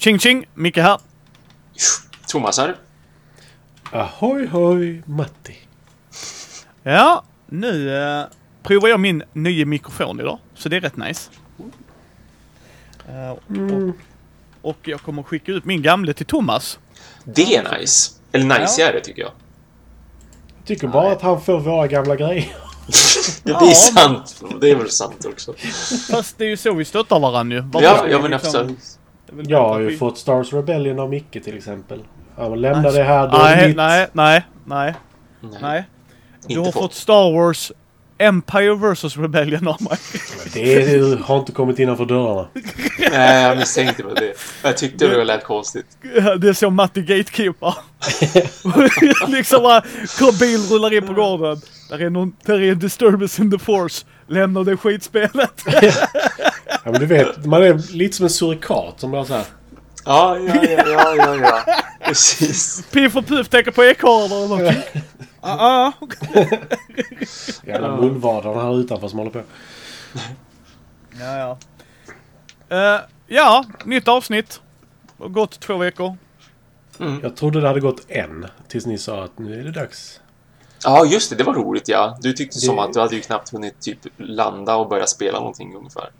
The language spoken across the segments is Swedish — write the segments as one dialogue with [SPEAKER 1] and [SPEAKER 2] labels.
[SPEAKER 1] Ching ching! Micke här.
[SPEAKER 2] Thomas här.
[SPEAKER 3] Ahoy hoj Matti.
[SPEAKER 1] Ja, nu eh, provar jag min nya mikrofon idag. Så det är rätt nice. Eh, och, och jag kommer skicka ut min gamle till Thomas.
[SPEAKER 2] Det är nice. Eller niceare tycker jag.
[SPEAKER 3] Jag tycker bara att han får våra gamla grejer.
[SPEAKER 2] Ja, det är sant. Det är väl sant också.
[SPEAKER 1] Fast det är ju så vi stöttar varandra ju. Varför
[SPEAKER 2] Ja, ja men
[SPEAKER 1] liksom-
[SPEAKER 2] absolut.
[SPEAKER 1] väl
[SPEAKER 3] Jag har ju
[SPEAKER 1] vi-
[SPEAKER 3] fått Stars Rebellion av Micke till exempel. Han lämnar det här. Då
[SPEAKER 1] Nej,
[SPEAKER 3] mitt.
[SPEAKER 1] nej, nej, nej, nej. Du
[SPEAKER 2] Inte
[SPEAKER 1] har
[SPEAKER 2] fått.
[SPEAKER 1] fått Star Wars Empire vs Rebellion av mig.
[SPEAKER 3] Det har inte kommit innanför dörrarna.
[SPEAKER 2] Nej, jag misstänkte väl det. Jag tyckte det lät konstigt.
[SPEAKER 1] Det är så Matti Gatekeeper. liksom bara, kom bil rullar in på gården. Där är, någon, där är en disturbance in the force. Lämna det skitspelet.
[SPEAKER 3] Ja, men du vet, man är lite som en surikat som bara så här.
[SPEAKER 2] Ja, ja, ja, ja, ja, ja. Precis.
[SPEAKER 1] Piff och Puff tänker på ekorrar och ah, ah.
[SPEAKER 3] Jävla mullvadarna här utanför som håller på.
[SPEAKER 1] Ja, ja. Eh, ja, nytt avsnitt. Det har gått två veckor.
[SPEAKER 3] Jag trodde det hade gått en. Tills ni sa att nu är det dags.
[SPEAKER 2] Ja, just det. Det var roligt, ja. Du tyckte som
[SPEAKER 3] Det-
[SPEAKER 2] att du hade ju knappt hunnit typ landa och börja spela någonting ungefär.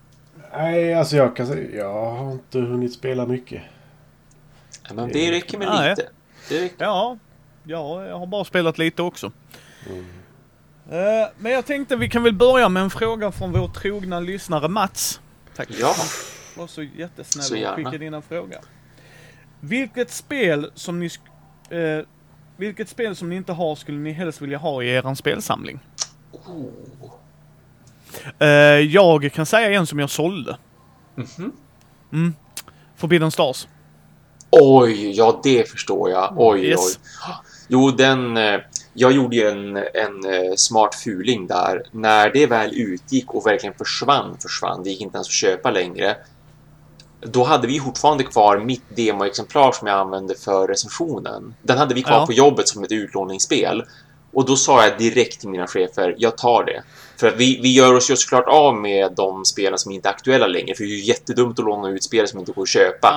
[SPEAKER 3] Nej, alltså jag kan säga... Jag har inte hunnit spela mycket.
[SPEAKER 2] Ja, Men det räcker med
[SPEAKER 1] Nej.
[SPEAKER 2] lite. Det räcker.
[SPEAKER 1] Ja, ja, jag har bara spelat lite också. Eh, men jag tänkte vi kan väl börja med en fråga från vår trogna lyssnare Mats. Tack.
[SPEAKER 2] Ja.
[SPEAKER 1] Var så jättesnäll
[SPEAKER 2] Så
[SPEAKER 1] och skickade in en fråga. Vilket spel som ni... eh, vilket spel som ni inte har skulle ni helst vilja ha i eran spelsamling?
[SPEAKER 2] Oh.
[SPEAKER 1] Eh, jag kan säga en som jag sålde.
[SPEAKER 2] Mhm.
[SPEAKER 1] Mm. Forbidden Stars.
[SPEAKER 2] Oj, ja det förstår jag. Oj,
[SPEAKER 1] Yes.
[SPEAKER 2] oj. Jo, den... eh, Jag gjorde ju en, en eh, smart fuling där. När det väl utgick och verkligen försvann, försvann, det gick inte ens att köpa längre. Då hade vi fortfarande kvar mitt demoexemplar som jag använde för recensionen. Den hade vi kvar
[SPEAKER 1] Ja.
[SPEAKER 2] på jobbet som ett utlåningsspel. Och då sa jag direkt till mina chefer, jag tar det. För att vi, vi gör oss ju såklart av med de spelen som inte är aktuella längre. För det är ju jättedumt att låna ut spel som inte går att köpa.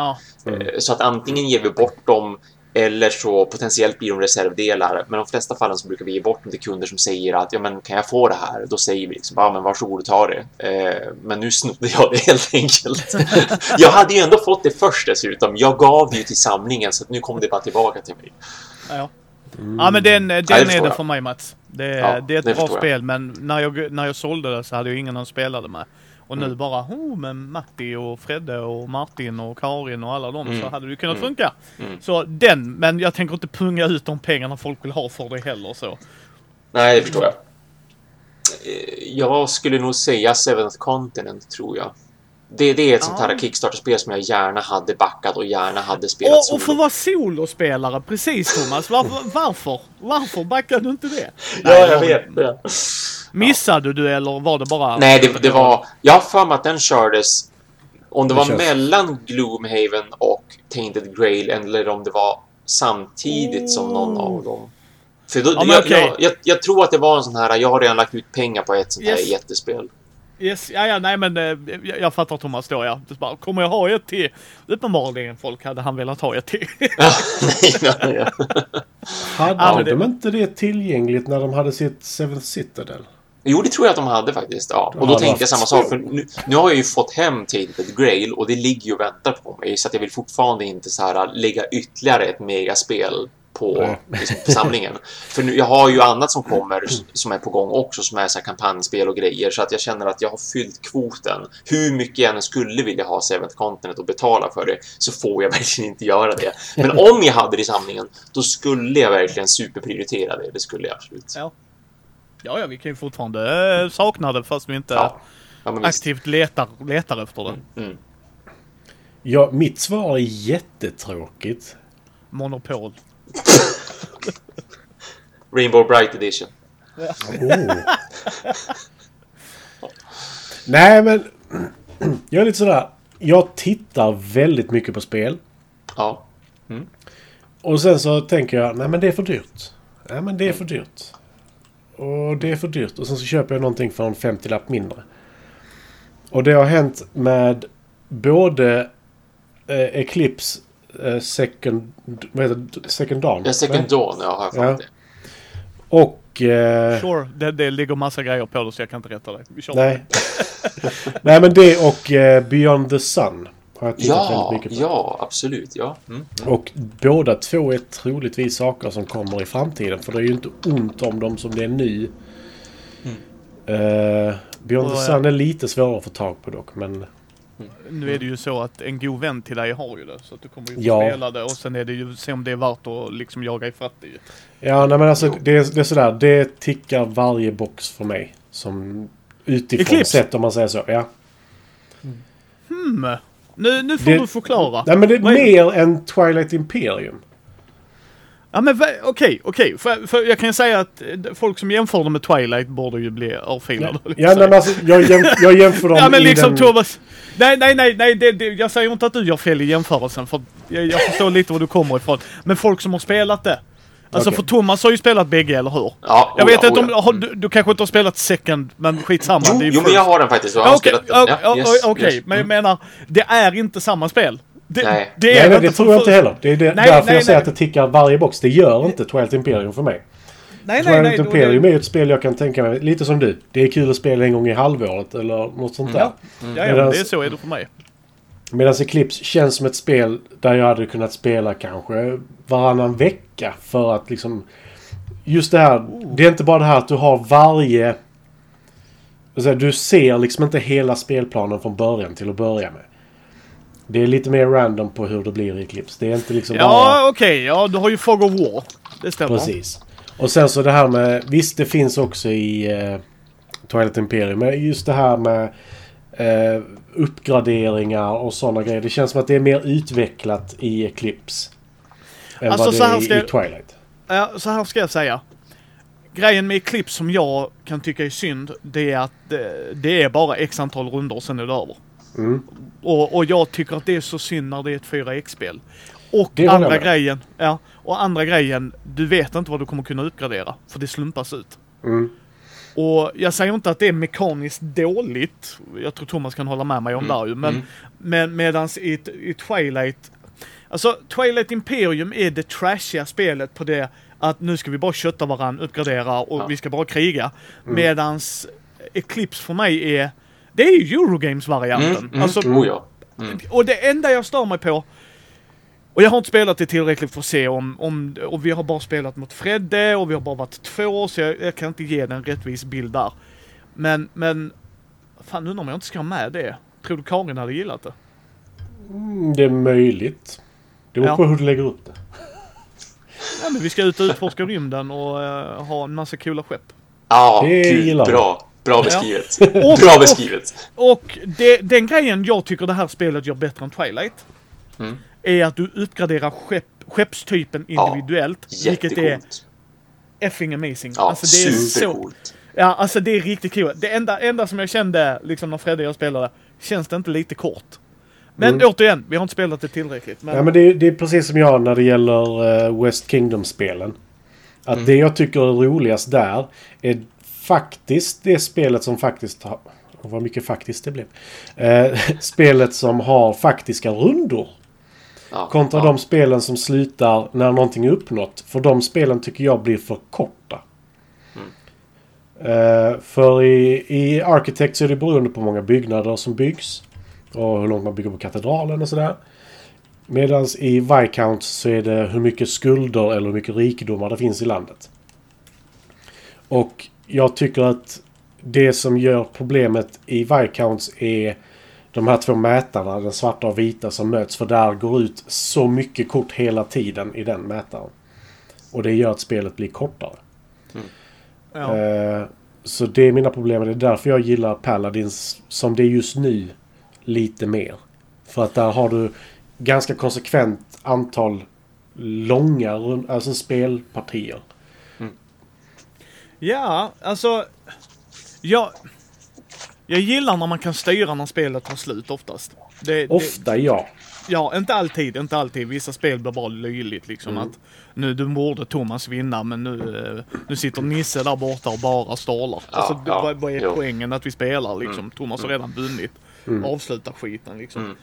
[SPEAKER 2] Eh, Så att antingen ger vi bort dem eller så potentiellt blir de reservdelar. Men de flesta fallen så brukar vi ge bort dem till kunder som säger att ja, men kan jag få det här? Då säger vi liksom, ja, men varsågod ta det. Eh, men nu snodde jag det helt enkelt. jag hade ju ändå fått det först dessutom. Jag gav det ju till samlingen så att nu kom det bara tillbaka till mig.
[SPEAKER 1] Ja. Ja men den, den
[SPEAKER 2] det
[SPEAKER 1] är det för mig Mats. Det,
[SPEAKER 2] Ja,
[SPEAKER 1] det är ett
[SPEAKER 2] det
[SPEAKER 1] bra
[SPEAKER 2] jag.
[SPEAKER 1] spel men när jag, när jag sålde det så hade jag ingen att spela det med. Och
[SPEAKER 2] Mm.
[SPEAKER 1] nu bara, oh, med Matti och Fredde och Martin och Karin och alla dem så
[SPEAKER 2] Mm.
[SPEAKER 1] hade det kunnat
[SPEAKER 2] Mm.
[SPEAKER 1] funka.
[SPEAKER 2] Mm.
[SPEAKER 1] Så den, men jag tänker inte punga ut de pengarna folk vill ha för det heller så.
[SPEAKER 2] Nej, det förstår jag. Eh, Jag skulle nog säga Seventh Continent, tror jag. Det, det är ett sånt här. Kickstarter-spel som jag gärna hade backat och gärna hade spelat
[SPEAKER 1] Och, och få
[SPEAKER 2] solo.
[SPEAKER 1] vara solospelare, precis Thomas. Varför? Varför, varför backar du inte det?
[SPEAKER 2] Ja, jag vet det.
[SPEAKER 1] Missade du eller var det bara...
[SPEAKER 2] Nej, det, det var... Jag har för mig att den kördes... Om det
[SPEAKER 3] Det
[SPEAKER 2] var
[SPEAKER 3] känns-
[SPEAKER 2] mellan Gloomhaven och Tainted Grail eller om det var samtidigt som någon av dem. För då,
[SPEAKER 1] Ja,
[SPEAKER 2] jag,
[SPEAKER 1] okej.
[SPEAKER 2] jag, jag, jag tror att det var en sån här... Jag har redan lagt ut pengar på ett sånt här
[SPEAKER 1] Yes.
[SPEAKER 2] jättespel.
[SPEAKER 1] Yes, ja, ja, nej men eh, jag, jag fattar Thomas då ja. Det är bara, kommer jag ha ett till? Uppenbarligen folk hade han velat ha ett till.
[SPEAKER 2] Ja, nej, nej, ja.
[SPEAKER 3] Hade
[SPEAKER 1] Ja, men det-
[SPEAKER 3] de inte det tillgängligt när de hade sitt Seventh Citadel?
[SPEAKER 2] Jo, det tror jag att de hade faktiskt. Ja.
[SPEAKER 3] De
[SPEAKER 2] Och då tänkte jag samma sak. För nu, nu har jag ju fått hem Tainted Grail och det ligger ju och väntar på mig. Så att jag vill fortfarande inte så här lägga ytterligare ett megaspel på, liksom, på samlingen. För nu, jag har ju annat som kommer som är på gång också som är så här kampanjspel och grejer. Så att jag känner att jag har fyllt kvoten. Hur mycket jag än skulle vilja ha Seventh Continent och betala för det så får jag verkligen inte göra det. Men om jag hade det i samlingen då skulle jag verkligen superprioritera det. Det skulle jag absolut.
[SPEAKER 1] Ja. Ja, ja, vi kan ju fortfarande eh, sakna det fast vi inte
[SPEAKER 2] Ja. Ja,
[SPEAKER 1] aktivt letar, letar efter det.
[SPEAKER 2] Mm.
[SPEAKER 3] Ja, mitt svar är jättetråkigt.
[SPEAKER 1] Monopol.
[SPEAKER 2] Rainbow Bright Edition.
[SPEAKER 3] Oh. Nej, men jag är lite sådär. Jag tittar väldigt mycket på spel.
[SPEAKER 2] Ja.
[SPEAKER 3] Och sen så tänker jag, nej men det är för dyrt. Nej men det är för dyrt. Och det är för dyrt. Och sen så köper jag någonting för en 50-lapp mindre. Och det har hänt med både eh, Eclipse eh, Second... Vad heter det? Second Dawn?
[SPEAKER 2] Ja, Second. Dawn, ja, har jag
[SPEAKER 3] Ja.
[SPEAKER 2] det.
[SPEAKER 3] Och... Eh,
[SPEAKER 1] Sure, det, det ligger massa grejer på det så jag kan inte rätta dig. Vi kör.
[SPEAKER 3] nej. nej men det och eh, Beyond the Sun. Har jag tittat
[SPEAKER 2] Ja,
[SPEAKER 3] väldigt mycket på.
[SPEAKER 2] ja, absolut. Ja. Mm.
[SPEAKER 3] Och båda två är troligtvis saker som kommer i framtiden. För det är ju inte ont om dem som det är nu. Eh, Beyond the
[SPEAKER 1] Och,
[SPEAKER 3] Sun är lite svårare att få tag på dock. Men
[SPEAKER 1] Nu är det ju så att en god vän till dig har ju det. Så att du kommer ju
[SPEAKER 3] Ja.
[SPEAKER 1] spela det och sen är det ju se om det är värt att liksom jaga ifatt det ju.
[SPEAKER 3] ja, nej, men alltså det, är- det är sådär. Det tickar varje box för mig. Som utifrån sett om man säger så. Ja.
[SPEAKER 1] Hmm. Nu, nu får
[SPEAKER 3] Det-
[SPEAKER 1] du förklara.
[SPEAKER 3] Nej men det är- mer än Twilight Imperium.
[SPEAKER 1] Ja men okej, okej. För, för jag kan ju säga att eh, folk som jämför det med Twilight borde ju bli örfilade.
[SPEAKER 3] Ja, nej, men alltså, jag, jäm, jag jämför dem
[SPEAKER 1] Ja men liksom
[SPEAKER 3] den...
[SPEAKER 1] Thomas. Nej nej nej, nej det, det, jag säger inte att du gör fel i jämförelsen för jag, jag förstår lite var du kommer ifrån. Men folk som har spelat det. Alltså
[SPEAKER 3] Okej.
[SPEAKER 1] för Thomas har ju spelat bägge, eller hur?
[SPEAKER 2] Ja,
[SPEAKER 1] Jag
[SPEAKER 2] oh
[SPEAKER 1] vet
[SPEAKER 2] ja,
[SPEAKER 1] inte
[SPEAKER 2] oh
[SPEAKER 1] om,
[SPEAKER 2] ja.
[SPEAKER 1] du, du kanske inte har spelat second, men skitsamma.
[SPEAKER 2] Jo,
[SPEAKER 1] det är ju
[SPEAKER 2] jo, men jag har den faktiskt. Jag har
[SPEAKER 1] Ja, Okej,
[SPEAKER 2] spelat den.
[SPEAKER 1] ja,
[SPEAKER 2] Ja,
[SPEAKER 1] ja,
[SPEAKER 2] yes,
[SPEAKER 1] okej.
[SPEAKER 2] yes.
[SPEAKER 1] men jag menar, det är inte samma spel. Det,
[SPEAKER 2] Nej.
[SPEAKER 1] det är
[SPEAKER 3] Nej, nej, det tror jag inte heller. Det är det,
[SPEAKER 1] Nej,
[SPEAKER 3] därför
[SPEAKER 1] nej,
[SPEAKER 3] jag säger
[SPEAKER 1] nej.
[SPEAKER 3] att det tickar varje box. Det gör inte Twilight Imperium för mig.
[SPEAKER 1] Nej, nej,
[SPEAKER 3] Twilight
[SPEAKER 1] nej. och
[SPEAKER 3] Imperium
[SPEAKER 1] det-
[SPEAKER 3] är ju ett spel jag kan tänka mig, lite som du. Det är kul att spela en gång i halvåret eller något sånt där.
[SPEAKER 1] Ja, ja, ja
[SPEAKER 3] Medans-
[SPEAKER 1] det är så är det för mig.
[SPEAKER 3] Medan Eclipse känns som ett spel där jag hade kunnat spela kanske varannan vecka för att liksom... Just det här, det är inte bara det här att du har varje... alltså, Du ser liksom inte hela spelplanen från början till att börja med. Det är lite mer random på hur det blir i Eclipse. Det är inte liksom bara...
[SPEAKER 1] Ja, okej. ja, du har ju Fog of War. Det stämmer.
[SPEAKER 3] Precis. Och sen så det här med... Visst, det finns också i eh, Twilight Imperium. Men just det här med eh, uppgraderingar och sådana grejer. Det känns som att det är mer utvecklat i Eclipse. Än
[SPEAKER 1] Alltså,
[SPEAKER 3] vad
[SPEAKER 1] så
[SPEAKER 3] det
[SPEAKER 1] här
[SPEAKER 3] är
[SPEAKER 1] ska
[SPEAKER 3] i, Twilight.
[SPEAKER 1] Ja, så här ska jag säga. Grejen med Eclipse som jag kan tycka är synd, det är att det, det är bara x antal runder och sen är det över.
[SPEAKER 3] Mm.
[SPEAKER 1] Och, och jag tycker att det är så synd när det är ett 4X-spel. Och andra grejen, ja, och andra grejen, du vet inte vad du kommer kunna uppgradera, för det slumpas ut.
[SPEAKER 3] Mm.
[SPEAKER 1] Och jag säger inte att det är mekaniskt dåligt, jag tror Thomas kan hålla med mig om
[SPEAKER 2] Mm,
[SPEAKER 1] det ju, men,
[SPEAKER 2] mm.
[SPEAKER 1] men medans i, i Twilight, alltså Twilight Imperium är det trashiga spelet på det att nu ska vi bara kötta varandra, uppgradera och
[SPEAKER 2] Ja.
[SPEAKER 1] vi ska bara kriga.
[SPEAKER 3] Mm.
[SPEAKER 1] Medans Eclipse för mig är, det är ju Eurogames-varianten.
[SPEAKER 2] Mm, mm,
[SPEAKER 1] Alltså,
[SPEAKER 2] oh, ja.
[SPEAKER 1] och det enda jag stör mig på, och jag har inte spelat det tillräckligt för att se om, om och vi har bara spelat mot Fredde och vi har bara varit två så jag, jag kan inte ge den en rättvis bild där. Men, men, fan undrar om jag inte ska ha med det. Tror du Karin hade gillat det?
[SPEAKER 3] Mm, det är möjligt. Det beror
[SPEAKER 1] Ja.
[SPEAKER 3] på hur du lägger upp det.
[SPEAKER 1] Ja men vi ska ut och utforska rymden och eh, ha en massa coola skepp.
[SPEAKER 2] Ja,
[SPEAKER 3] Det gillar jag.
[SPEAKER 2] bra. Bra beskrivet.
[SPEAKER 1] Och-
[SPEAKER 2] Bra
[SPEAKER 1] och-
[SPEAKER 2] beskrivet.
[SPEAKER 1] Och det, den grejen jag tycker det här spelet gör bättre än Twilight.
[SPEAKER 2] Mm.
[SPEAKER 1] Är att du uppgraderar skepp, skeppstypen
[SPEAKER 2] Ja,
[SPEAKER 1] individuellt. vilket är effing amazing.
[SPEAKER 2] Ja,
[SPEAKER 1] alltså det är så
[SPEAKER 2] supercoolt.
[SPEAKER 1] Ja, alltså det är riktigt kul. Det enda, enda som jag kände, liksom när Fredde och jag spelade, känns det inte lite kort? Men
[SPEAKER 3] Mm.
[SPEAKER 1] återigen, vi har inte spelat det tillräckligt. Men,
[SPEAKER 3] Ja, men det, är- det är precis som jag när det gäller eh, West Kingdom-spelen. Att
[SPEAKER 2] Mm.
[SPEAKER 3] det jag tycker är roligast där är faktiskt det spelet som faktiskt har... Och vad mycket faktiskt det blev. Eh, spelet som har faktiska rundor.
[SPEAKER 2] Ja,
[SPEAKER 3] Kontra
[SPEAKER 2] ja.
[SPEAKER 3] de spelen som slutar när någonting är uppnått. För de spelen tycker jag blir för korta.
[SPEAKER 2] Mm.
[SPEAKER 3] Eh, för i, i Architect så är det beroende på hur många byggnader som byggs. Och hur långt man bygger på katedralen och sådär. Medan i Viscount så är det hur mycket skulder eller hur mycket rikedomar det finns i landet. Och jag tycker att det som gör problemet i Viscounts är de här två mätarna, den svarta och vita som möts. För där går ut så mycket kort hela tiden i den mätaren. Och det gör att spelet blir kortare.
[SPEAKER 1] ja.
[SPEAKER 3] Eh, så det är mina problem. Det är därför jag gillar Paladins som det är just nu lite mer. För att där har du ganska konsekvent antal långa alltså spelpartier.
[SPEAKER 1] Ja, alltså... Jag, jag gillar när man kan styra när spelet tar slut oftast. Det, det,
[SPEAKER 3] Ofta ja.
[SPEAKER 1] ja, inte alltid, inte alltid. Vissa spel blir bara löjligt liksom
[SPEAKER 3] Mm.
[SPEAKER 1] att nu du borde Thomas vinna men nu, eh, nu sitter Nisse där borta och bara stålar.
[SPEAKER 2] Ja,
[SPEAKER 1] alltså, det-
[SPEAKER 2] ja,
[SPEAKER 1] vad, vad är
[SPEAKER 2] jo.
[SPEAKER 1] poängen att vi spelar liksom? Thomas har redan vunnit.
[SPEAKER 3] Mm.
[SPEAKER 1] Avsluta skiten liksom.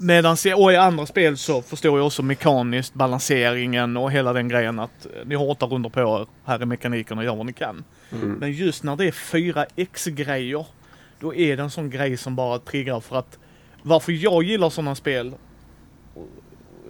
[SPEAKER 1] Medan och i andra spel så förstår jag också mekaniskt balanseringen och hela den grejen att eh, ni har åtta runder på er, här är mekaniken och gör vad ni kan.
[SPEAKER 3] Mm.
[SPEAKER 1] Men just när det är 4X-grejer, då är det en sån grej som bara triggar för att varför jag gillar sådana spel,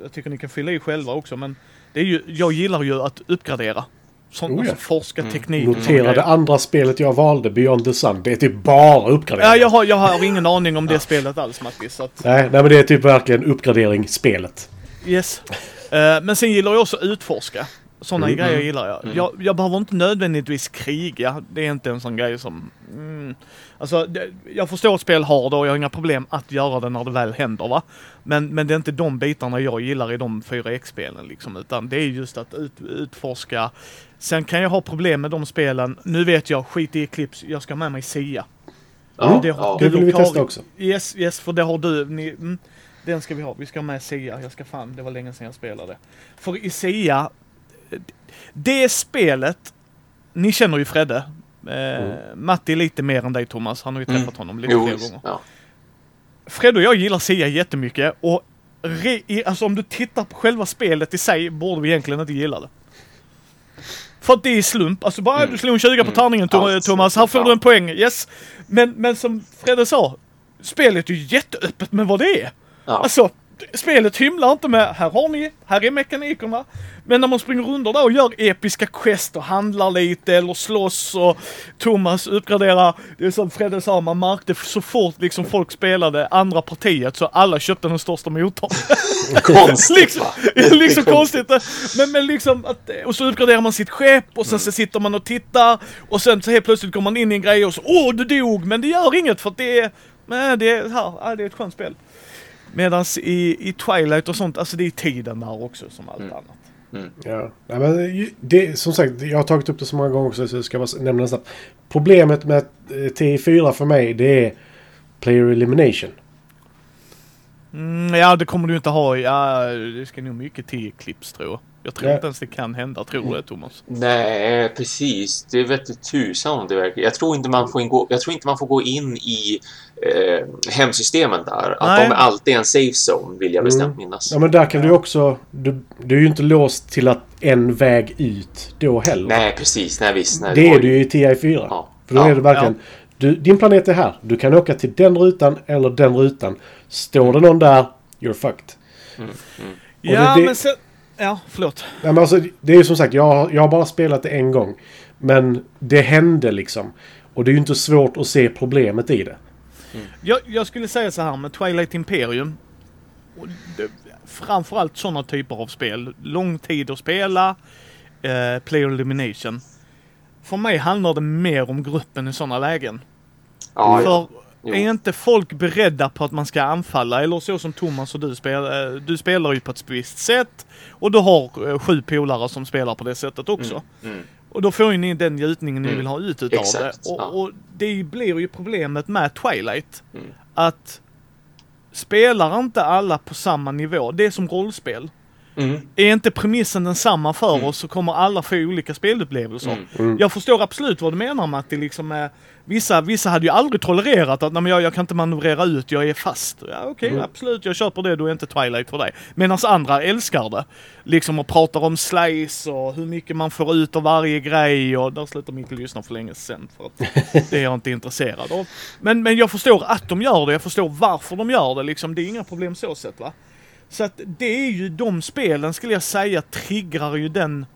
[SPEAKER 1] jag tycker ni kan fylla i själva också, men det är ju, jag gillar ju att uppgradera. Sånt,
[SPEAKER 3] Oh ja.
[SPEAKER 1] alltså forska
[SPEAKER 2] Mm.
[SPEAKER 1] teknik. såna
[SPEAKER 3] Notera det andra spelet jag valde, Beyond the Sun. Det är typ bara uppgradering.
[SPEAKER 1] Ja, jag har, jag har ingen aning om det spelet alls Mattis. Så att,
[SPEAKER 3] Nej, nej, men det är typ verkligen uppgradering spelet.
[SPEAKER 1] yes. Eh, men sen gillar jag också utforska. Sådana
[SPEAKER 3] Mm.
[SPEAKER 1] grejer gillar jag. jag. Jag behöver inte nödvändigtvis kriga. Det är inte en sån grej som... Mm, alltså, jag förstår att spel har det och jag har inga problem att göra det när det väl händer va. Men, men det är inte de bitarna jag gillar i de 4X-spelen liksom. Utan det är just att ut, utforska. Sen kan jag ha problem med de spelen. Nu vet jag, skit i Eclipse, jag ska ha med mig Sia.
[SPEAKER 2] Ja,
[SPEAKER 1] det,
[SPEAKER 2] ja.
[SPEAKER 3] Det vill vi testa också.
[SPEAKER 1] Yes, yes, för det har du. Ni, mm, den ska vi ha. Vi ska ha med Sia. Jag ska fan, det var länge sedan jag spelade. För i Sia, det spelet, ni känner ju Fredde. Eh, Matti lite mer än dig Thomas. Han har ju träffat
[SPEAKER 2] Mm.
[SPEAKER 1] honom lite
[SPEAKER 2] Jo,
[SPEAKER 1] fler gånger.
[SPEAKER 2] ja.
[SPEAKER 1] Fredde och jag gillar Sia jättemycket och re, alltså om du tittar på själva spelet i sig borde vi egentligen inte gilla det. För att det är slump. Alltså bara
[SPEAKER 2] Mm.
[SPEAKER 1] du slog en 20 på
[SPEAKER 2] Mm.
[SPEAKER 1] tärningen
[SPEAKER 2] Allt.
[SPEAKER 1] Thomas, här får du en poäng. Yes. Men, men som Fredde sa, spelet är ju jätteöppet med vad det är.
[SPEAKER 2] Ja.
[SPEAKER 1] Alltså, spelet hymlar inte med här har ni, här är mekanikerna. Men när man springer runt där och gör episka quest och handlar lite eller slåss och Thomas uppgraderar. Det är som Fredde sa, man märkte så fort liksom folk spelade andra partiet så alla köpte den största motorn.
[SPEAKER 2] Konstigt
[SPEAKER 1] liksom, liksom konstigt. Men, men liksom att, och så uppgraderar man sitt skepp och sen så sitter man och tittar och sen så helt plötsligt kommer man in i en grej och så åh du dog men det gör inget för att det är, nej, det är, här, det är ett skönt spel. Medans i, i Twilight och sånt, alltså det är tiden där också som allt
[SPEAKER 2] Mm.
[SPEAKER 1] annat.
[SPEAKER 3] Ja. Nej, men det, som sagt, jag har tagit upp det så många gånger också så jag ska bara nämna det snabbt. Problemet med eh, TI4 för mig det är Player Elimination.
[SPEAKER 1] Mm, ja det kommer du inte ha, ja det ska nog mycket till clips tror jag. Jag tror
[SPEAKER 3] Ja.
[SPEAKER 1] inte ens det kan hända, tror du det Thomas?
[SPEAKER 2] Nej, precis. Det vet tusan om det verkar. Jag tror inte man får, ingå, jag tror inte man får gå in i eh, hemsystemen där. Att
[SPEAKER 1] Nej.
[SPEAKER 2] de alltid är en safe zone, vill jag bestämt
[SPEAKER 3] Mm.
[SPEAKER 2] minnas.
[SPEAKER 3] Ja men där kan du också... Du, du är ju inte låst till att en väg ut då heller.
[SPEAKER 2] Nej, precis. Nej, visst. Nej,
[SPEAKER 3] det
[SPEAKER 2] var
[SPEAKER 3] är du ju i TI4.
[SPEAKER 2] Ja.
[SPEAKER 3] För då
[SPEAKER 2] Ja.
[SPEAKER 3] är det verkligen... Du, din planet är här. Du kan åka till den rutan eller den rutan. Står det någon där, you're fucked.
[SPEAKER 1] Ja
[SPEAKER 3] det-
[SPEAKER 1] men sen, ja förlåt.
[SPEAKER 3] Nej, men alltså, det är ju som sagt, jag, har- jag har bara spelat det en gång. Men det hände liksom. Och det är ju inte svårt att se problemet i det.
[SPEAKER 1] Jag, jag skulle säga så här med Twilight Imperium. och det, framförallt sådana typer av spel. Lång tid att spela. Eh, player elimination. För mig handlar det mer om gruppen i sådana lägen.
[SPEAKER 2] Ja, ja.
[SPEAKER 1] För
[SPEAKER 2] Jo.
[SPEAKER 1] är inte folk beredda på att man ska anfalla? Eller så som Thomas och du spelar. eh, Du spelar ju på ett visst sätt. Och du har eh, sju polare som spelar på det sättet också.
[SPEAKER 2] Mm.
[SPEAKER 1] Och då får ju ni den njutningen ni
[SPEAKER 2] Mm.
[SPEAKER 1] vill ha ut utav
[SPEAKER 2] Exakt,
[SPEAKER 1] det. Och,
[SPEAKER 2] ja.
[SPEAKER 1] och det blir ju problemet med Twilight.
[SPEAKER 2] Mm.
[SPEAKER 1] Att spelar inte alla på samma nivå, det är som rollspel.
[SPEAKER 2] Mm.
[SPEAKER 1] Är inte premissen densamma för
[SPEAKER 2] Mm.
[SPEAKER 1] oss så kommer alla få olika spelupplevelser.
[SPEAKER 2] Mm.
[SPEAKER 3] Mm.
[SPEAKER 1] Jag förstår absolut vad du menar det liksom är... Vissa, vissa hade ju aldrig tolererat att nej, men jag, jag kan inte manövrera ut, jag är fast. Ja, Okej,
[SPEAKER 3] Mm.
[SPEAKER 1] absolut, jag köper det, då är inte Twilight för dig. Medan andra älskar det. Liksom och pratar om slice och hur mycket man får ut av varje grej och där slutar Micke lyssna för länge sen för att det är jag inte intresserad av. Men, men jag förstår att de gör det, jag förstår varför de gör det liksom. Det är inga problem så sett va. Så att det är ju de spelen skulle jag säga triggar ju den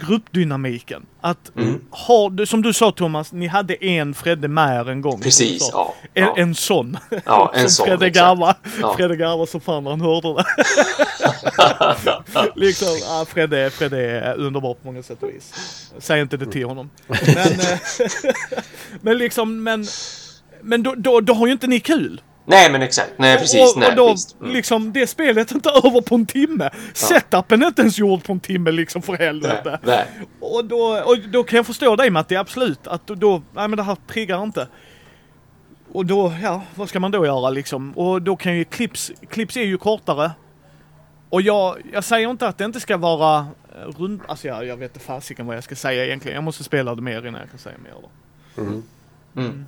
[SPEAKER 1] gruppdynamiken. Att
[SPEAKER 2] Mm.
[SPEAKER 1] har som du sa Thomas, ni hade en Fredde med en gång.
[SPEAKER 2] Precis, ja.
[SPEAKER 1] En,
[SPEAKER 2] ja.
[SPEAKER 1] en sån.
[SPEAKER 2] Ja, en
[SPEAKER 1] som
[SPEAKER 2] sån.
[SPEAKER 1] Fredde garvar.
[SPEAKER 2] Ja.
[SPEAKER 1] Fredde garvar så fan när han hörde det. liksom, ah, Fredde, Fredde är underbar på många sätt och vis. Säg inte det till honom. Men, eh, men liksom, men, men då, då, då har ju inte ni kul.
[SPEAKER 2] Nej, men exakt. Nej, precis.
[SPEAKER 1] och, och
[SPEAKER 2] nej,
[SPEAKER 1] då,
[SPEAKER 2] visst. Mm.
[SPEAKER 1] liksom, det spelet är inte över på en timme. Setupen är inte ens gjord på en timme liksom för helvete.
[SPEAKER 2] Nej, nej.
[SPEAKER 1] Och då, och då kan jag förstå dig Matti, absolut. Att då- då, nej men det här triggar inte. Och då, ja, vad ska man då göra liksom? Och då kan ju clips, clips är ju kortare. Och jag, jag säger inte att det inte ska vara rund, alltså jag, jag vet inte fasiken vad jag ska säga egentligen. Jag måste spela det mer innan jag kan säga mer då.
[SPEAKER 3] Mm.
[SPEAKER 2] Mm.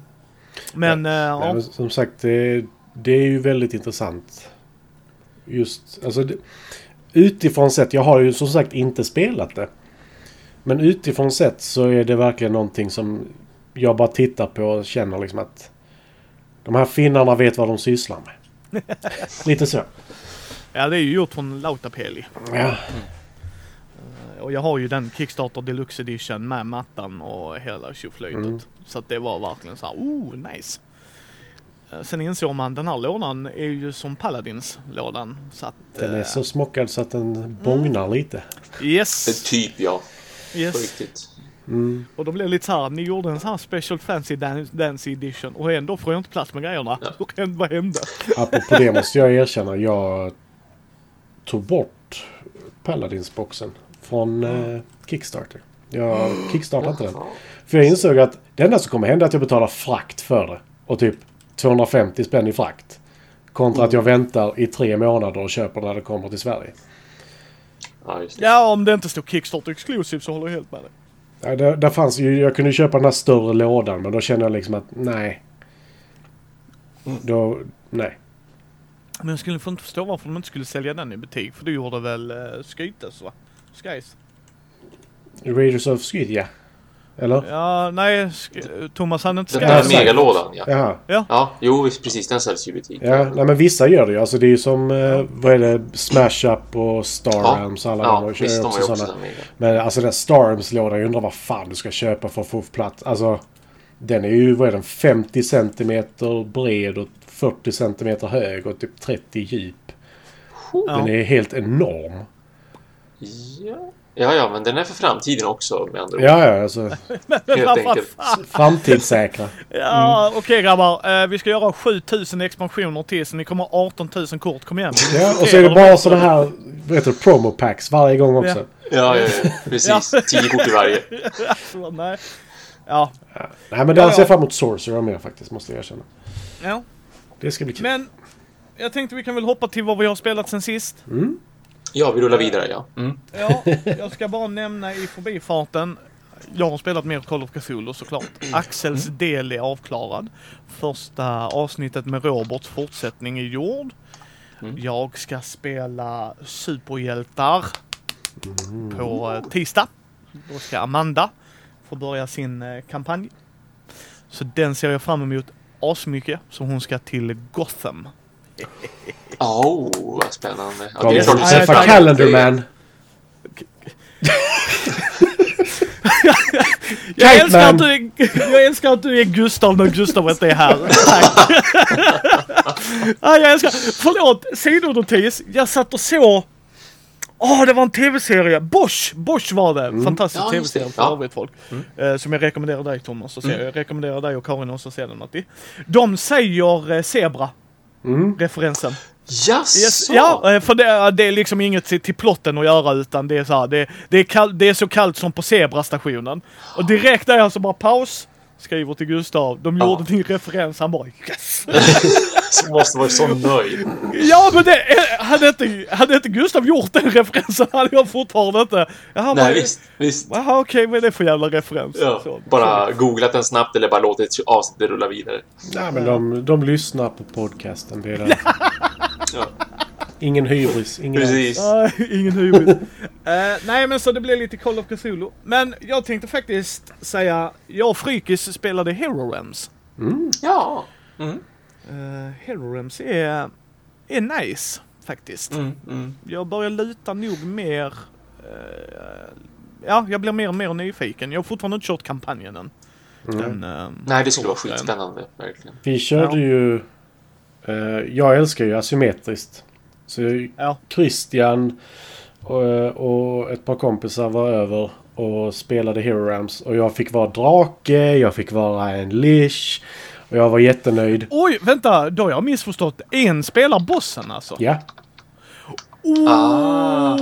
[SPEAKER 1] Men, eh,
[SPEAKER 3] Nej,
[SPEAKER 1] ja.
[SPEAKER 3] men som sagt, det, det är ju väldigt intressant. Just, alltså det, utifrån sett, jag har ju som sagt inte spelat det. Men utifrån sett så är det verkligen någonting som jag bara tittar på och känner liksom att de här finnarna vet vad de sysslar med. Lite så.
[SPEAKER 1] Ja, det är ju gjort från Lautapeli.
[SPEAKER 3] Ja.
[SPEAKER 1] Och jag har ju den Kickstarter Deluxe Edition med mattan och hela tjoflöjtet.
[SPEAKER 3] Mm.
[SPEAKER 1] Så att det var verkligen så här, oh nice. Eh, Sen insåg man den här lådan är ju som Paladins lådan. Så att...
[SPEAKER 3] Den är
[SPEAKER 1] eh,
[SPEAKER 3] så smockad så att den bångnar lite.
[SPEAKER 1] Yes!
[SPEAKER 2] Typ ja, på
[SPEAKER 1] yes.
[SPEAKER 2] riktigt.
[SPEAKER 3] Mm.
[SPEAKER 1] Och då blev det lite så här, ni gjorde en sån här Special Fancy Dan- Dance Edition och ändå får jag inte plats med grejerna.
[SPEAKER 2] Ja.
[SPEAKER 1] Och ändå, vad hände?
[SPEAKER 3] Apropå det måste jag erkänna. Jag tog bort Paladins-boxen från eh, Kickstarter. Jag kickstartade inte den. För jag insåg att det enda som kommer hända är att jag betalar frakt för det. Och typ 250 spänn i frakt. Kontra att jag väntar i tre månader och köper när det kommer till Sverige.
[SPEAKER 2] Ja, just det.
[SPEAKER 1] Ja, om det inte står Kickstarter Exclusive så håller jag helt med dig.
[SPEAKER 3] Ja, där, där fanns ju, jag kunde köpa den här större lådan men då kände jag liksom att nej. Då, nej.
[SPEAKER 1] Men jag skulle få inte förstå varför de inte skulle sälja den i butik. För du gjorde väl uh, Skytes va? Skies?
[SPEAKER 3] Raiders of Skydd, ja. Eller?
[SPEAKER 1] Ja, nej. Sk- Thomas hade inte
[SPEAKER 2] Den
[SPEAKER 3] Ja,
[SPEAKER 2] där megalådan ja.
[SPEAKER 3] Jaha.
[SPEAKER 2] Ja, jo visst, precis. Den säljs ju i butik.
[SPEAKER 3] Ja, nej men vissa gör det ju. Alltså det är ju som, eh, vad är det, Smash Up och Star
[SPEAKER 2] Ja.
[SPEAKER 3] Realms. Alla
[SPEAKER 2] Ja,
[SPEAKER 3] de
[SPEAKER 2] visst, de har
[SPEAKER 3] också
[SPEAKER 2] också
[SPEAKER 3] sådana.
[SPEAKER 2] den.
[SPEAKER 3] Men alltså den Star Realms-lådan, jag undrar vad fan du ska köpa för att få plats. Alltså, den är ju, vad är den, 50 centimeter bred och 40 centimeter hög och typ 30 djup. Den
[SPEAKER 1] Ja.
[SPEAKER 3] är helt enorm.
[SPEAKER 2] Ja. ja, ja, men den är för framtiden också med andra ord.
[SPEAKER 3] Ja, ja, alltså
[SPEAKER 2] Helt
[SPEAKER 1] Vad
[SPEAKER 2] enkelt.
[SPEAKER 1] fan?
[SPEAKER 3] framtidssäkra.
[SPEAKER 1] Ja, okej grabbar. Eh, vi ska göra 7000 expansioner till så ni kommer ha 18 000 kort. Kom igen.
[SPEAKER 3] Ja, och så är det bara sådana här, vad heter det, promo packs varje gång också.
[SPEAKER 2] Ja, ja, ja. Precis. Tio kort i varje.
[SPEAKER 1] Så, nej. Ja.
[SPEAKER 3] Nej, men den
[SPEAKER 1] Ja,
[SPEAKER 3] ser
[SPEAKER 1] ja.
[SPEAKER 3] jag fram emot Sorcerer med faktiskt, måste jag erkänna.
[SPEAKER 1] ja.
[SPEAKER 3] Det ska bli kul.
[SPEAKER 1] Men jag tänkte vi kan väl hoppa till vad vi har spelat sen sist.
[SPEAKER 2] Ja, vi rullar vidare, ja. Mm.
[SPEAKER 1] Ja, jag ska bara nämna i förbifarten. Jag har spelat mer Call of Cthulhu såklart. Axels del är avklarad. Första avsnittet med Roberts fortsättning är gjord. Jag ska spela superhjältar på eh, tisdag. Då ska Amanda få börja sin eh, kampanj. Så den ser jag fram emot asmycket. Så hon ska till Gotham.
[SPEAKER 2] Oh, vad spännande. Ja, det är klart
[SPEAKER 3] du
[SPEAKER 2] du
[SPEAKER 1] Nej,
[SPEAKER 3] träffa
[SPEAKER 1] tack.
[SPEAKER 3] Calendar Man?
[SPEAKER 1] Jag älskar,
[SPEAKER 3] Man.
[SPEAKER 1] att du jag älskar att du är Gustav när Gustav inte är här. Tack. ja, jag älskar... Förlåt, sidonotis. Jag satt och såg... Åh, det var en tv-serie. Bosch! Bosch var det. Fantastisk
[SPEAKER 2] Ja,
[SPEAKER 1] tv-serie för
[SPEAKER 2] Ja.
[SPEAKER 1] övrigt folk. Eh, som jag rekommenderar dig Thomas att se. Jag rekommenderar dig och Karin också att se den. Matti. De säger eh, Zebra. Referensen.
[SPEAKER 2] Jaså?
[SPEAKER 1] Yes, ja, eh, för det, det är liksom inget till, till plotten att göra utan det är så här, det, det, är kall, det är så kallt som på Zebrastationen. Och direkt där alltså bara paus, skriver till Gustav, de
[SPEAKER 2] Ja.
[SPEAKER 1] gjorde din referens, han bara yes!
[SPEAKER 2] Så måste vara så nöjd.
[SPEAKER 1] ja men det, hade inte, hade inte Gustav gjort den referensen hade jag fortfarande inte... Jaha,
[SPEAKER 2] Nej,
[SPEAKER 1] bara,
[SPEAKER 2] visst. visst.
[SPEAKER 1] Jaha okej, vad är det för jävla referens?
[SPEAKER 2] Ja,
[SPEAKER 1] Så,
[SPEAKER 2] bara googlat den snabbt eller bara låtit avsnittet rulla vidare.
[SPEAKER 3] Nej, men de, de lyssnar på podcasten. Det är det.
[SPEAKER 2] Ja,
[SPEAKER 3] Ingen hybris. Ingen
[SPEAKER 2] precis.
[SPEAKER 1] Nej, ingen hybrid. Eh, nej men så det blev lite Call of Cthulhu. Men jag tänkte faktiskt säga, jag och Frykis spelade Hero Realms.
[SPEAKER 2] Ja. Mm.
[SPEAKER 1] Uh, Hero Realms är, är nice faktiskt.
[SPEAKER 2] Mm, mm.
[SPEAKER 1] Jag börjar luta nog mer... eh, ja, jag blir mer och mer nyfiken. Jag har fortfarande inte kört kampanjen än. Den, eh,
[SPEAKER 2] Nej, det skulle vara skitspännande. Verkligen.
[SPEAKER 3] Vi körde
[SPEAKER 1] Ja.
[SPEAKER 3] ju... eh, jag älskar ju asymmetriskt. Så
[SPEAKER 1] Ja,
[SPEAKER 3] Christian och, och ett par kompisar var över och spelade Hero Rams. Och jag fick vara drake, jag fick vara en lish. Och jag var jättenöjd.
[SPEAKER 1] Oj, vänta, då har jag missförstått. En spelar bossen alltså?
[SPEAKER 3] Ja,
[SPEAKER 2] Ah,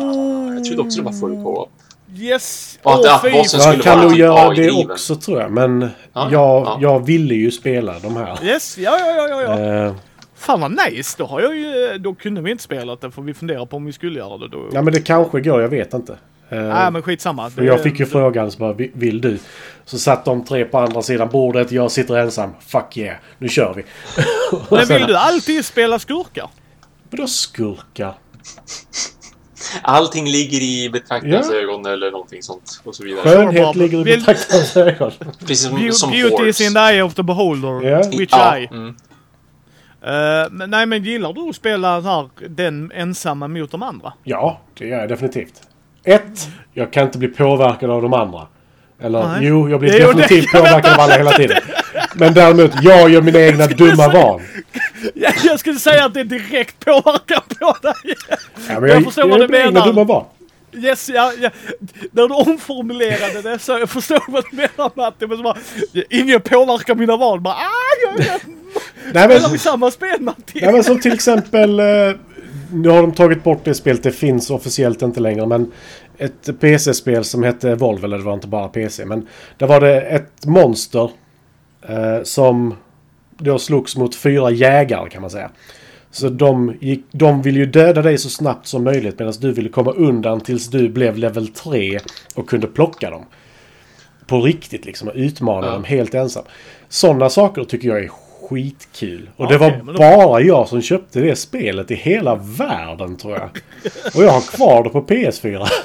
[SPEAKER 2] jag trodde också det var full co-op.
[SPEAKER 1] Yes!
[SPEAKER 2] Och att-
[SPEAKER 1] Åh,
[SPEAKER 2] att bossen
[SPEAKER 1] fan.
[SPEAKER 3] jag
[SPEAKER 2] skulle
[SPEAKER 3] kan
[SPEAKER 2] vara
[SPEAKER 3] nog
[SPEAKER 2] typ
[SPEAKER 3] göra det
[SPEAKER 2] AI-driven.
[SPEAKER 3] också tror jag. Men
[SPEAKER 2] Ja,
[SPEAKER 3] jag,
[SPEAKER 2] ja.
[SPEAKER 3] jag ville ju spela de här.
[SPEAKER 1] Yes, ja, ja, ja, ja. ja.
[SPEAKER 3] Eh,
[SPEAKER 1] Fan vad nice! Då har jag ju... Då kunde vi inte spela det för vi funderar på om vi skulle göra det då.
[SPEAKER 3] ja men det kanske går, jag vet inte. Eh,
[SPEAKER 1] Nej men skitsamma.
[SPEAKER 3] för jag fick ju frågan så bara, "Vi- vill du? Så satt de tre på andra sidan bordet, jag sitter ensam. Fuck yeah, nu kör vi.
[SPEAKER 1] Men vill du alltid spela skurkar?
[SPEAKER 3] Vadå skurkar?
[SPEAKER 2] Allting ligger i betraktarens
[SPEAKER 3] Ja.
[SPEAKER 2] ögon eller någonting sånt och så vidare.
[SPEAKER 3] Skönhet ligger i betraktarens ögon.
[SPEAKER 2] Precis som,
[SPEAKER 1] Beau-
[SPEAKER 2] som
[SPEAKER 1] Beauty is in the eye of the beholder.
[SPEAKER 3] Ja.
[SPEAKER 1] Which
[SPEAKER 2] ja,
[SPEAKER 1] eye?
[SPEAKER 2] mm.
[SPEAKER 1] Eh, men, nej men gillar du att spela här, den ensamma mot de andra?
[SPEAKER 3] Ja, det gör jag definitivt. Ett, jag kan inte bli påverkad av de andra. Eller
[SPEAKER 1] Nej.
[SPEAKER 3] jo, jag blir
[SPEAKER 1] Det
[SPEAKER 3] definitivt
[SPEAKER 1] det jag
[SPEAKER 3] påverkad av alla hela tiden. Men däremot, jag gör mina egna dumma val.
[SPEAKER 1] Ja, jag skulle säga att det är direkt påverkan på dig.
[SPEAKER 3] Ja, men
[SPEAKER 1] Jag förstår vad
[SPEAKER 3] gör
[SPEAKER 1] du
[SPEAKER 3] mina egna
[SPEAKER 1] menar.
[SPEAKER 3] dumma val.
[SPEAKER 1] Yes, ja, ja. När du omformulerade det så jag förstår vad du menar Matti. Men så bara, ingen påverkar mina val. Bara, ah, jag, jag,
[SPEAKER 3] Nej men,
[SPEAKER 1] spelar vi samma spel Matti?
[SPEAKER 3] nej, men som till exempel... Nu har de tagit bort det spelet, det finns officiellt inte längre. Men ett PC-spel som hette Volvo, eller det var inte bara PC. Men där var det ett monster eh, som då slogs mot fyra jägare kan man säga. Så de, gick, de ville ju döda dig så snabbt som möjligt medan du ville komma undan tills du blev level 3 och kunde plocka dem. På riktigt liksom, och utmana
[SPEAKER 2] Ja.
[SPEAKER 3] dem helt ensam. Sådana saker tycker jag är skitkul. Och det
[SPEAKER 1] Okej,
[SPEAKER 3] var
[SPEAKER 1] då-
[SPEAKER 3] bara jag som köpte det spelet i hela världen tror jag. Och jag har kvar det på PS4.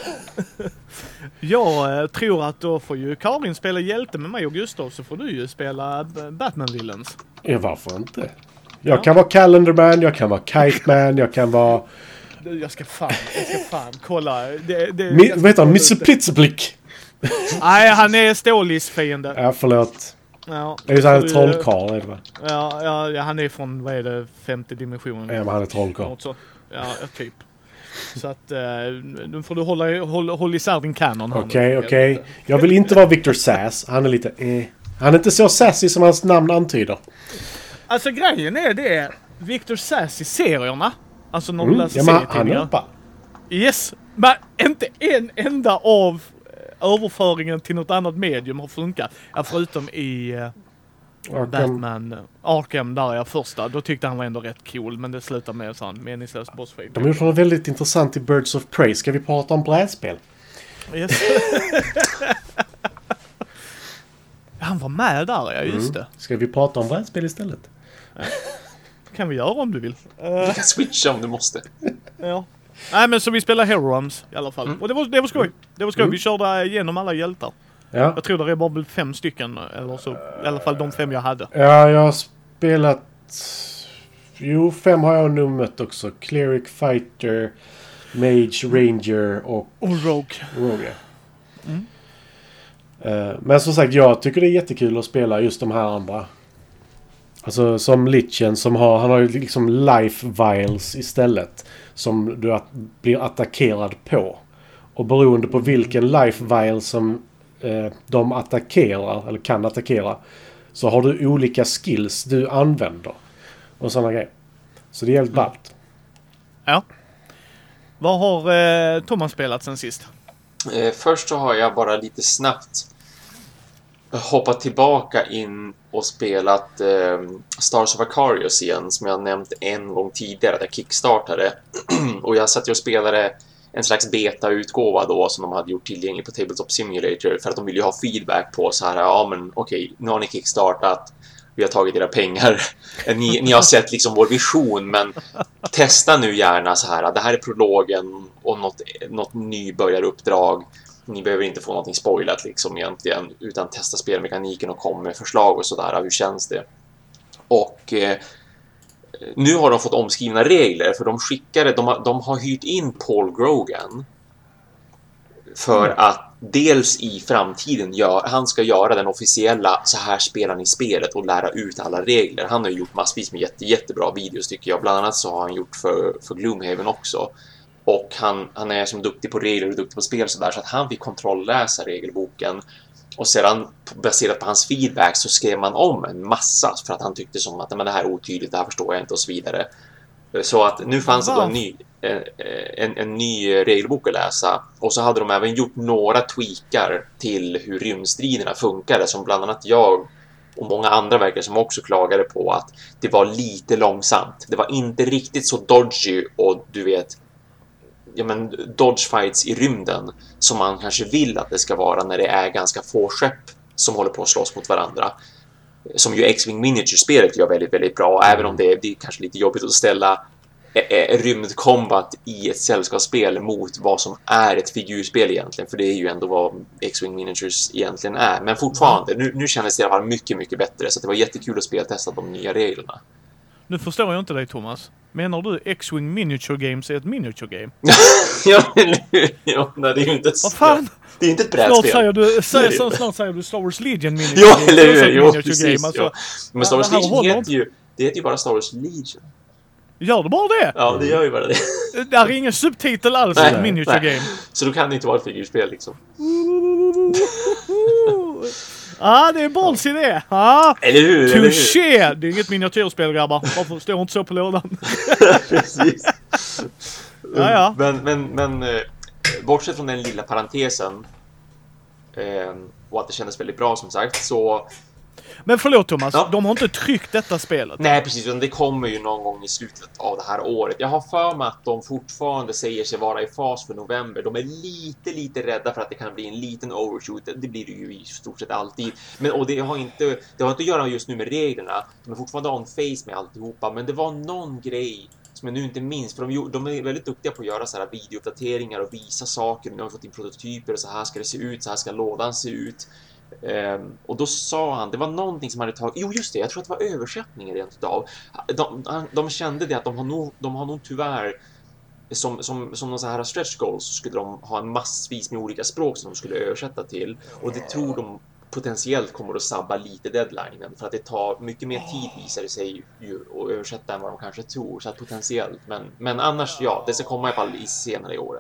[SPEAKER 1] Jag eh, tror att då får ju Karin spela hjälte med mig och Gustav så får du ju spela Batman Villains.
[SPEAKER 3] Ja, varför inte? Jag kan vara Calendarman, jag kan vara Kite Man, jag kan vara...
[SPEAKER 1] Jag ska fan, jag ska fan kolla. Det, det,
[SPEAKER 3] Mi, vad heter han?
[SPEAKER 1] det.
[SPEAKER 3] Plitzeblick!
[SPEAKER 1] Nej, han är Stålis fiende.
[SPEAKER 3] Ja, förlåt.
[SPEAKER 1] Ja,
[SPEAKER 3] Det är ju så här
[SPEAKER 1] Så, eh,
[SPEAKER 3] trollkarl, är det va?
[SPEAKER 1] Ja, ja, ja, han är från, vad är det, femte dimensionen?
[SPEAKER 3] Ja, men han är trollkarl.
[SPEAKER 1] Ja, typ. Så att, eh, nu får du hålla, hålla, hålla isär din kanon här.
[SPEAKER 3] Okej, okej. Jag vill inte vara Victor Sass. Han är lite eh. Han är inte så sassy som hans namn antyder.
[SPEAKER 1] Alltså grejen är det, Victor Sass i serierna, alltså när du
[SPEAKER 3] Mm.
[SPEAKER 1] läser
[SPEAKER 3] Ja, han
[SPEAKER 1] serietidningar. Yes, men inte en enda av överföringen till något annat medium har funkat. Ja, förutom i eh,
[SPEAKER 3] Arkham.
[SPEAKER 1] Batman eh, Arkham där jag första. Då tyckte han var ändå rätt cool, men det slutade med en sån meningslös bossfight.
[SPEAKER 3] De gjort något väldigt intressant i Birds of Prey. Ska vi prata om brädspel?
[SPEAKER 1] Yes. han var med där, ja just det.
[SPEAKER 3] Ska vi prata om brädspel istället?
[SPEAKER 1] kan vi göra om du vill.
[SPEAKER 2] Du kan switcha om du måste.
[SPEAKER 1] Ja. Nej men så vi spelar Hero Realms i alla fall. Och det var, det var skoj. Det var skoj.
[SPEAKER 3] Mm.
[SPEAKER 1] Vi körde igenom alla hjältar.
[SPEAKER 3] Ja.
[SPEAKER 1] Jag tror det är bara fem stycken eller så. I alla fall de fem jag hade.
[SPEAKER 3] Ja, jag har spelat... Jo, fem har jag nog mött också. Cleric, Fighter, Mage, Ranger och
[SPEAKER 1] Och Rogue.
[SPEAKER 3] Rogue. Eh, Men som sagt, jag tycker det är jättekul att spela just de här andra. Alltså som Litchen som har, han har ju liksom life vials istället. Som du att, blir attackerad på. Och beroende på vilken life vial som eh, de attackerar, eller kan attackera. Så har du olika skills du använder. Och sådana grejer. Så det är jävligt ballt.
[SPEAKER 1] Ja. Vad har eh, Thomas spelat sen sist?
[SPEAKER 2] Eh, först så har jag bara lite snabbt hoppat tillbaka in och spelat eh, Stars of Aquarius igen, som jag nämnt en gång tidigare, att jag kickstartade. och jag satt ju och spelade en slags beta-utgåva då som de hade gjort tillgänglig på Tabletop Simulator för att de ville ju ha feedback på så här, ja men okej, nu har ni kickstartat, vi har tagit era pengar, ni, ni har sett liksom vår vision, men testa nu gärna så här, det här är prologen och något, något nybörjaruppdrag. Ni behöver inte få någonting spoilat liksom egentligen, utan testa spelmekaniken och kom med förslag och sådär. Hur känns det? Och eh, nu har de fått omskrivna regler, för de skickade, de har, de har hyrt in Paul Grogan för att dels i framtiden gör, han ska göra den officiella så här spelar ni spelet och lära ut alla regler. Han har gjort massvis med jätte, jättebra videos tycker jag. Bland annat så har han gjort för, för Gloomhaven också. Och han, han är som duktig på regler och duktig på spel så där så att han fick kontrollläsa regelboken. Och sedan baserat på hans feedback så skrev man om en massa för att han tyckte som att men det här är otydligt, det här förstår jag inte och så vidare. Så att nu fanns det då en ny, en, en ny regelbok att läsa och så hade de även gjort några tweakar till hur rymdstriderna funkade som bland annat jag och många andra verkar som också klagade på att det var lite långsamt. Det var inte riktigt så dodgy och du vet ja, men, dodgefights i rymden som man kanske vill att det ska vara när det är ganska få skepp som håller på att slåss mot varandra. Som ju X-Wing Miniature-spelet gör väldigt, väldigt bra, även om det är, det är kanske lite jobbigt att ställa eh, eh, rymdkombat i ett sällskapsspel mot vad som är ett figurspel egentligen, för det är ju ändå vad X-Wing Miniatures egentligen är. Men fortfarande, nu, nu kändes det i alla fall mycket, mycket bättre, så det var jättekul att speltesta de nya reglerna.
[SPEAKER 1] Nu förstår jag inte dig Thomas. Menar du X-Wing Miniature Games är ett miniature game?
[SPEAKER 2] ja? Ja, nej, det är ju inte ett,
[SPEAKER 1] Vad fan?
[SPEAKER 2] det är inte ett
[SPEAKER 1] Snart
[SPEAKER 2] brädspel.
[SPEAKER 1] säger du, säger, så, snart säger du Star Wars Legion Miniature
[SPEAKER 2] Ja,
[SPEAKER 1] Games.
[SPEAKER 2] eller
[SPEAKER 1] Det är också
[SPEAKER 2] hur? Jo,
[SPEAKER 1] miniature
[SPEAKER 2] precis.
[SPEAKER 1] game, alltså.
[SPEAKER 2] ja. Men Star Wars Legion heter
[SPEAKER 1] inte.
[SPEAKER 2] ju, det heter ju bara Star Wars Legion.
[SPEAKER 1] Gör det bara det?
[SPEAKER 2] Ja, det gör ju bara det.
[SPEAKER 1] Det är ingen subtitel alls i
[SPEAKER 2] Nej,
[SPEAKER 1] ett miniature
[SPEAKER 2] nej.
[SPEAKER 1] game.
[SPEAKER 2] Så då kan det inte vara ett figurspel liksom.
[SPEAKER 1] Ja, det är Balls idé. Ja.
[SPEAKER 2] Eller hur? Eller hur?
[SPEAKER 1] Touché! Det är inget miniatyrspel grabbar. Varför står inte så på lådan?
[SPEAKER 2] Precis.
[SPEAKER 1] Ja, ja.
[SPEAKER 2] Men, men, men eh, bortsett från den lilla parentesen eh, och att det kändes väldigt bra som sagt så
[SPEAKER 1] Men förlåt Thomas,
[SPEAKER 2] Ja.
[SPEAKER 1] de har inte tryckt detta spelet.
[SPEAKER 2] Nej, precis. Det kommer ju någon gång i slutet av det här året. Jag har för mig att de fortfarande säger sig vara i fas för november. De är lite, lite rädda för att det kan bli en liten overshoot. Det blir det ju i stort sett alltid. Men, och det har, inte, det har inte att göra just nu med reglerna. De är fortfarande on face med alltihopa. Men det var någon grej som jag nu inte minns. För de, de är väldigt duktiga på att göra så här videouppdateringar och visa saker. Nu har vi fått in prototyper. Så här ska det se ut. Så här ska lådan se ut. Ehm, och då sa han, det var någonting som hade tagit, jo just det, jag tror att det var översättningen rent utav. De, de kände det att de har nog, de har nog tyvärr som, som, som någon så här stretch goals så skulle de ha en massvis med olika språk som de skulle översätta till och det tror de potentiellt kommer att sabba lite deadlinen för att det tar mycket mer tid visar det sig ju att översätta än vad de kanske tror så att potentiellt men, men annars ja, det ska komma i alla fall i senare i år.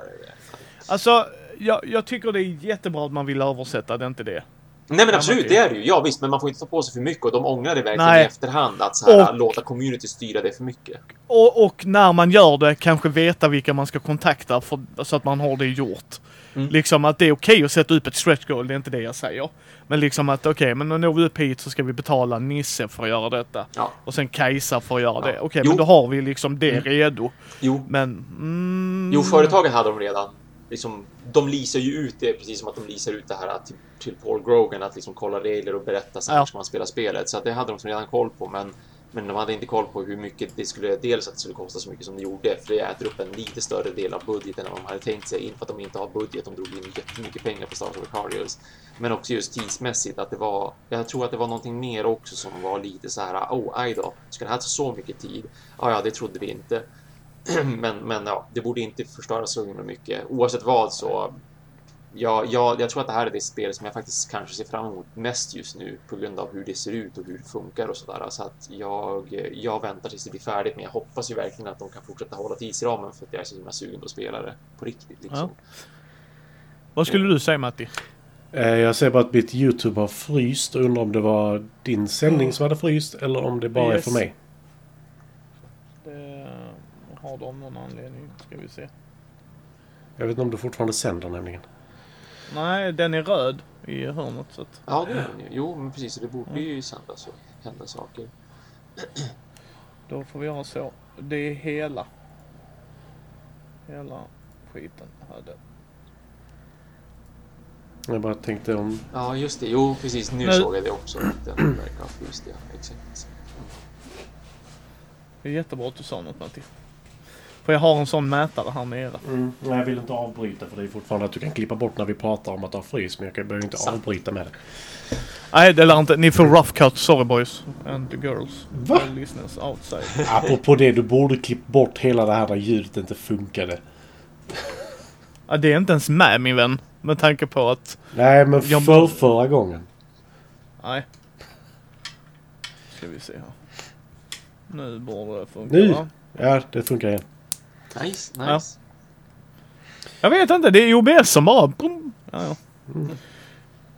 [SPEAKER 1] Alltså, jag, jag tycker det är jättebra att man vill översätta, det är inte det.
[SPEAKER 2] Nej men absolut, det är det ju. Ja visst, men man får inte ta på sig för mycket och de ångrar det verkligen
[SPEAKER 1] Nej.
[SPEAKER 2] i efterhand att så här,
[SPEAKER 1] Och-
[SPEAKER 2] låta community styra det för mycket.
[SPEAKER 1] Och, och när man gör det, kanske veta vilka man ska kontakta för, så att man har det gjort.
[SPEAKER 2] Mm.
[SPEAKER 1] Liksom att det är okej att sätta upp ett stretch goal, det är inte det jag säger. Men liksom att okej, men när vi upp hit så ska vi betala Nisse för att göra detta.
[SPEAKER 2] Ja.
[SPEAKER 1] Och sen Kajsa för att göra
[SPEAKER 2] Ja.
[SPEAKER 1] det. Okej,
[SPEAKER 2] Jo.
[SPEAKER 1] men då har vi liksom det
[SPEAKER 2] Mm.
[SPEAKER 1] redo.
[SPEAKER 2] Jo,
[SPEAKER 1] Men... Mm,
[SPEAKER 2] jo, företaget hade de redan. Liksom, de leasar ju ut det precis som att de leasar ut det här till, till Paul Grogan att liksom kolla regler och berätta här
[SPEAKER 1] Ja.
[SPEAKER 2] ska man spela spelet. Så att det hade de redan koll på, men men de hade inte koll på hur mycket det skulle, dels att det skulle kosta så mycket som det gjorde, för det äter upp en lite större del av budgeten än vad de hade tänkt sig, inte för att de inte har budget, de drog in jättemycket pengar på Star Wars Cardinals. Men också just tidsmässigt, att det var, jag tror att det var någonting mer också som var lite så här, oh, aj då, ska det här ta så mycket tid? Ja, ja, det trodde vi inte. men, men ja, det borde inte förstöra så himla mycket. Oavsett vad så, ja, ja, jag tror att det här är det spel som jag faktiskt kanske ser fram emot mest just nu på grund av hur det ser ut och hur det funkar och sådär. Så att jag, jag väntar tills det blir färdigt, men jag hoppas ju verkligen att de kan fortsätta hålla tidsramen för att jag är så himla sugen på att spela det på riktigt. Liksom.
[SPEAKER 1] Vad skulle du säga Matti?
[SPEAKER 3] Eh, Jag ser bara att mitt YouTube har fryst och undrar om det var din sändning som hade fryst eller om det bara är för
[SPEAKER 1] Yes.
[SPEAKER 3] mig.
[SPEAKER 1] Det har de någon anledning, ska vi se.
[SPEAKER 3] Jag vet inte om du fortfarande sänder nämligen.
[SPEAKER 1] Nej, den är röd i hörnet så att...
[SPEAKER 2] Ja, det är den ju. Jo, men precis. Det borde ju sändas och hända saker.
[SPEAKER 1] Då får vi göra så. Det är hela. Hela skiten hade.
[SPEAKER 3] Jag bara tänkte om...
[SPEAKER 2] Ja, just det. Jo, precis. Nu
[SPEAKER 1] Men-
[SPEAKER 2] såg jag det också. att Den verkar fryst, ja. Exakt.
[SPEAKER 1] Det är jättebra att du sa något Matti. För jag har en sån mätare här nere.
[SPEAKER 3] Mm, nej, jag vill inte avbryta för det är fortfarande att du kan klippa bort när vi pratar om att det har fryst. Men jag behöver inte
[SPEAKER 2] Sant.
[SPEAKER 3] avbryta med det.
[SPEAKER 1] Nej, det lär inte. Ni får rough cut. Sorry boys. And the girls.
[SPEAKER 3] Va?
[SPEAKER 1] The listeners outside.
[SPEAKER 3] Apropå det, du borde klippt bort hela det här där ljudet inte funkade.
[SPEAKER 1] Ja, det är inte ens med min vän. Med tanke på att...
[SPEAKER 3] Nej, men
[SPEAKER 1] Jag-
[SPEAKER 3] för förra gången.
[SPEAKER 1] Nej. Ska vi se här. Nu borde det funka
[SPEAKER 3] Nu.
[SPEAKER 1] va?
[SPEAKER 3] Ja, det funkar igen.
[SPEAKER 2] Nice, nice.
[SPEAKER 1] Jag vet inte. Det är OBS som bara... Brum. Ja, ja.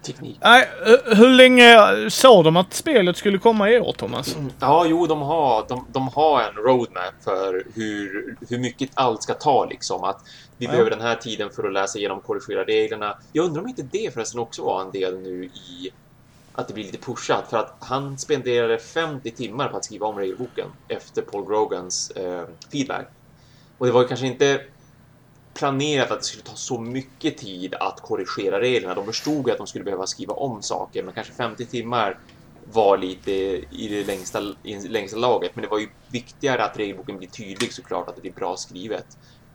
[SPEAKER 2] Teknik.
[SPEAKER 1] Nej, eh, hur länge sa de att spelet skulle komma i år Thomas?
[SPEAKER 2] Ja, jo, de har, de, de har en roadmap för hur, hur mycket allt ska ta liksom. Att vi
[SPEAKER 1] Ja.
[SPEAKER 2] behöver den här tiden för att läsa igenom och korrigera reglerna. Jag undrar om inte det förresten också var en del nu i att det blir lite pushat. För att han spenderade 50 timmar på att skriva om regelboken efter Paul Grogans eh, feedback. Och det var ju kanske inte planerat att det skulle ta så mycket tid att korrigera reglerna. De förstod att de skulle behöva skriva om saker, men kanske 50 timmar var lite i det längsta, i längsta laget. Men det var ju viktigare att regelboken blir tydlig såklart, att det blir bra skrivet.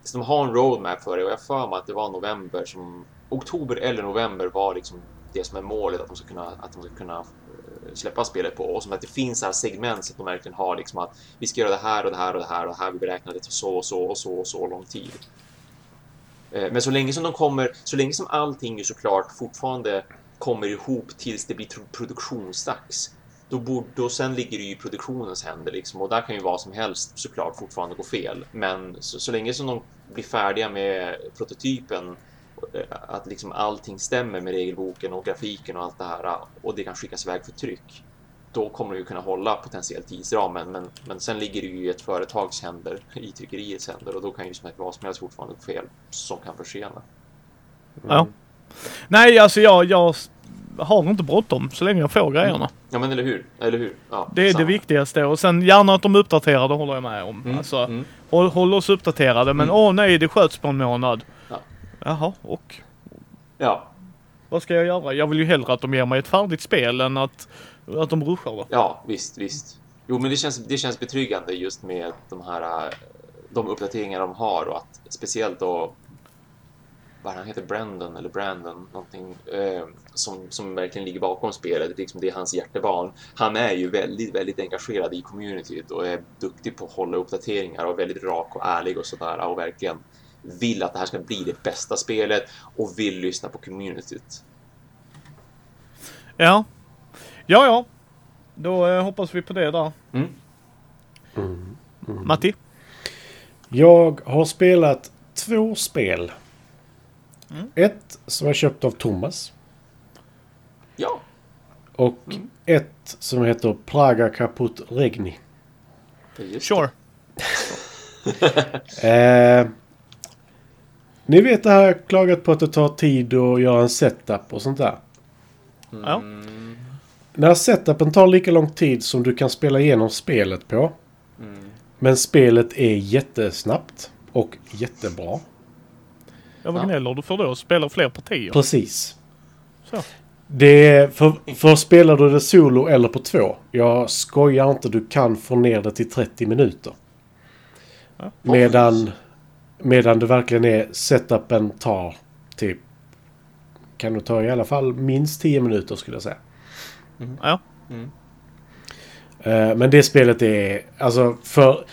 [SPEAKER 2] Så de har en roadmap för det och jag för mig att det var november som oktober eller november var liksom det som är målet att de ska kunna, att de ska kunna släppa spelet på och som att det finns så här segment så att de verkligen har liksom att vi ska göra det här och det här och det här och det här vi beräknar det till så och så och så och så lång tid. Eh, men så länge som de kommer, så länge som allting ju såklart fortfarande kommer ihop tills det blir produktionsdags. Då, borde, då sen ligger det ju i produktionens händer liksom och där kan ju vad som helst såklart fortfarande gå fel. Men så, så länge som de blir färdiga med prototypen att liksom allting stämmer med regelboken och grafiken och allt det här och det kan skickas iväg för tryck. Då kommer det ju kunna hålla potentiellt tidsramen, men, men sen ligger det ju i ett företags händer, i tryckeriets händer och då kan ju som vad som helst fortfarande gå fel som kan försena.
[SPEAKER 1] Ja. Nej, alltså jag, jag har inte bråttom så länge jag får grejerna.
[SPEAKER 2] Ja, men eller hur? Eller hur? Ja,
[SPEAKER 1] Det är
[SPEAKER 2] samma.
[SPEAKER 1] det viktigaste och sen gärna att de uppdaterar, det håller jag med om.
[SPEAKER 2] Mm,
[SPEAKER 1] Alltså,
[SPEAKER 2] mm.
[SPEAKER 1] håll, håll oss uppdaterade men
[SPEAKER 2] Mm.
[SPEAKER 1] åh nej, det sköts på en månad.
[SPEAKER 2] Ja.
[SPEAKER 1] Jaha, och
[SPEAKER 2] Ja,
[SPEAKER 1] vad ska jag göra? Jag vill ju hellre att de ger mig ett färdigt spel än att, att de ruschar det.
[SPEAKER 2] ja, visst, visst. Jo, men det känns, det känns betryggande just med de här eh, de uppdateringar de har och att speciellt då vad han heter, Brandon eller Brandon, någonting eh, som, som verkligen ligger bakom spelet, liksom det är hans hjärtebarn. Han är ju väldigt, väldigt engagerad i communityt och är duktig på att hålla uppdateringar och väldigt rak och ärlig och sådär och verkligen vill att det här ska bli det bästa spelet och vill lyssna på communityt.
[SPEAKER 1] Ja. Ja, ja. Då eh, hoppas vi på det där.
[SPEAKER 2] Mm.
[SPEAKER 1] Matti?
[SPEAKER 3] Jag har spelat två spel. Ett som jag köpt av Thomas.
[SPEAKER 2] Ja,
[SPEAKER 3] Och ett som heter Praga Kaput Regni.
[SPEAKER 1] Sure.
[SPEAKER 3] Eh, ni vet det här jag klagat på att det tar tid att göra en setup och sånt där.
[SPEAKER 1] Ja.
[SPEAKER 2] Mm.
[SPEAKER 3] När setupen tar lika lång tid som du kan spela igenom spelet på.
[SPEAKER 2] Mm.
[SPEAKER 3] Men spelet är jättesnabbt och jättebra.
[SPEAKER 1] Ja, vad gnäller du för då? Spelar fler partier?
[SPEAKER 3] Precis.
[SPEAKER 1] Så.
[SPEAKER 3] Det är för, för spelar du det solo eller på två. Jag skojar inte, du kan få ner det till 30 minuter.
[SPEAKER 1] Ja.
[SPEAKER 3] Medan, medan det verkligen är setupen tar typ kan du ta i alla fall minst 10 minuter skulle jag säga.
[SPEAKER 1] Ja.
[SPEAKER 3] Eh, Men det spelet är, alltså för...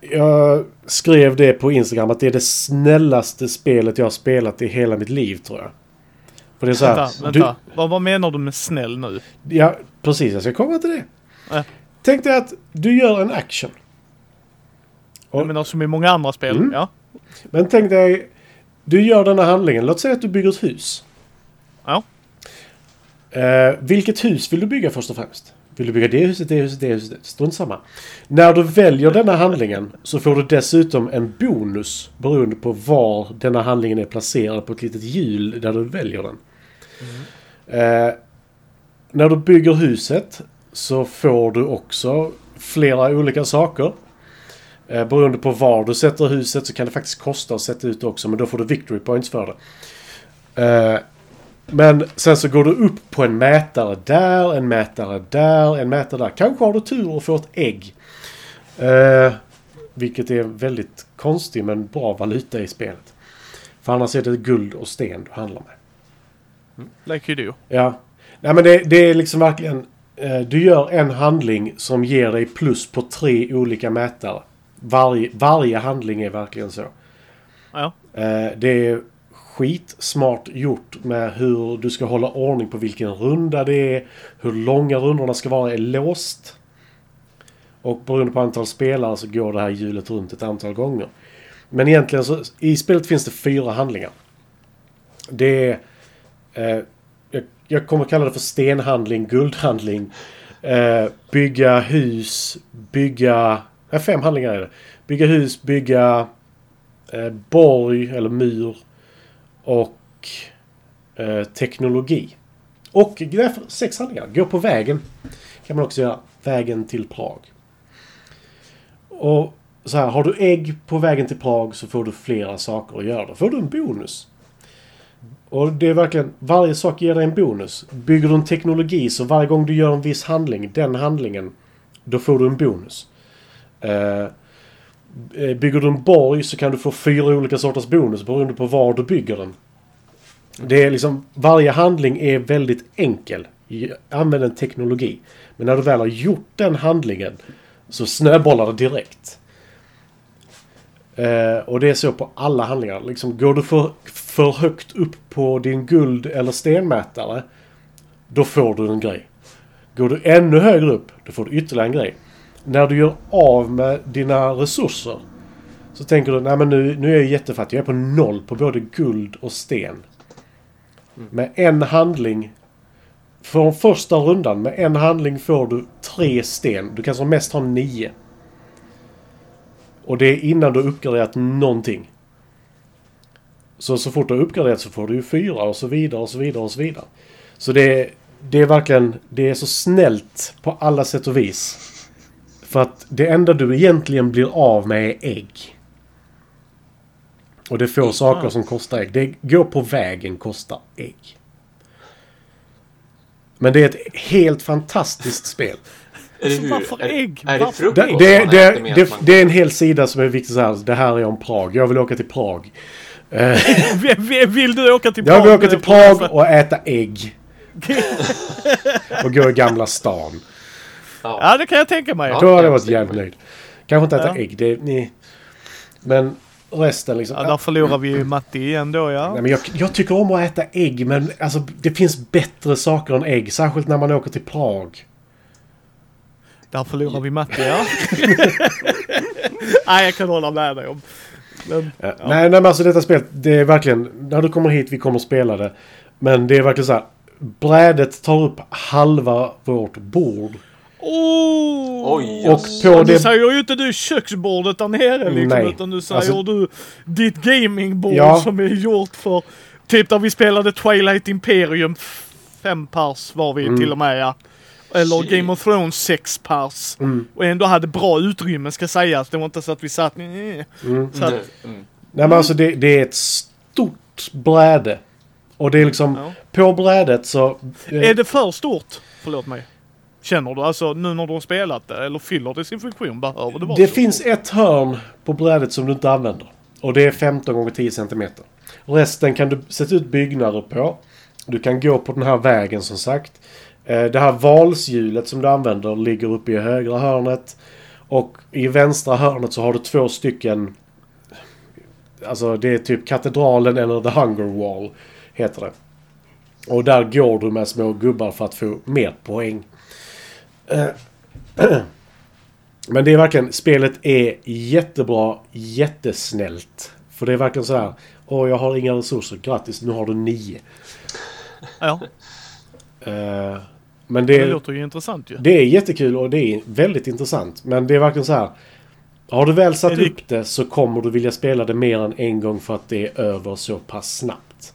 [SPEAKER 3] Jag skrev det på Instagram att det är det snällaste spelet jag har spelat i hela mitt liv tror jag. För det är så här,
[SPEAKER 1] Vänta, vänta. Vad, vad menar du med snäll nu?
[SPEAKER 3] Du, ja, precis. Jag ska komma till det.
[SPEAKER 1] Ja.
[SPEAKER 3] Tänk dig att du gör en action. Och-
[SPEAKER 1] Jag menar som i många andra spel.
[SPEAKER 3] Mm.
[SPEAKER 1] Ja.
[SPEAKER 3] Men tänk dig, du gör denna handlingen. Låt säga att du bygger ett hus.
[SPEAKER 1] Ja.
[SPEAKER 3] Eh, vilket hus vill du bygga först och främst? Vill du bygga det huset, det huset, det huset? Strunt samma. När du väljer denna handlingen så får du dessutom en bonus beroende på var denna handlingen är placerad på ett litet hjul där du väljer den. Eh, när du bygger huset så får du också flera olika saker. Eh, beroende på var du sätter huset så kan det faktiskt kosta att sätta ut det också men då får du victory points för det. Eh, men sen så går du upp på en mätare där, en mätare där, en mätare där. Kanske har du tur och får ett ägg. Eh, vilket är väldigt konstig men bra valuta i spelet. För annars är det guld och sten du handlar med.
[SPEAKER 1] Like you do.
[SPEAKER 3] Ja. Nej men det, det är liksom verkligen... Eh, du gör en handling som ger dig plus på tre olika mätare. Varje, varje handling är verkligen så.
[SPEAKER 1] Ja.
[SPEAKER 3] Eh, det är skitsmart gjort med hur du ska hålla ordning på vilken runda det är. Hur långa rundorna ska vara är låst. Och beroende på antal spelare så går det här hjulet runt ett antal gånger. Men egentligen så i spelet finns det fyra handlingar. Det är... Eh, jag, jag kommer kalla det för stenhandling, guldhandling. Eh, bygga hus, bygga... Nej, fem handlingar är det. Bygga hus, bygga eh, borg eller mur och eh, teknologi. Och därför, sex handlingar. Gå på vägen. Kan man också göra. Vägen till Prag. Och så här, har du ägg på vägen till Prag så får du flera saker att göra. Då får du en bonus. Och det är verkligen, varje sak ger dig en bonus. Bygger du en teknologi så varje gång du gör en viss handling, den handlingen, då får du en bonus. Eh, eh, bygger du en borg så kan du få fyra olika sorters bonus beroende på var du bygger den. Det är liksom, varje handling är väldigt enkel. Använd en teknologi. Men när du väl har gjort den handlingen så snöbollar det direkt. Eh, och det är så på alla handlingar. Liksom, går du för, för högt upp på din guld eller stenmätare, då får du en grej. Går du ännu högre upp, då får du ytterligare en grej. När du gör av med dina resurser, så tänker du, nej men nu, nu är jag jättefattig. Jag är på noll på både guld och sten. Med en handling från första rundan, med en handling får du tre sten. Du kan som mest ha nio. Och det är innan du har uppgraderat någonting. Så så fort du har uppgraderat så får du ju fyra och så vidare och så vidare och så vidare. Så det det är verkligen, det är så snällt på alla sätt och vis. För att det enda du egentligen blir av med är ägg. Och det är få saker som kostar ägg. Det går på vägen kostar ägg. Men det är ett helt fantastiskt spel.
[SPEAKER 2] Eller
[SPEAKER 1] Så
[SPEAKER 2] hur?
[SPEAKER 1] varför
[SPEAKER 2] är,
[SPEAKER 1] ägg?
[SPEAKER 2] Är det?
[SPEAKER 3] Det, det, det, det, det är en hel sida som är viktig så här. Det här är om Prag. Jag vill åka till Prag. Eh,
[SPEAKER 1] Vill du åka till Prag?
[SPEAKER 3] jag vill åka till Prag och äta ägg. och gå i Gamla stan.
[SPEAKER 1] Ja, det kan jag tänka mig.
[SPEAKER 2] Ja.
[SPEAKER 3] Då hade jag varit jävligt nöjd. Kanske inte äta
[SPEAKER 1] Ja.
[SPEAKER 3] ägg. Det, nej. Men resten liksom.
[SPEAKER 1] Ja, där förlorar vi ju Matti igen då ja.
[SPEAKER 3] Nej, men jag, jag tycker om att äta ägg men alltså, det finns bättre saker än ägg. Särskilt när man åker till Prag.
[SPEAKER 1] Där förlorar vi Matti ja. Nej, jag kan hålla med dig om. Men,
[SPEAKER 3] Ja. Nej, nej men alltså detta spel, det är verkligen, när du kommer hit, vi kommer spela det. Men det är verkligen så här, brädet tar upp halva vårt bord.
[SPEAKER 1] Oh!
[SPEAKER 2] Oj,
[SPEAKER 3] Och på
[SPEAKER 1] Nu
[SPEAKER 3] det...
[SPEAKER 1] säger ju inte du köksbordet där nere liksom,
[SPEAKER 3] Nej.
[SPEAKER 1] utan du säger
[SPEAKER 3] Alltså-
[SPEAKER 1] du ditt gamingbord
[SPEAKER 3] Ja.
[SPEAKER 1] som är gjort för typ där vi spelade Twilight Imperium fem pers var vi
[SPEAKER 3] Mm.
[SPEAKER 1] till och med ja. Eller
[SPEAKER 2] Shit.
[SPEAKER 1] Game of Thrones sex pers.
[SPEAKER 3] Mm.
[SPEAKER 1] Och ändå hade bra utrymme ska sägas. Det var inte så att vi satt... eh.
[SPEAKER 3] Mm.
[SPEAKER 1] Så att,
[SPEAKER 2] mm.
[SPEAKER 3] Nej men alltså det, det är ett stort bräde. Och det är liksom,
[SPEAKER 1] Ja.
[SPEAKER 3] på brädet så... eh,
[SPEAKER 1] Är det för stort? Förlåt mig. Känner du alltså nu när du har spelat det? Eller fyller det sin funktion? Behöver det vara
[SPEAKER 3] Det
[SPEAKER 1] så
[SPEAKER 3] finns ett hörn på brädet som du inte använder. Och det är 15 gånger 10 cm. Resten kan du sätta ut byggnader på. Du kan gå på den här vägen som sagt. Eh, Det här valshjulet som du använder ligger uppe i högra hörnet. Och i vänstra hörnet så har du två stycken... Alltså det är typ katedralen eller the hunger wall. Heter det. Och där går du med små gubbar för att få mer poäng. Eh, Men det är verkligen, spelet är jättebra, jättesnällt. För det är verkligen så här. Åh, jag har inga resurser. Grattis, nu har du nio.
[SPEAKER 1] Ja,
[SPEAKER 3] Eh, men
[SPEAKER 1] det
[SPEAKER 3] det,
[SPEAKER 1] låter ju intressant ju.
[SPEAKER 3] det är jättekul och det är väldigt intressant. Men det är verkligen så här. Har du väl satt
[SPEAKER 1] det-
[SPEAKER 3] upp det så kommer du vilja spela det mer än en gång för att det är över så pass snabbt.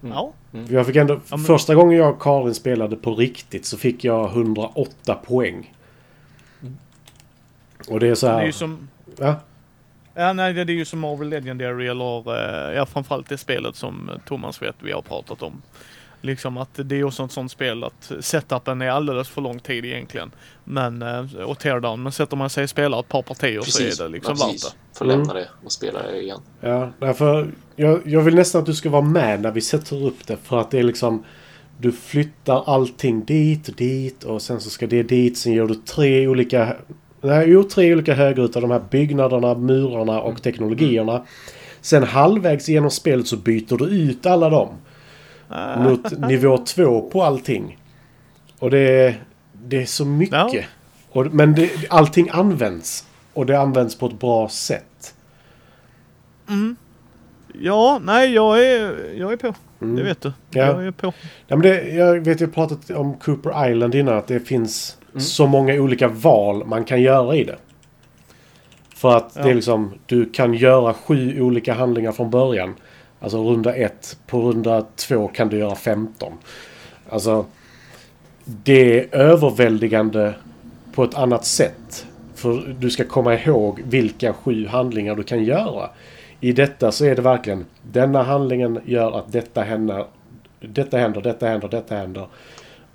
[SPEAKER 1] Ja.
[SPEAKER 3] För Jag fick ändå,
[SPEAKER 1] Ja, men-
[SPEAKER 3] Första gången jag och Karin spelade på riktigt så fick jag 108 poäng. Och det är så
[SPEAKER 1] Det är
[SPEAKER 3] här.
[SPEAKER 1] ju som...
[SPEAKER 3] Ja,
[SPEAKER 1] Ja, nej, det är ju som Marvel Legendary eller eh, ja, framförallt det spelet som Thomas vet vi har pratat om. Liksom att det är också ett sånt spel att setupen är alldeles för lång tid egentligen. Men, eh, och teardown. Men sätter man sig och spelar ett par partier
[SPEAKER 2] Precis.
[SPEAKER 1] så är det liksom
[SPEAKER 2] ja,
[SPEAKER 1] värt det.
[SPEAKER 2] Får
[SPEAKER 3] Mm.
[SPEAKER 2] lämna det och spela det igen.
[SPEAKER 3] Ja, därför... Jag, jag vill nästan att du ska vara med när vi sätter upp det. För att det är liksom... Du flyttar allting dit och dit och sen så ska det dit. Sen gör du tre olika... Nej, jo, tre olika höger utav de här byggnaderna, murarna och teknologierna. Sen halvvägs genom spelet så byter du ut alla dem. Mot nivå två på allting. Och det är, det är så mycket.
[SPEAKER 1] Ja.
[SPEAKER 3] Och, men det, allting används. Och det används på ett bra sätt.
[SPEAKER 1] Ja, nej, jag är, jag är på. Det vet du.
[SPEAKER 3] Mm. Ja.
[SPEAKER 1] Jag är på.
[SPEAKER 3] Ja, men det, jag vet ju pratat om Cooper Island innan att det finns så många olika val man kan göra i det. För att det är
[SPEAKER 1] Ja.
[SPEAKER 3] liksom, du kan göra sju olika handlingar från början. Alltså runda ett. På runda två kan du göra 15. Alltså, det är överväldigande på ett annat sätt. För du ska komma ihåg vilka sju handlingar du kan göra. I detta så är det verkligen denna handlingen gör att detta händer, detta händer, detta händer, detta händer.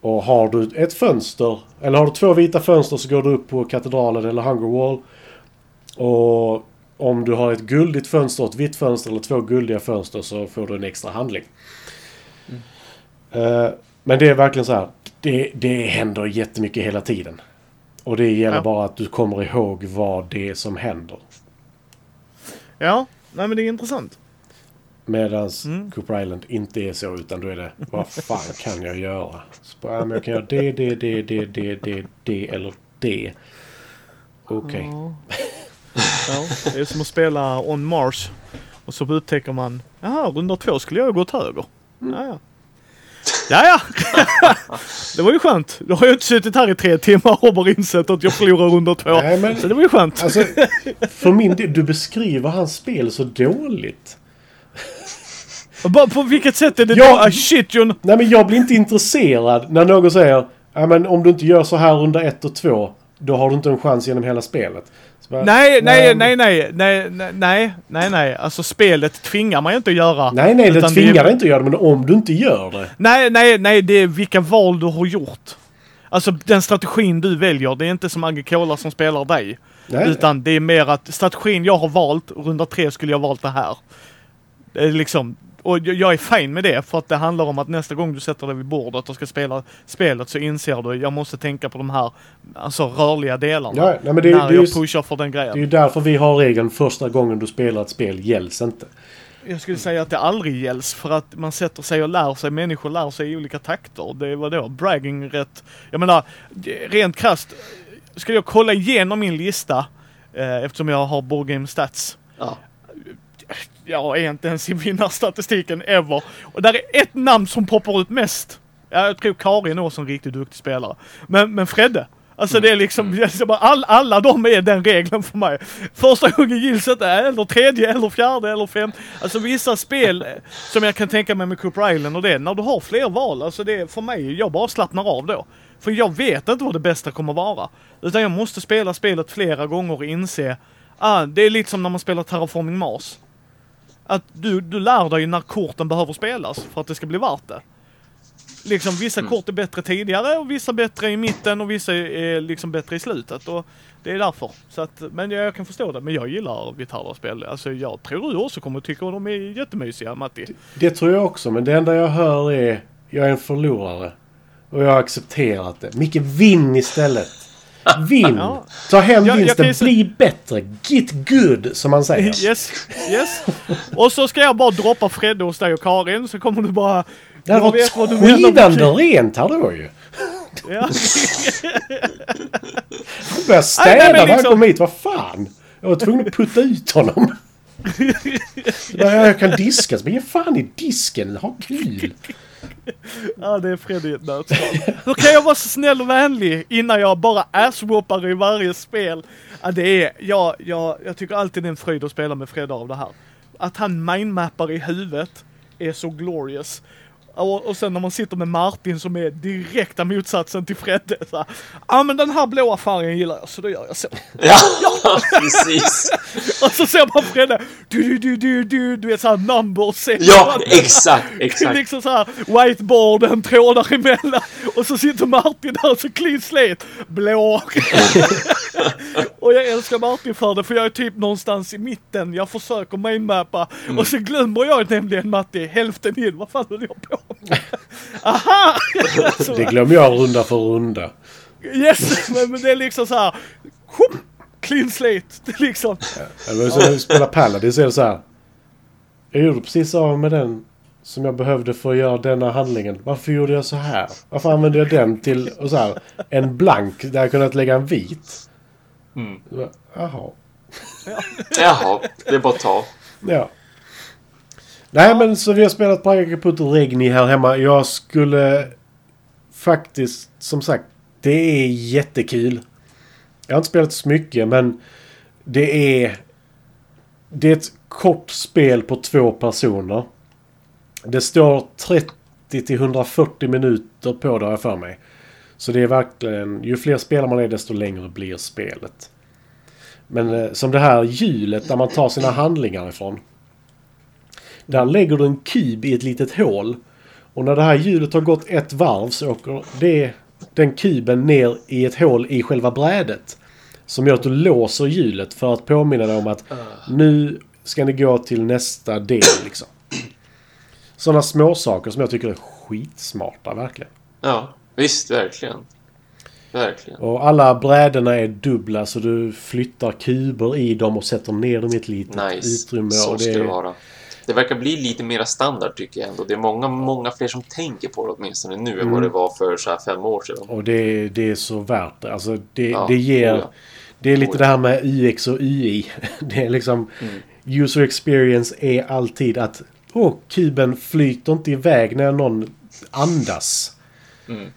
[SPEAKER 3] Och har du ett fönster, eller har du två vita fönster så går du upp på katedralen eller Hunger Wall. Och om du har ett guldigt fönster, ett vitt fönster eller två guldiga fönster så får du en extra handling. Eh, men det är verkligen så här. Det, det händer jättemycket hela tiden. Och det gäller
[SPEAKER 1] Ja.
[SPEAKER 3] bara att du kommer ihåg vad det är som händer.
[SPEAKER 1] Ja, nej men det är intressant.
[SPEAKER 3] Medan
[SPEAKER 1] Mm.
[SPEAKER 3] Cooper Island inte är så utan då är det vad fan kan jag göra? Så bara, ja, men jag kan göra det, det, det, det, det, det, det eller det. Okej.
[SPEAKER 1] Ja. Ja, det är som att spela On Mars. Och så upptäcker man, jaha, runda två skulle jag gått höger. Ja, ja. Ja, ja. det var ju skönt. Då har jag inte suttit här i tre timmar och bara insett att jag förlorar runda två.
[SPEAKER 3] Nej, men-
[SPEAKER 1] Så det var ju skönt.
[SPEAKER 3] Alltså, för min del, du beskriver hans spel så dåligt.
[SPEAKER 1] Bara, på vilket sätt är det
[SPEAKER 3] Ja.
[SPEAKER 1] då? Ah, shit, John.
[SPEAKER 3] Nej men jag blir inte intresserad när någon säger ja men om du inte gör så här runda ett och två då har du inte en chans genom hela spelet. Bara,
[SPEAKER 1] Nej, nej, nej, nej, nej, nej, nej, nej, nej. Alltså spelet tvingar man ju inte att göra.
[SPEAKER 3] Nej, nej, det tvingar
[SPEAKER 1] är-
[SPEAKER 3] dig inte att göra det, men om du inte gör det.
[SPEAKER 1] Nej, nej, nej, det är vilka val du har gjort. Alltså den strategin du väljer, det är inte som Agricola som spelar dig.
[SPEAKER 3] Nej,
[SPEAKER 1] Utan det är mer att strategin jag har valt, runda tre skulle jag valt det här. Det är liksom, och jag- är fin med det för att det handlar om att nästa gång du sätter dig vid bordet och ska spela spelet så inser du jag måste tänka på de här alltså, rörliga delarna.
[SPEAKER 3] Ja, nej, men det-
[SPEAKER 1] när
[SPEAKER 3] det är
[SPEAKER 1] jag pushar för den
[SPEAKER 3] det är
[SPEAKER 1] grejen.
[SPEAKER 3] ju därför vi har regeln första gången du spelar ett spel gälls inte.
[SPEAKER 1] Jag skulle säga att det aldrig gälls för att man sätter sig och lär sig, människor lär sig i olika takter. Det var då bragging rätt, jag menar rent krasst, ska jag kolla igenom min lista eh, eftersom jag har board game stats.
[SPEAKER 2] Ja.
[SPEAKER 1] Jag är inte ens i vinnarstatistiken ever. Och där är ett namn som poppar ut mest. Ja, jag tror Karin är också en riktigt duktig spelare. Men, men Fredde. Alltså det är liksom, är bara all, alla de är den regeln för mig. Första gången gills inte, eller tredje, eller fjärde, eller fem. Alltså vissa spel eh, som jag kan tänka mig med Cooper Island och det, när du har fler val, alltså det är för mig, jag bara slappnar av då. För jag vet inte vad det bästa kommer vara. Utan jag måste spela spelet flera gånger och inse, ah, det är lite som när man spelar Terraforming Mars. Att du, du lär dig när korten behöver spelas för att det ska bli värt det. Liksom vissa kort är bättre tidigare och vissa bättre i mitten och vissa är liksom bättre i slutet. Och det är därför. Så att, men jag, jag kan förstå det. Men jag gillar Vitara-spel. Alltså jag tror du också kommer tycka att de är jättemysiga, Matti.
[SPEAKER 3] Det tror jag också, men det enda jag hör är jag är en förlorare. Och jag har accepterat det. Micke, vinn istället. Vinn!
[SPEAKER 1] Ja.
[SPEAKER 3] Ta hem
[SPEAKER 1] Jag- jag
[SPEAKER 3] vinsten,
[SPEAKER 1] se-
[SPEAKER 3] bli bättre. Get good, som man säger.
[SPEAKER 1] Yes, yes. Och så ska jag bara droppa Fredde hos dig och Karin så kommer du bara...
[SPEAKER 3] Det
[SPEAKER 1] Jag vet vad du
[SPEAKER 3] rent här då ju.
[SPEAKER 1] Ja.
[SPEAKER 3] Jag började städa
[SPEAKER 1] Nej, nej, men
[SPEAKER 3] när han
[SPEAKER 1] liksom-
[SPEAKER 3] kom hit. Vad fan? Jag var tvungen att putta ut honom. Jag kan diska. Bara, Ge fan i disken. Ha kul.
[SPEAKER 1] Ja, det är Freddy i ett nötskal. Hur kan jag vara så snäll och vänlig innan jag bara asswhoopar i varje spel? Ja, det är, jag, jag, jag tycker alltid det är en fröjd att spela med Fredde av det här. Att han mindmappar i huvudet är så glorious. Och, och sen när man sitter med Martin som är direkta motsatsen till Fredde. Ja men den här blåa färgen gillar jag så då gör jag så.
[SPEAKER 2] Ja, precis.
[SPEAKER 1] Och så ser man Fredde, du du du du du, du vet såhär numbers.
[SPEAKER 2] Ja, exakt, exakt.
[SPEAKER 1] liksom såhär whiteboarden, trådar emellan. Och så sitter Martin där så clean slate. Blå. och jag älskar Martin för det för jag är typ någonstans i mitten. Jag försöker mindmappa. Och så glömmer jag nämligen Matti hälften in. Vad fan höll jag på? Aha!
[SPEAKER 3] Det glömmer jag runda för runda.
[SPEAKER 1] yes! Men, men det är liksom så här. Whoop, clean slate. Det är liksom.
[SPEAKER 3] Eller så när vi spelar Paladin så är det så här. Jag gjorde precis av med den som jag behövde för att göra denna handlingen. Varför gjorde jag så här? Varför använde jag den till och så här, en blank där jag kunnat lägga en vit?
[SPEAKER 2] Mm.
[SPEAKER 3] Jaha.
[SPEAKER 2] Jaha, det är bara att ta.
[SPEAKER 3] Ja. Nej men så vi har spelat Praga Kaput och Regni här hemma. Jag skulle faktiskt, som sagt, det är jättekul. Jag har inte spelat så mycket men det är... Det är ett kort spel på två personer. Det står 30 till 140 minuter på det har jag för mig. Så det är verkligen, ju fler spelare man är desto längre blir spelet. Men eh, som det här hjulet där man tar sina handlingar ifrån. Där lägger du en kub i ett litet hål. Och när det här hjulet har gått ett varv så åker det, den kuben ner i ett hål i själva brädet. Som gör att du låser hjulet för att påminna dig om att nu ska ni gå till nästa del liksom. Sådana små saker som jag tycker är skitsmarta verkligen.
[SPEAKER 2] Ja, visst, verkligen. Verkligen.
[SPEAKER 3] Och alla brädorna är dubbla så du flyttar kuber i dem och sätter ner dem i ett litet
[SPEAKER 2] Nice.
[SPEAKER 3] utrymme.
[SPEAKER 2] Så
[SPEAKER 3] och
[SPEAKER 2] ska
[SPEAKER 3] det,
[SPEAKER 2] det vara. Det verkar bli lite mera standard tycker jag ändå. Det är många, många fler som tänker på det åtminstone nu än
[SPEAKER 3] Mm.
[SPEAKER 2] vad det var för så här fem år sedan.
[SPEAKER 3] och det, det är så värt det. Alltså det,
[SPEAKER 2] Ja,
[SPEAKER 3] det ger...
[SPEAKER 2] ja.
[SPEAKER 3] Det är lite det här med UX och UI. Det är liksom...
[SPEAKER 2] Mm.
[SPEAKER 3] User experience är alltid att... Åh, kuben flyter inte iväg när någon andas.
[SPEAKER 2] Mm.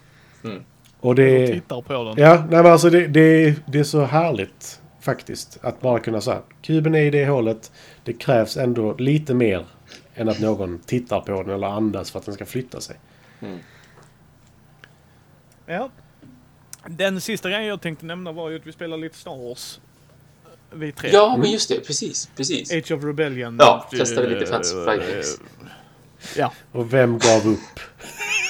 [SPEAKER 2] Mm.
[SPEAKER 3] Och det...
[SPEAKER 1] Tittar på den.
[SPEAKER 3] Ja, nej men alltså det, det, det är så härligt faktiskt. Att bara kunna säga kuben är i det hålet. Det krävs ändå lite mer än att någon tittar på den eller andas för att den ska flytta sig.
[SPEAKER 1] Ja. Den sista grejen jag tänkte nämna var ju att vi spelar lite Star Wars. Vi tre.
[SPEAKER 2] Ja, men just det. Precis, precis.
[SPEAKER 1] Age of Rebellion.
[SPEAKER 2] Ja,
[SPEAKER 1] Eh,
[SPEAKER 2] testade lite Fantasy Games.
[SPEAKER 1] Ja,
[SPEAKER 3] Och vem gav upp?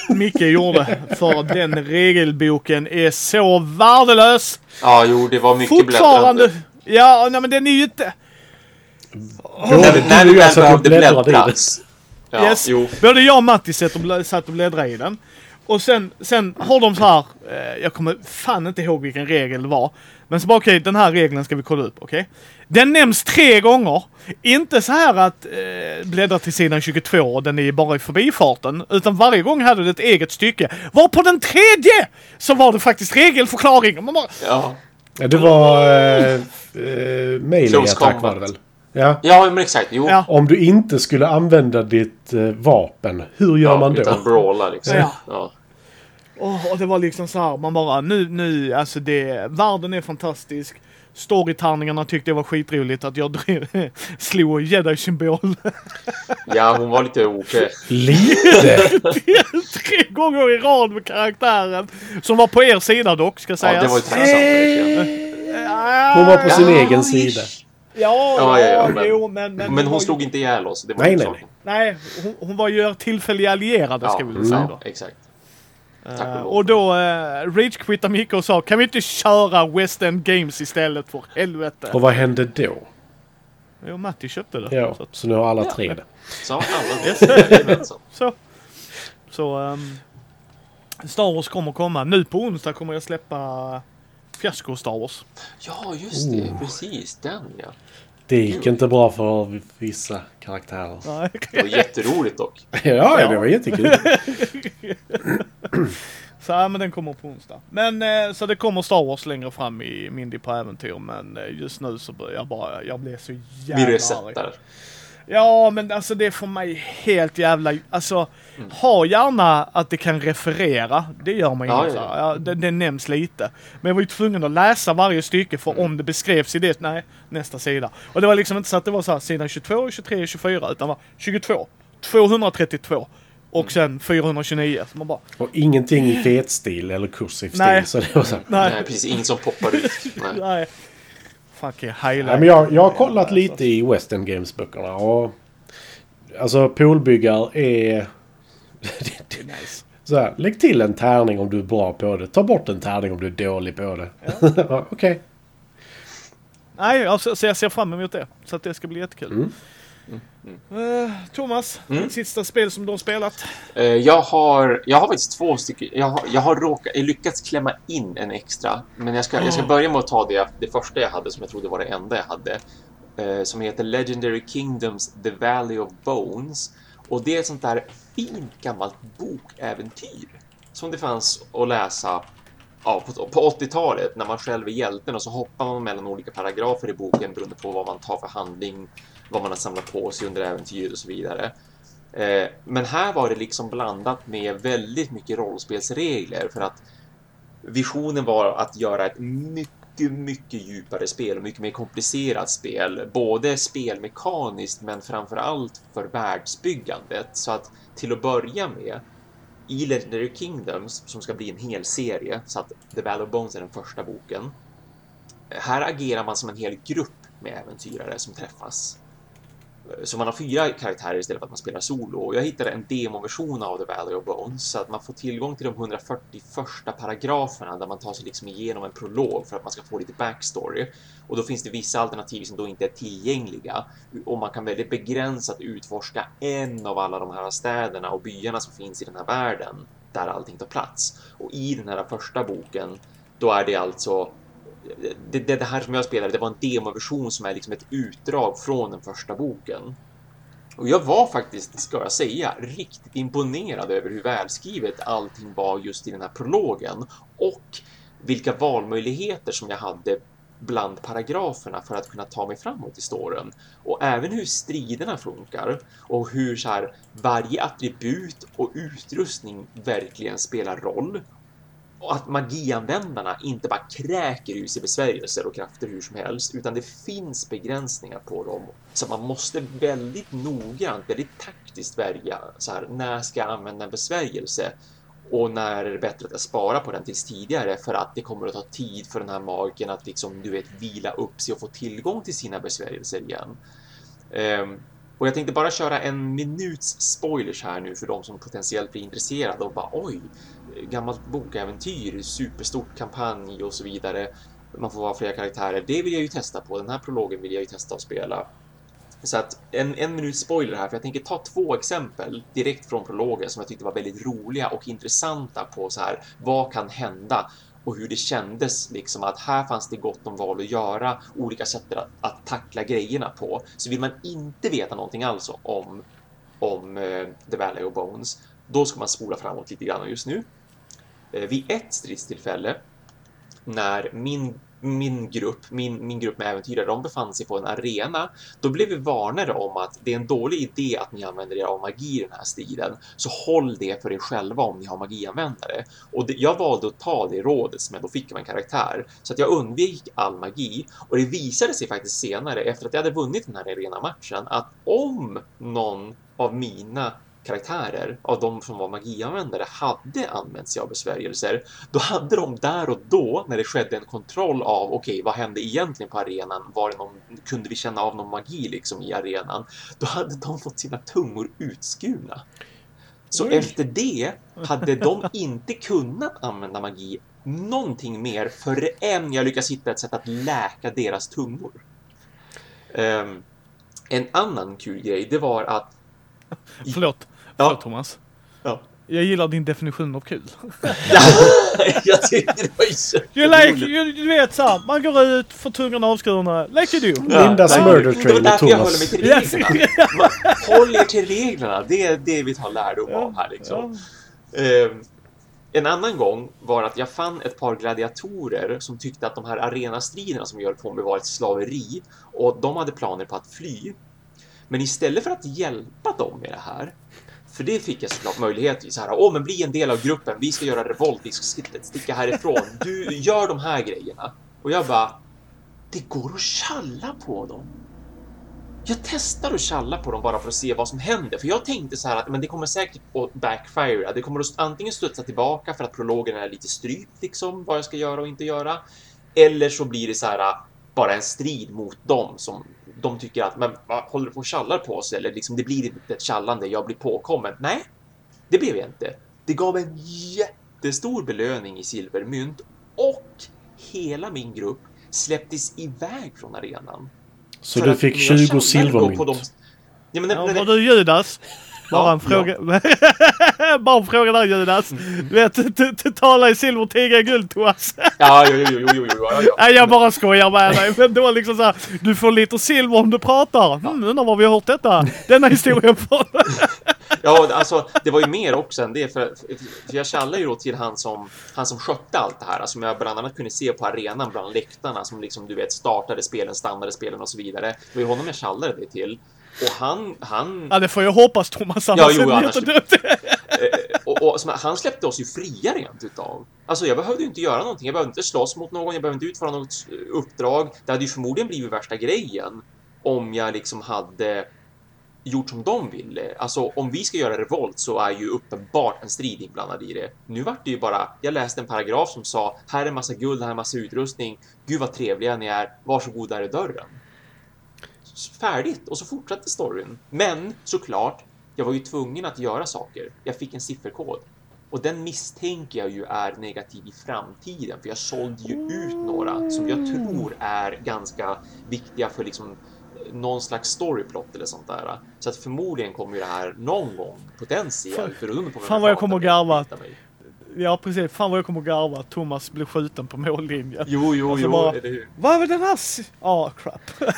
[SPEAKER 1] Micke gjorde. För den regelboken är så värdelös.
[SPEAKER 2] Ja, jo, det var mycket
[SPEAKER 1] Fortfarande.
[SPEAKER 2] bläddrande.
[SPEAKER 1] Ja, nej men den är ju inte...
[SPEAKER 2] När, när
[SPEAKER 3] du
[SPEAKER 2] du
[SPEAKER 3] och jag
[SPEAKER 2] väl behövde bläddras. Ja,
[SPEAKER 1] yes.
[SPEAKER 2] jo.
[SPEAKER 1] Både jag och Matti satt och, blä, satt och bläddrade i den. Och sen, sen har de så här, eh, jag kommer fan inte ihåg vilken regel det var. Men så bara okej, den här regeln ska vi kolla upp, okej? Den nämns tre gånger. Inte så här att eh, bläddra till sidan 22 och den är bara i förbifarten. Utan varje gång hade det ett eget stycke. Var på den tredje så var det faktiskt regelförklaring. Man bara,
[SPEAKER 2] Ja.
[SPEAKER 3] Ja, det var eh, eh, melee
[SPEAKER 2] Close
[SPEAKER 3] attack
[SPEAKER 2] combat.
[SPEAKER 3] var det väl? Ja.
[SPEAKER 2] ja, men exakt. Jo.
[SPEAKER 1] Ja.
[SPEAKER 3] Om du inte skulle använda ditt eh, vapen, hur gör
[SPEAKER 2] Ja,
[SPEAKER 3] man då?
[SPEAKER 2] Utan brawla liksom.
[SPEAKER 1] Ja.
[SPEAKER 2] Ja.
[SPEAKER 1] Åh, och det var liksom så här, man bara nu, nu, alltså det, världen är fantastisk. Storytärningarna tyckte jag var skitroligt att jag drev, slog jedi-symbol
[SPEAKER 2] ja, hon var lite OK.
[SPEAKER 3] Lite!
[SPEAKER 1] tre gånger i rad med karaktären. Som var på er sida dock, ska sägas.
[SPEAKER 2] Ja, det var ju tacksamt verkligen.
[SPEAKER 3] Hon var på sin
[SPEAKER 2] Ja,
[SPEAKER 3] egen
[SPEAKER 2] ish.
[SPEAKER 3] sida.
[SPEAKER 1] Ja,
[SPEAKER 2] Ja, ja, ja, men-
[SPEAKER 1] jo, men... Men,
[SPEAKER 2] Men hon
[SPEAKER 1] ju-
[SPEAKER 2] slog inte ihjäl oss. Det var
[SPEAKER 3] Nej,
[SPEAKER 2] ju
[SPEAKER 3] nej,
[SPEAKER 2] saken.
[SPEAKER 1] Nej, hon, hon var ju er tillfälliga allierade, ska vi väl säga då.
[SPEAKER 2] exakt.
[SPEAKER 1] Eh,
[SPEAKER 2] tack och
[SPEAKER 1] då uh, rage-quittade Micke och sa kan vi inte köra West End Games istället för helvete?
[SPEAKER 3] Och vad hände då?
[SPEAKER 1] Jo, Matti köpte det.
[SPEAKER 3] Ja,
[SPEAKER 1] Så, att-
[SPEAKER 3] så nu har alla tre det.
[SPEAKER 2] Så alla
[SPEAKER 1] Yes.
[SPEAKER 2] Jajamensan.
[SPEAKER 1] så. så ehm, Star Wars kommer komma. Nu på onsdag kommer jag släppa Fiasko Star Wars.
[SPEAKER 2] Ja, just det.
[SPEAKER 3] Oh.
[SPEAKER 2] Precis. Den, ja.
[SPEAKER 3] Det gick inte bra för vissa karaktärer.
[SPEAKER 1] Nej.
[SPEAKER 2] Det var jätteroligt dock.
[SPEAKER 3] Ja, ja, det var jättekul.
[SPEAKER 1] Så ja, men den kommer på onsdag. Men eh, så det kommer Star Wars längre fram i Mindy på äventyr. Men eh, just nu så börjar jag bara, jag blev så
[SPEAKER 2] Vi
[SPEAKER 1] jävla arg.
[SPEAKER 2] resetar.
[SPEAKER 1] Ja, men alltså det för mig helt jävla... Alltså, ha gärna att det kan referera. Det gör man ju.
[SPEAKER 2] Ja,
[SPEAKER 1] inte.
[SPEAKER 2] ja,
[SPEAKER 1] Ja, det, det nämns lite. Men jag var ju tvungen att läsa varje stycke för om det beskrevs i det, nej, nästa sida. Och det var liksom inte så att det var så här sidan 22, 23, 24, utan var 22, 232 och sen 429. Så man bara,
[SPEAKER 3] Och ingenting i fetstil eller kursiv stil.
[SPEAKER 1] Nej.
[SPEAKER 3] Så det var så.
[SPEAKER 1] nej,
[SPEAKER 2] Nej, precis. Inget som poppar ut. Nej.
[SPEAKER 1] nej. Fucking highlight.
[SPEAKER 3] Ja, men jag, jag har kollat lite i Western Games-böckerna och... Alltså poolbyggar är...
[SPEAKER 1] Nice.
[SPEAKER 3] Så här, lägg till en tärning om du är bra på det. Ta bort en tärning om du är dålig på det. Ja. Okej.
[SPEAKER 1] Nej, alltså, så jag ser fram emot det. Så att det ska bli jättekul.
[SPEAKER 3] Mm.
[SPEAKER 1] Eh, Thomas,
[SPEAKER 2] Mm.
[SPEAKER 1] sista spel som du har spelat?
[SPEAKER 2] Eh, Jag har, jag har faktiskt två stycken. Jag har, jag har råkat, lyckats klämma in en extra. Men jag ska, jag ska börja med att ta det, det första jag hade, som jag trodde var det enda jag hade. Eh, som heter Legendary Kingdoms The Valley of Bones. Och det är ett sånt där fint gammalt bokäventyr. Som det fanns att läsa ja, på, på 80-talet när man själv är hjälten och så hoppar man mellan olika paragrafer i boken beroende på vad man tar för handling, vad man har samlat på sig under äventyret och så vidare. Eh, men här var det liksom blandat med väldigt mycket rollspelsregler för att visionen var att göra ett mycket, mycket djupare spel och mycket mer komplicerat spel. Både spelmekaniskt men framför allt för världsbyggandet. Så att till att börja med i Legendary Kingdoms som ska bli en hel serie så att The Battle of Bones är den första boken. Här agerar man som en hel grupp med äventyrare som träffas. Eh, så man har fyra karaktärer istället för att man spelar solo. Och jag hittade en demoversion av The Valley of Bones så att man får tillgång till de 141 första paragraferna där man tar sig liksom igenom en prolog för att man ska få lite backstory. Och då finns det vissa alternativ som då inte är tillgängliga och man kan väldigt begränsat utforska en av alla de här städerna och byarna som finns i den här världen där allting tar plats. Och i den här första boken, då är det alltså det, det, det, här som jag spelade, det var en demoversion som är liksom ett utdrag från den första boken. Och jag var faktiskt, ska jag säga, riktigt imponerad över hur välskrivet allting var just i den här prologen och vilka valmöjligheter som jag hade bland paragraferna för att kunna ta mig framåt i storyn. Och även hur striderna funkar och hur så här, varje attribut och utrustning verkligen spelar roll och att magianvändarna inte bara kräker ur sig besvärjelser och krafter hur som helst, utan det finns begränsningar på dem. Så man måste väldigt noggrant, väldigt taktiskt välja så här, när ska jag använda en besvärjelse? Och när är det bättre att jag sparar på den tills tidigare för att det kommer att ta tid för den här magen att liksom, du vet, vila upp sig och få tillgång till sina besvärjelser igen. Um, och jag tänkte bara köra en minuts spoilers här nu för de som potentiellt blir intresserade och bara oj, gammalt bokäventyr, superstort kampanj och så vidare. Man får vara flera karaktärer. Det vill jag ju testa på. Den här prologen vill jag ju testa att spela. Så att en, en minut spoiler här, för jag tänker ta två exempel direkt från prologen som jag tyckte var väldigt roliga och intressanta på så här, vad kan hända och hur det kändes liksom att här fanns det gott om val att göra, olika sätt att, att tackla grejerna på. Så vill man inte veta någonting alls om, om uh, The Valley of Bones, då ska man spola framåt lite grann just nu. Eh, vid ett stridstillfälle när min min grupp, min, min grupp med äventyrare, de befann sig på en arena. Då blev vi varnade om att det är en dålig idé att ni använder er av magi i den här striden. Så håll det för er själva om ni har magianvändare. Och det, jag valde att ta det rådet som jag då fick av en karaktär. Så att jag undvek all magi. Och det visade sig faktiskt senare, efter att jag hade vunnit den här arena-matchen, att om någon av mina karaktärer av de som var magianvändare hade använt sig av besvärjelser, då hade de där och då, när det skedde en kontroll av okej, okay, vad hände egentligen på arenan? Var det någon, kunde vi känna av någon magi liksom i arenan? Då hade de fått sina tungor utskurna. Så Oj. efter det hade de inte kunnat använda magi någonting mer förrän jag lyckas hitta ett sätt att läka deras tungor. Um, en annan kul grej, det var att...
[SPEAKER 1] Förlåt. Ja. Thomas.
[SPEAKER 2] Ja.
[SPEAKER 1] Jag gillar din definition av kul.
[SPEAKER 2] jag tyckte det var så
[SPEAKER 1] you like, you, Du vet såhär, man går ut, får tungan avskurna, like you do.
[SPEAKER 3] Ja, Lindas murder train
[SPEAKER 2] Det var därför jag håller mig till reglerna. Håll er till reglerna, det är det vi tar lärdom ja. av här liksom. Ja. Uh, en annan gång var att jag fann ett par gladiatorer som tyckte att de här arenastriderna som jag höll på med var ett slaveri och de hade planer på att fly. Men istället för att hjälpa dem med det här för det fick jag såklart möjlighet till. Så här, åh, men bli en del av gruppen. Vi ska göra revolt. Vi ska sticka härifrån. Du gör de här grejerna. Och jag bara, det går att tjalla på dem. Jag testar att tjalla på dem bara för att se vad som händer. För jag tänkte så här att men det kommer säkert att backfire. Det kommer att antingen studsa tillbaka för att prologen är lite strypt liksom vad jag ska göra och inte göra. Eller så blir det så här bara en strid mot dem som de tycker att men vad håller du på och tjallar på oss eller liksom det blir inte ett tjallande. Jag blir påkommen. Nej, det blev jag inte. Det gav en jättestor belöning i silvermynt och hela min grupp släpptes iväg från arenan.
[SPEAKER 3] Så du fick 20 silvermynt?
[SPEAKER 1] Ja, men, ja, var du Judas? Bara en fråga. Bara en fråga där Judas. Du vet, tala i silver, tiga i guld Thomas.
[SPEAKER 2] ja, jo, jo, jo, jo, ja.
[SPEAKER 1] jag bara skojar med dig. Men då liksom så du får lite silver om du pratar. Hmm, undrar var vi har hört detta. Denna historien från.
[SPEAKER 2] ja, alltså det var ju mer också än det. För, för jag kallade ju då till han som, han som skötte allt det här. Som jag bland annat kunde se på arenan bland läktarna. Som liksom du vet startade spelen, stannade spelen och så vidare. Det var ju honom jag kallade det till. Och han, han...
[SPEAKER 1] Ja, det får jag hoppas Thomas. Ja, jo, annars...
[SPEAKER 2] Eh, och, och, han släppte oss ju fria rent utav. Alltså, jag behövde ju inte göra någonting. Jag behövde inte slåss mot någon. Jag behövde inte utföra något uppdrag. Det hade ju förmodligen blivit värsta grejen om jag liksom hade gjort som de ville. Alltså om vi ska göra revolt så är ju uppenbart en strid inblandad i det. Nu vart det ju bara, jag läste en paragraf som sa här är massa guld, här är massa utrustning. Gud vad trevliga ni är, varsågod där är dörren. Färdigt och så fortsatte storyn. Men såklart, jag var ju tvungen att göra saker. Jag fick en sifferkod och den misstänker jag ju är negativ i framtiden, för jag sålde ju ut några som jag tror är ganska viktiga för liksom någon slags storyplot eller sånt där. Så att förmodligen kommer ju det här någon gång potentiellt på vem
[SPEAKER 1] Fan vad jag kommer att garva. Ja precis, fan vad jag kommer garva att Thomas blir skjuten på mållinjen.
[SPEAKER 2] Jo, jo,
[SPEAKER 1] Alltså
[SPEAKER 2] jo,
[SPEAKER 1] bara-
[SPEAKER 2] eller hur?
[SPEAKER 1] Vad var den här? Ja, crap.
[SPEAKER 2] Ja,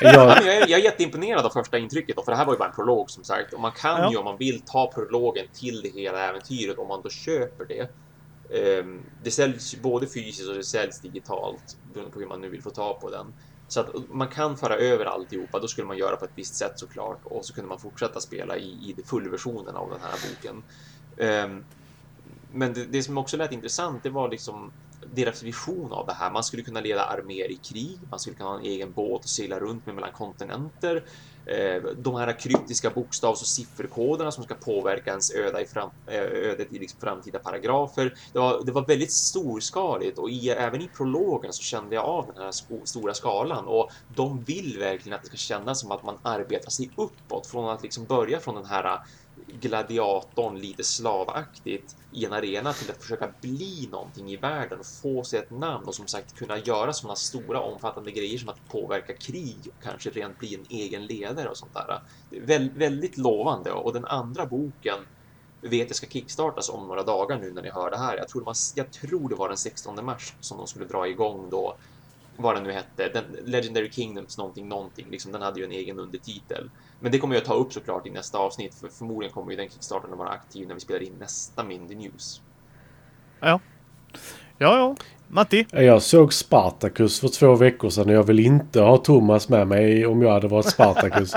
[SPEAKER 3] Jag,
[SPEAKER 2] men jag, är, jag är jätteimponerad av första intrycket, då, för det här var ju bara en prolog som sagt. Och man kan
[SPEAKER 1] Ja.
[SPEAKER 2] ju om man vill ta prologen till det hela äventyret om man då köper det. Ehm, det säljs både fysiskt och det säljs digitalt beroende på hur man nu vill få tag på den. Så att man kan föra över alltihopa, då skulle man göra på ett visst sätt såklart och så kunde man fortsätta spela i, i fullversionen av den här boken. Ehm, men det, det som också lät intressant, det var liksom deras vision av det här. Man skulle kunna leda arméer i krig, man skulle kunna ha en egen båt och segla runt med mellan kontinenter. Eh, de här kryptiska bokstavs och sifferkoderna som ska påverka ens öde i fram, eh, ödet i liksom framtida paragrafer. Det var, det var väldigt storskaligt och i, även i prologen så kände jag av den här sko, stora skalan och de vill verkligen att det ska kännas som att man arbetar sig uppåt från att liksom börja från den här gladiatorn lite slavaktigt i en arena till att försöka bli någonting i världen och få sig ett namn och som sagt kunna göra sådana stora omfattande grejer som att påverka krig och kanske rent bli en egen ledare och sånt där. Det är väldigt lovande och den andra boken vet jag ska kickstartas om några dagar nu när ni hör det här. Jag tror det var, jag tror det var den 16 mars som de skulle dra igång då vad den nu hette, den Legendary Kingdoms någonting någonting, liksom den hade ju en egen undertitel. Men det kommer jag ta upp såklart i nästa avsnitt, för förmodligen kommer ju den kickstarten att vara aktiv när vi spelar in nästa Mindy News.
[SPEAKER 1] Ja. Ja, ja. Matti?
[SPEAKER 3] jag såg Spartacus för två veckor sedan och jag vill inte ha Thomas med mig om jag hade varit Spartacus.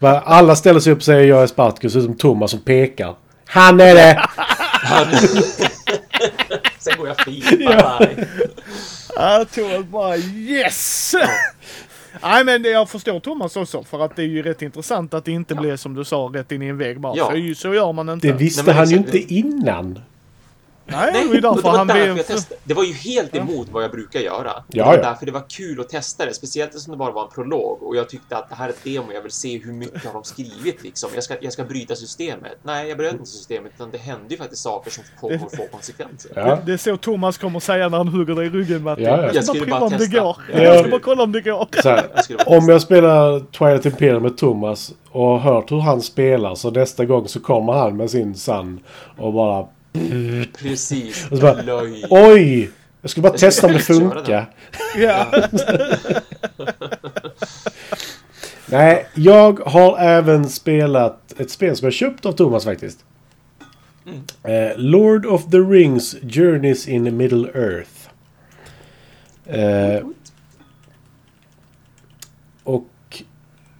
[SPEAKER 3] Alla ställer sig upp och säger jag är Spartacus utom Thomas som pekar. Han är det!
[SPEAKER 2] Sen går jag fint, bye bye.
[SPEAKER 1] Ja, Thomas bara yes! Nej men jag förstår Thomas också för att det är ju rätt intressant att det inte blir som du sa rätt in i en vägg bara.
[SPEAKER 2] Ja.
[SPEAKER 1] För så gör man inte.
[SPEAKER 3] Det visste
[SPEAKER 2] Nej,
[SPEAKER 3] han ju inte innan.
[SPEAKER 1] Nej, det var ju
[SPEAKER 2] det
[SPEAKER 1] därför han blev...
[SPEAKER 2] testade. Det var ju helt emot vad jag brukar göra. Det
[SPEAKER 3] Ja,
[SPEAKER 2] var
[SPEAKER 3] ja.
[SPEAKER 2] därför det var kul att testa det, speciellt eftersom det bara var en prolog och jag tyckte att det här är ett demo, jag vill se hur mycket har de skrivit liksom. Jag ska, jag ska bryta systemet. Nej, jag bröt inte systemet, utan det hände ju faktiskt saker som kommer att få konsekvenser.
[SPEAKER 3] Ja.
[SPEAKER 1] Det är så Thomas kommer säga när han hugger dig i ryggen Matti.
[SPEAKER 3] Ja, ja.
[SPEAKER 1] Jag
[SPEAKER 2] Jag
[SPEAKER 1] ska bara prova om det
[SPEAKER 2] testa.
[SPEAKER 1] går.
[SPEAKER 2] Ja.
[SPEAKER 1] Jag ska bara kolla om det går.
[SPEAKER 3] Så här,
[SPEAKER 2] Jag
[SPEAKER 3] om jag spelar Twilight Imperium med Thomas och har hört hur han spelar så nästa gång så kommer han med sin Sun och bara
[SPEAKER 2] Precis.
[SPEAKER 3] Och så bara,
[SPEAKER 2] Löj.
[SPEAKER 3] Oj! Jag skulle bara testa om det funkar.
[SPEAKER 1] Ja.
[SPEAKER 3] Nej, jag har även spelat ett spel som jag köpt av Thomas faktiskt. Eh, Lord of the Rings Journeys in Middle Earth. Eh, och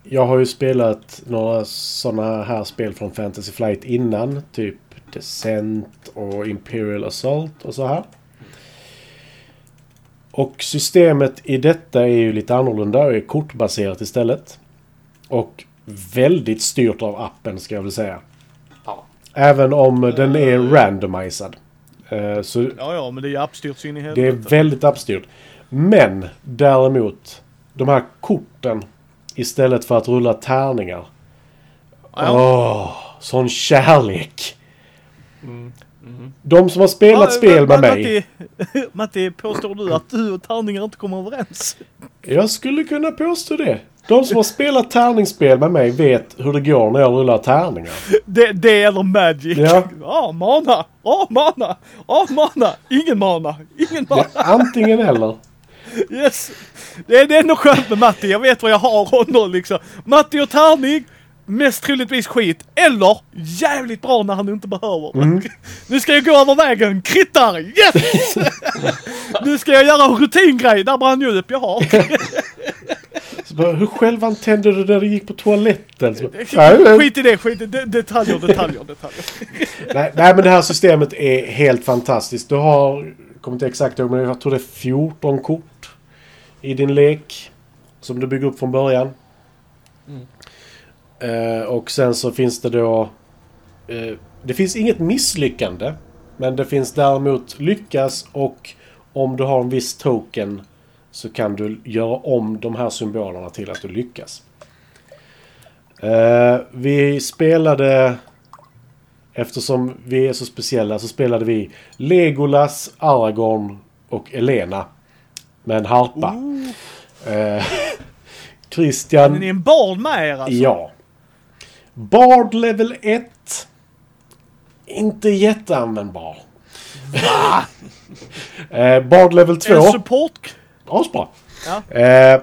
[SPEAKER 3] jag har ju spelat några sådana här spel från Fantasy Flight innan. Typ Descent och Imperial Assault och så här. Och systemet i detta är ju lite annorlunda och är kortbaserat istället. Och väldigt styrt av appen ska jag väl säga.
[SPEAKER 2] Ja.
[SPEAKER 3] Även om den är randomized. Eh, Så
[SPEAKER 1] ja, ja, men det är ju appstyrt så in i
[SPEAKER 3] det är
[SPEAKER 1] helvete.
[SPEAKER 3] väldigt appstyrt. Men däremot, de här korten istället för att rulla tärningar.
[SPEAKER 1] Ja.
[SPEAKER 3] Åh, sån kärlek!
[SPEAKER 2] Mm.
[SPEAKER 3] De som har spelat
[SPEAKER 1] Ja,
[SPEAKER 3] spel med mig.
[SPEAKER 1] Matti, Matti, påstår du att du och tärningar inte kommer överens?
[SPEAKER 3] Jag skulle kunna påstå det. De som har spelat tärningsspel med mig vet hur det går när jag rullar tärningar.
[SPEAKER 1] Det, det eller Magic.
[SPEAKER 3] Ja.
[SPEAKER 1] Ja, mana. Ja, mana. Ja, mana. Ingen mana. Ingen mana.
[SPEAKER 3] Ja, antingen eller.
[SPEAKER 1] Yes. Det är, det är ändå skönt med Matti. Jag vet vad jag har honom liksom. Matti och tärning. Mest troligtvis skit. Eller jävligt bra när han inte behöver.
[SPEAKER 3] Mm.
[SPEAKER 1] Nu ska jag gå över vägen. Krittar. Yes! nu ska jag göra en rutingrej. Där brann ju upp. Jaha.
[SPEAKER 3] Så bara, hur självantände du när du gick på toaletten? Så, bara, nej,
[SPEAKER 1] Skit i det. Skit i det. Detaljer, detaljer, detaljer.
[SPEAKER 3] nej, nej, men det här systemet är helt fantastiskt. Du har, jag kommer inte exakt ihåg, men jag tror det är 14 kort i din lek. Som du bygger upp från början. Eh, och sen så finns det då... Eh, det finns inget misslyckande. Men det finns däremot lyckas och om du har en viss token så kan du göra om de här symbolerna till att du lyckas. Eh, vi spelade... Eftersom vi är så speciella så spelade vi Legolas, Aragorn och Elena. Med en harpa. Eh, Christian...
[SPEAKER 1] Men ni är en bard med er alltså?
[SPEAKER 3] Ja. Bard level 1. Inte jätteanvändbar. eh, Bard level 2.
[SPEAKER 1] En support...
[SPEAKER 3] Asbra.
[SPEAKER 1] Ja.
[SPEAKER 3] Eh,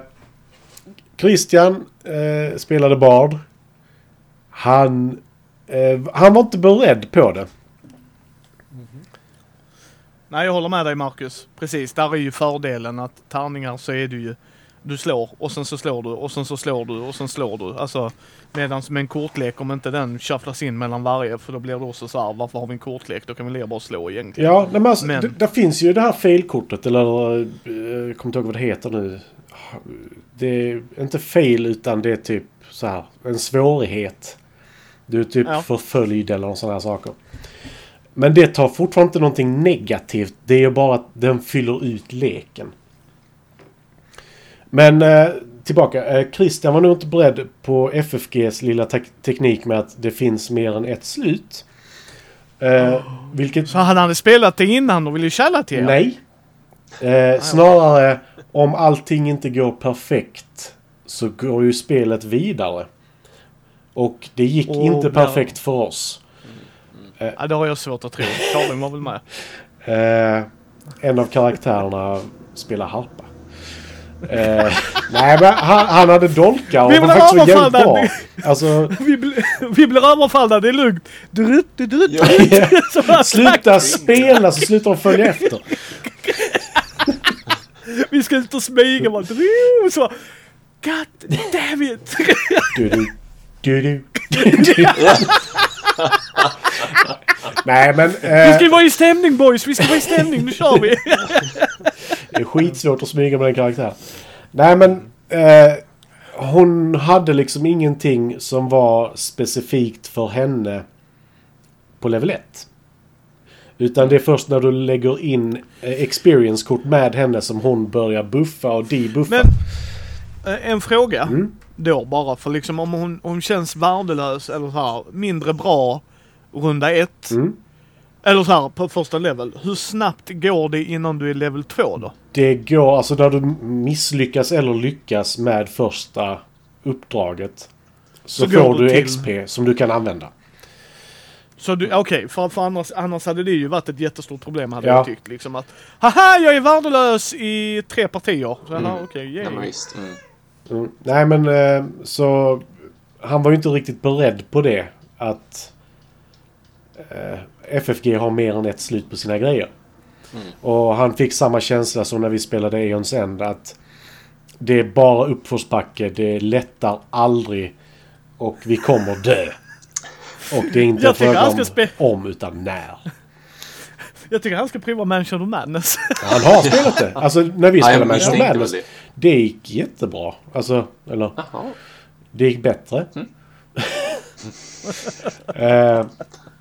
[SPEAKER 3] Christian eh, spelade Bard. Han, eh, han var inte beredd på det.
[SPEAKER 1] Nej, jag håller med dig Marcus. Precis, där är ju fördelen att tärningar så är du ju... Du slår och sen så slår du och sen så slår du och sen slår du. Alltså medans med en kortlek om inte den shufflas in mellan varje för då blir det också så här varför har vi en kortlek? Då kan vi lika bara slå egentligen.
[SPEAKER 3] Ja, nej, men alltså,
[SPEAKER 1] Men-
[SPEAKER 3] Det, där finns ju det här failkortet eller... eh, Jag kommer inte ihåg vad det heter nu. Det är inte fail utan det är typ så här en svårighet. Du är typ
[SPEAKER 1] Ja.
[SPEAKER 3] förföljd eller sådana här saker. Men det tar fortfarande inte någonting negativt. Det är bara att den fyller ut leken. Men eh, tillbaka. Eh, Christian var nog inte beredd på FFGs lilla tek- teknik med att det finns mer än ett slut. Eh, vilket
[SPEAKER 1] Så han hade spelat det innan och ville källa till er.
[SPEAKER 3] Nej. Eh, snarare om allting inte går perfekt så går ju spelet vidare. Och det gick
[SPEAKER 1] Och
[SPEAKER 3] inte perfekt för oss.
[SPEAKER 1] Ja, det har jag svårt att tro. Karin var väl med.
[SPEAKER 3] Eh, en av karaktärerna spelar harpa. Eh, nej men han, han hade dolkar och
[SPEAKER 1] Vi
[SPEAKER 3] var faktiskt så jävligt bra. Alltså,
[SPEAKER 1] Vi, blir- vi blir överfallna, det är lugnt. Drutt, drutt, drutt.
[SPEAKER 2] Ja.
[SPEAKER 1] Så bara,
[SPEAKER 3] sluta spela så slutar de följa efter.
[SPEAKER 1] Vi ska ut och smyga bara. drutt, Så bara, God damn it!
[SPEAKER 3] Du, du, du, du. Nej men...
[SPEAKER 1] Vi
[SPEAKER 3] Eh,
[SPEAKER 1] ska ju vara i stämning boys, vi ska vara i stämning, nu kör vi!
[SPEAKER 3] Det är skitsvårt att smyga med den karaktären. Nej men... Eh, hon hade liksom ingenting som var specifikt för henne på level 1. Utan det är först när du lägger in eh, experience-kort med henne som hon börjar buffa och debuffa.
[SPEAKER 1] Men eh, en fråga
[SPEAKER 3] Mm.
[SPEAKER 1] då bara, för liksom om hon, hon känns värdelös eller så här, mindre bra runda ett.
[SPEAKER 3] Mm.
[SPEAKER 1] Eller så här på första level. Hur snabbt går det innan du är level 2 då?
[SPEAKER 3] Det går, alltså när du misslyckas eller lyckas med första uppdraget. Så,
[SPEAKER 1] Så
[SPEAKER 3] får
[SPEAKER 1] du
[SPEAKER 3] du
[SPEAKER 1] till-
[SPEAKER 3] XP som du kan använda.
[SPEAKER 1] Så du, okej, för, för annars, annars hade det ju varit ett jättestort problem hade
[SPEAKER 3] Ja.
[SPEAKER 1] jag tyckt. Liksom att, haha jag är värdelös i tre partier. Så, mm. okej,
[SPEAKER 2] Ja,
[SPEAKER 1] yay.
[SPEAKER 2] Mm.
[SPEAKER 3] Mm. Nej men eh, så... Han var ju inte riktigt beredd på det. Att eh, FFG har mer än ett slut på sina grejer. Och han fick samma känsla som när vi spelade Aeons End. Att det är bara uppförsbacke. Det lättar aldrig. Och vi kommer dö. Och det är inte
[SPEAKER 1] Jag
[SPEAKER 3] en
[SPEAKER 1] tycker
[SPEAKER 3] fråga
[SPEAKER 1] han
[SPEAKER 3] om, om utan när.
[SPEAKER 1] Jag tycker han ska prova Mansion of Madness.
[SPEAKER 3] Han har spelat det. Alltså när vi spelade Mansion of Madness.
[SPEAKER 2] det.
[SPEAKER 3] Gick jättebra. Alltså, eller...
[SPEAKER 2] Jaha.
[SPEAKER 3] Det gick bättre. eh,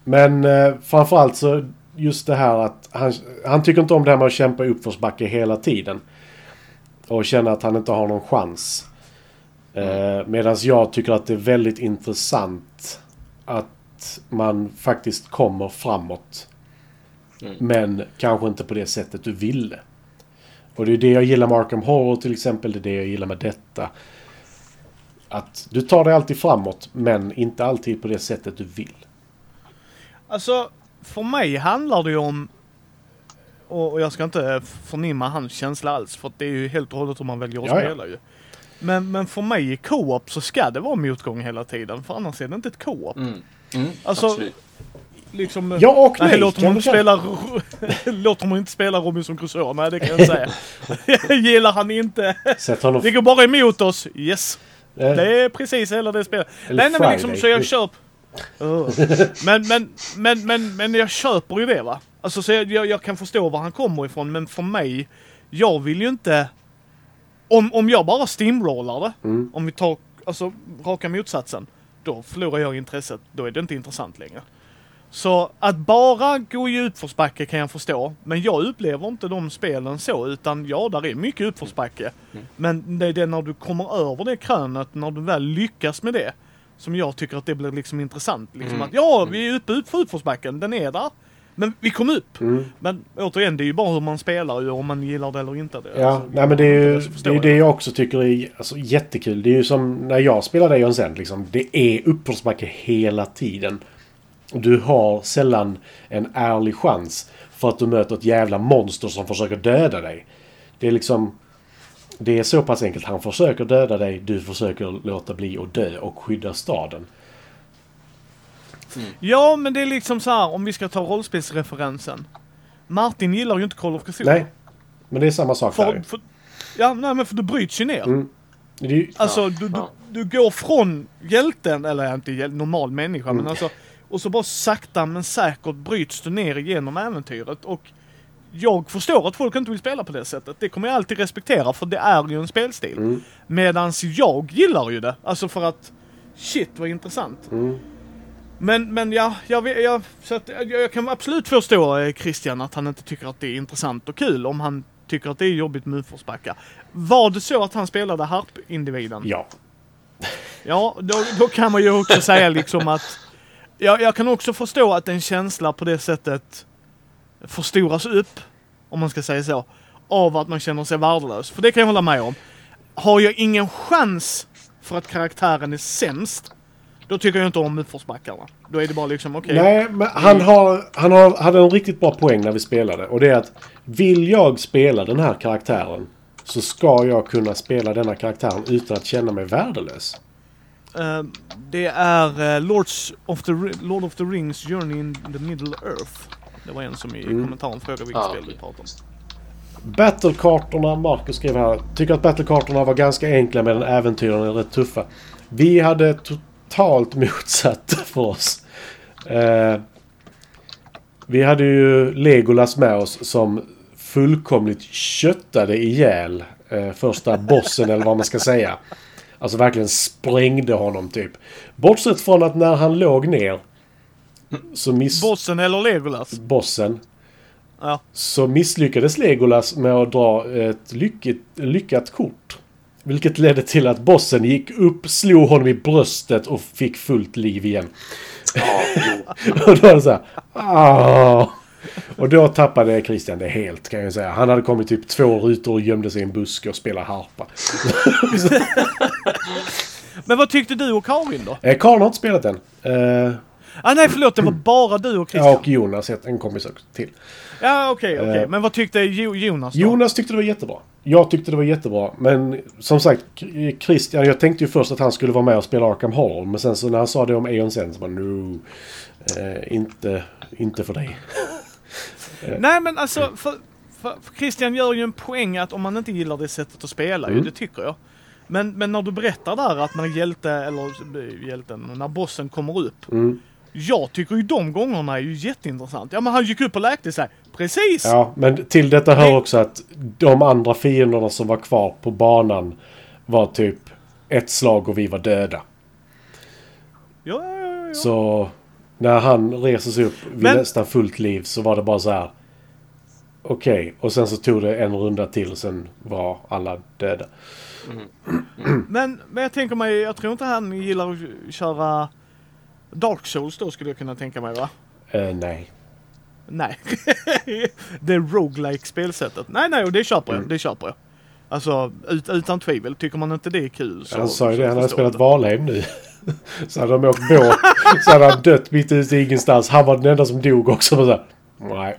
[SPEAKER 3] men eh, framförallt så just det här att han, han tycker inte om det här med att kämpa i uppförsbacke hela tiden. Och känna att han inte har någon chans. Eh, Medan jag tycker att det är väldigt intressant att man faktiskt kommer framåt. Men kanske inte på det sättet du ville. Och det är det jag gillar med Arkham Horror till exempel. Det är det jag gillar med detta. Att du tar dig alltid framåt, men inte alltid på det sättet du vill.
[SPEAKER 1] Alltså, för mig handlar det ju om och jag ska inte förnimma hans känsla alls för det är ju helt och hållet hur man väljer att spela ju. Men, men för mig i co-op så ska det vara motgång hela tiden för annars är det inte ett co-op.
[SPEAKER 2] Mm. Mm.
[SPEAKER 1] Alltså,
[SPEAKER 2] Absolut.
[SPEAKER 1] Liksom,
[SPEAKER 3] Ja och nej.
[SPEAKER 1] nej, låt
[SPEAKER 3] kan
[SPEAKER 1] honom,
[SPEAKER 3] du
[SPEAKER 1] inte
[SPEAKER 3] säga.
[SPEAKER 1] spela, låt honom inte spela Robinson Crusoe, nej det kan jag säga. Gillar han inte.
[SPEAKER 3] Sätt honom...
[SPEAKER 1] Det går bara emot oss, yes.
[SPEAKER 3] eh,
[SPEAKER 1] Det är precis hela det spelet.
[SPEAKER 3] Eller
[SPEAKER 1] Nej, nej men liksom så jag köper... Ugh. men, men, men, men, men jag köper ju det va. Alltså så jag, jag, jag kan förstå var han kommer ifrån men för mig, jag vill ju inte... Om, om jag bara steamrollar det,
[SPEAKER 3] Mm.
[SPEAKER 1] om vi tar alltså raka motsatsen. då förlorar jag intresset. Då är det inte intressant längre. Så att bara gå i utförsbacke kan jag förstå. Men jag upplever inte de spelen så. Utan ja, där är mycket utförsbacke.
[SPEAKER 2] Mm.
[SPEAKER 1] Men det är det när du kommer över det krönet, när du väl lyckas med det. Som jag tycker att det blir liksom intressant. Liksom
[SPEAKER 2] Mm.
[SPEAKER 1] att ja, vi är uppe för utförsbacken, den är där. Men vi kom upp.
[SPEAKER 3] Mm.
[SPEAKER 1] Men återigen, det är ju bara hur man spelar ju, om man gillar det eller inte. Det.
[SPEAKER 3] Ja,
[SPEAKER 1] Alltså,
[SPEAKER 3] nej men det är ju det, är
[SPEAKER 1] jag.
[SPEAKER 3] det jag också tycker är alltså, jättekul. Det är ju som när jag spelade Aeon Zend liksom. Det är uppförsbacke hela tiden. Du har sällan en ärlig chans för att du möter ett jävla monster som försöker döda dig. Det är liksom... Det är så pass enkelt. Han försöker döda dig, du försöker låta bli att dö och skydda staden.
[SPEAKER 1] Ja, men det är liksom så här om vi ska ta rollspelsreferensen. Martin gillar ju inte Call of Cthulhu.
[SPEAKER 3] Nej, men det är samma sak där
[SPEAKER 1] För,
[SPEAKER 3] ju.
[SPEAKER 1] för, ja, nej men för du bryts ju ner.
[SPEAKER 3] Mm. Ju,
[SPEAKER 1] Alltså,
[SPEAKER 2] Ja,
[SPEAKER 1] du, du,
[SPEAKER 2] ja.
[SPEAKER 1] du går från hjälten, eller inte hjäl, normal människa,
[SPEAKER 3] Mm.
[SPEAKER 1] men alltså, och så bara sakta men säkert bryts du ner genom äventyret. Och jag förstår att folk inte vill spela på det sättet. Det kommer jag alltid respektera, för det är ju en spelstil.
[SPEAKER 3] Mm.
[SPEAKER 1] Medans jag gillar ju det. Alltså för att, shit vad intressant.
[SPEAKER 3] Mm.
[SPEAKER 1] Men, men ja, jag, jag, så att, jag, jag kan absolut förstå eh, Christian att han inte tycker att det är intressant och kul om han tycker att det är jobbigt med utförsbackar. Var det så att han spelade harp-individen?
[SPEAKER 3] ja.
[SPEAKER 1] Ja, då, då kan man ju också säga liksom att jag, jag kan också förstå att en känsla på det sättet förstoras upp, om man ska säga så, av att man känner sig värdelös. För det kan jag hålla med om. Har jag ingen chans för att karaktären är sämst, då tycker jag inte om utförsbackarna. Då är det bara liksom, okej.
[SPEAKER 3] Nej, men han, har, han har, hade en riktigt bra poäng när vi spelade. Och det är att vill jag spela den här karaktären så ska jag kunna spela denna karaktären utan att känna mig värdelös.
[SPEAKER 1] Eh, det är eh, Lords of the, Lord of the Rings Journey in the Middle Earth. Det var en som i
[SPEAKER 3] Mm.
[SPEAKER 1] kommentaren frågade vilket
[SPEAKER 2] Ja,
[SPEAKER 1] spel vi pratar om.
[SPEAKER 3] Battlekartorna, Marcus skrev här, tycker att battlekartorna var ganska enkla medan äventyren är rätt tuffa. Vi hade totalt motsatt för oss. Eh, vi hade ju Legolas med oss som fullkomligt köttade ihjäl eh, första bossen eller vad man ska säga. Alltså verkligen sprängde honom typ. Bortsett från att när han låg ner så miss...
[SPEAKER 1] Bossen eller Legolas?
[SPEAKER 3] bossen
[SPEAKER 1] Ja.
[SPEAKER 3] så misslyckades Legolas med att dra ett lycket, lyckat kort. Vilket ledde till att bossen gick upp, slog honom i bröstet och fick fullt liv igen.
[SPEAKER 2] Jo.
[SPEAKER 3] och då så här, "Ah." Och då tappade Christian det helt kan jag säga. Han hade kommit typ två rutor och gömde sig i en buske och spelade harpa.
[SPEAKER 1] Men vad tyckte du och Karin då?
[SPEAKER 3] Eh, Karl har inte spelat den. Eh,
[SPEAKER 1] Ah, nej förlåt, det var bara du och Christian.
[SPEAKER 3] ja, och Jonas, en kompis också till.
[SPEAKER 1] Ja okej, okej.
[SPEAKER 3] Eh,
[SPEAKER 1] Men vad tyckte jo Jonas då?
[SPEAKER 3] Jonas tyckte det var jättebra. Jag tyckte det var jättebra. Men som sagt, Christian, jag tänkte ju först att han skulle vara med och spela Arkham Horror. Men sen så när han sa det om Aeon Sen så bara no. Eh, inte, inte för dig.
[SPEAKER 1] Nej men alltså, för, för, Christian gör ju en poäng att om man inte gillar det sättet att spela ju,
[SPEAKER 3] Mm.
[SPEAKER 1] det tycker jag. Men, men när du berättar där att när hjälte, eller eh, hjälten, när bossen kommer upp.
[SPEAKER 3] Mm.
[SPEAKER 1] Jag tycker ju de gångerna är ju jätteintressant. Ja men han gick upp och läkte sig. Precis!
[SPEAKER 3] Ja, men till detta hör också att de andra fienderna som var kvar på banan var typ ett slag och vi var döda.
[SPEAKER 1] Ja, ja, ja.
[SPEAKER 3] Så när han reser sig upp vid
[SPEAKER 1] Men-
[SPEAKER 3] nästan fullt liv så var det bara så här. Okej, och sen så tog det en runda till och sen var alla döda.
[SPEAKER 1] Men, men jag tänker mig, jag tror inte han gillar att köra Dark Souls då skulle jag kunna tänka mig va?
[SPEAKER 3] Eh, nej.
[SPEAKER 1] Nej. det roguelike spelsättet. Nej, nej, och det köper
[SPEAKER 3] Mm.
[SPEAKER 1] jag. Det köper jag. Alltså, ut, utan tvivel. Tycker man inte det är kul så...
[SPEAKER 3] Han sa ju det, han hade spelat Valheim nu. Så hade de åkt båt. Så hade han dött mitt ute i ingenstans. Han var den enda som dog också. Bara så här, Nej.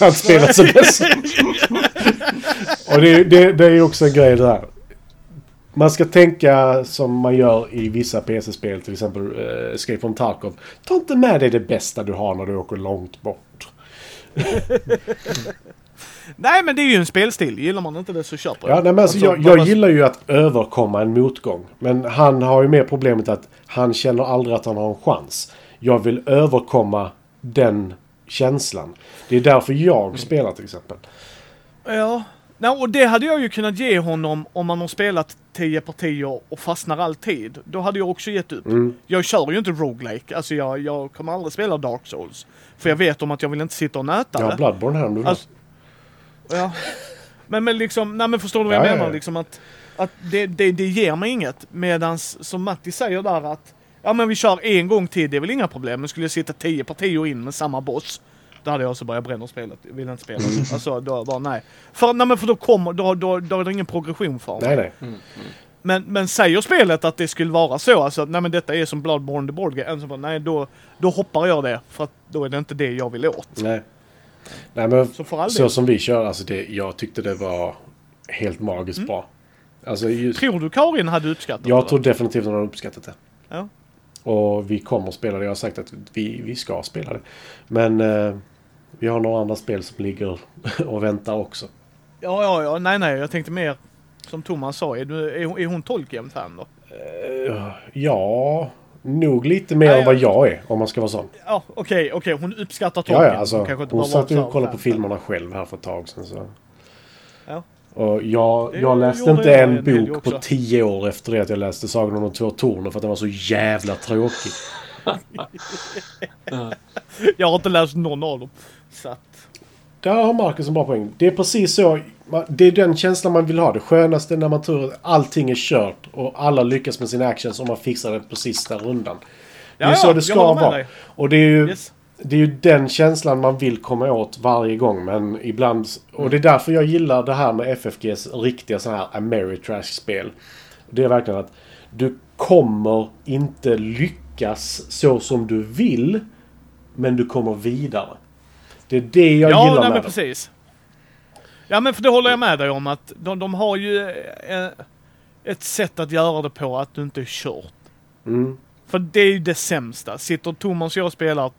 [SPEAKER 3] Han spelade som bäst. Och det, det, det är ju också en grej det här. Man ska tänka som man gör i vissa PC-spel, till exempel uh, Escape from Tarkov. Ta inte med dig det bästa du har när du åker långt bort.
[SPEAKER 1] Nej, men det är ju en spelstil. Gillar man inte det så köper jag.
[SPEAKER 3] Ja, nej, men alltså, jag,
[SPEAKER 1] bara-
[SPEAKER 3] jag gillar ju att överkomma en motgång. Men han har ju mer problemet att han känner aldrig att han har en chans. Jag vill överkomma den känslan. Det är därför jag spelar till exempel.
[SPEAKER 1] Ja. Nej, och det hade jag ju kunnat ge honom om man har spelat 10 partier och fastnar alltid. Då hade jag också gett upp.
[SPEAKER 3] Mm.
[SPEAKER 1] Jag kör ju inte roguelike. Alltså jag, jag kommer aldrig spela Dark Souls. För jag vet om att jag vill inte sitta och nöta
[SPEAKER 3] Jag har
[SPEAKER 1] det.
[SPEAKER 3] Bloodborne här om du vill.
[SPEAKER 1] Alltså, ja. Men, men liksom, nej men förstår du vad jag
[SPEAKER 3] Ja, ja,
[SPEAKER 1] menar?
[SPEAKER 3] ja.
[SPEAKER 1] Liksom att, att det, det, det ger mig inget. Medans som Matti säger där att ja men vi kör en gång till, det är väl inga problem. Men skulle jag sitta 10 partier in med samma boss. Då hade jag också bara, jag bränner spelet. Jag vill inte spela. Alltså då bara nej. För, nej men för då kommer, då, då, då är det ingen progression för mig.
[SPEAKER 3] nej, nej.
[SPEAKER 2] Mm, mm.
[SPEAKER 1] Men, men säger spelet att det skulle vara så, alltså att nej men detta är som Bloodborne the Board Game. Så bara, nej då, då hoppar jag det. För att då är det inte det jag vill åt.
[SPEAKER 3] nej. Nej men
[SPEAKER 1] Så för all
[SPEAKER 3] så
[SPEAKER 1] del.
[SPEAKER 3] som vi kör, alltså det, jag tyckte det var helt magiskt
[SPEAKER 1] Mm.
[SPEAKER 3] bra. Alltså just,
[SPEAKER 1] Tror du Karin hade uppskattat
[SPEAKER 3] jag
[SPEAKER 1] det?
[SPEAKER 3] tror definitivt att de har uppskattat det.
[SPEAKER 1] Ja.
[SPEAKER 3] Och vi kommer att spela det. Jag har sagt att vi, vi ska spela det. Men eh, vi har några andra spel som ligger och väntar också.
[SPEAKER 1] Ja, ja, ja, nej, nej, jag tänkte mer som Thomas sa, är, du, är, hon- är hon Tolkien-fan då?
[SPEAKER 3] Eh, ja, nog lite mer
[SPEAKER 1] Ja,
[SPEAKER 3] än vad
[SPEAKER 1] ja.
[SPEAKER 3] jag är om man ska vara sån.
[SPEAKER 1] Ja, okej, okej, hon uppskattar Tolkien.
[SPEAKER 3] Ja, ja, alltså, hon
[SPEAKER 1] bara
[SPEAKER 3] satt och kollade på filmerna själv här för ett tag sedan. Så.
[SPEAKER 1] Ja.
[SPEAKER 3] Och jag, jag läste inte
[SPEAKER 1] jag
[SPEAKER 3] en
[SPEAKER 1] en
[SPEAKER 3] bok på tio år efter det att jag läste Sagan om de två tornen för att den var så jävla tråkig.
[SPEAKER 1] Jag har inte läst någon av dem. Så att,
[SPEAKER 3] Där har Marcus en bra poäng. Det är precis så. Det är den känslan man vill ha. Det skönaste när man tror att allting är kört och alla lyckas med sina actions och man fixar det på sista rundan. Det är så det ska vara.
[SPEAKER 1] dig.
[SPEAKER 3] Och det är ju...
[SPEAKER 1] yes.
[SPEAKER 3] Det är ju den känslan man vill komma åt varje gång men ibland... Och det är därför jag gillar det här med FFGs riktiga så här Ameritrash-spel. Det är verkligen att du kommer inte lyckas så som du vill. Men du kommer vidare. Det är det jag
[SPEAKER 1] Ja,
[SPEAKER 3] gillar
[SPEAKER 1] nej,
[SPEAKER 3] med
[SPEAKER 1] men
[SPEAKER 3] det.
[SPEAKER 1] precis. Ja, men för det håller jag med dig om att de, de har ju eh, ett sätt att göra det på att du inte är kört.
[SPEAKER 3] Mm.
[SPEAKER 1] För det är ju det sämsta. Sitter Thomas och jag och spelar,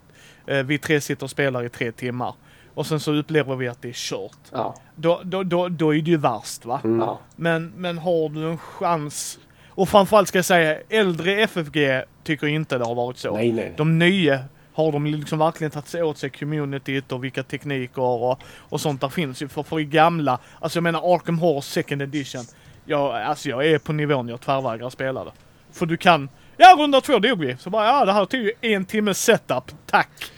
[SPEAKER 1] eh, vi tre sitter och spelar i tre timmar. Och sen så upplever vi att det är kört.
[SPEAKER 2] Ja,
[SPEAKER 1] Då, då, då, då är det ju värst va?
[SPEAKER 3] Mm.
[SPEAKER 1] Men, men har du en chans... Och framförallt ska jag säga, äldre FFG tycker inte det har varit så.
[SPEAKER 3] Nej, nej.
[SPEAKER 1] De nya har de liksom verkligen tagit sig åt sig communityt och vilka tekniker och, och sånt där finns ju. För, för i gamla, alltså jag menar Arkham Horse second edition. Jag, alltså jag är på nivån jag tvärvägrar spela det. För du kan, ja runda två dog vi. Så bara ja det här tog ju en timmes setup, tack.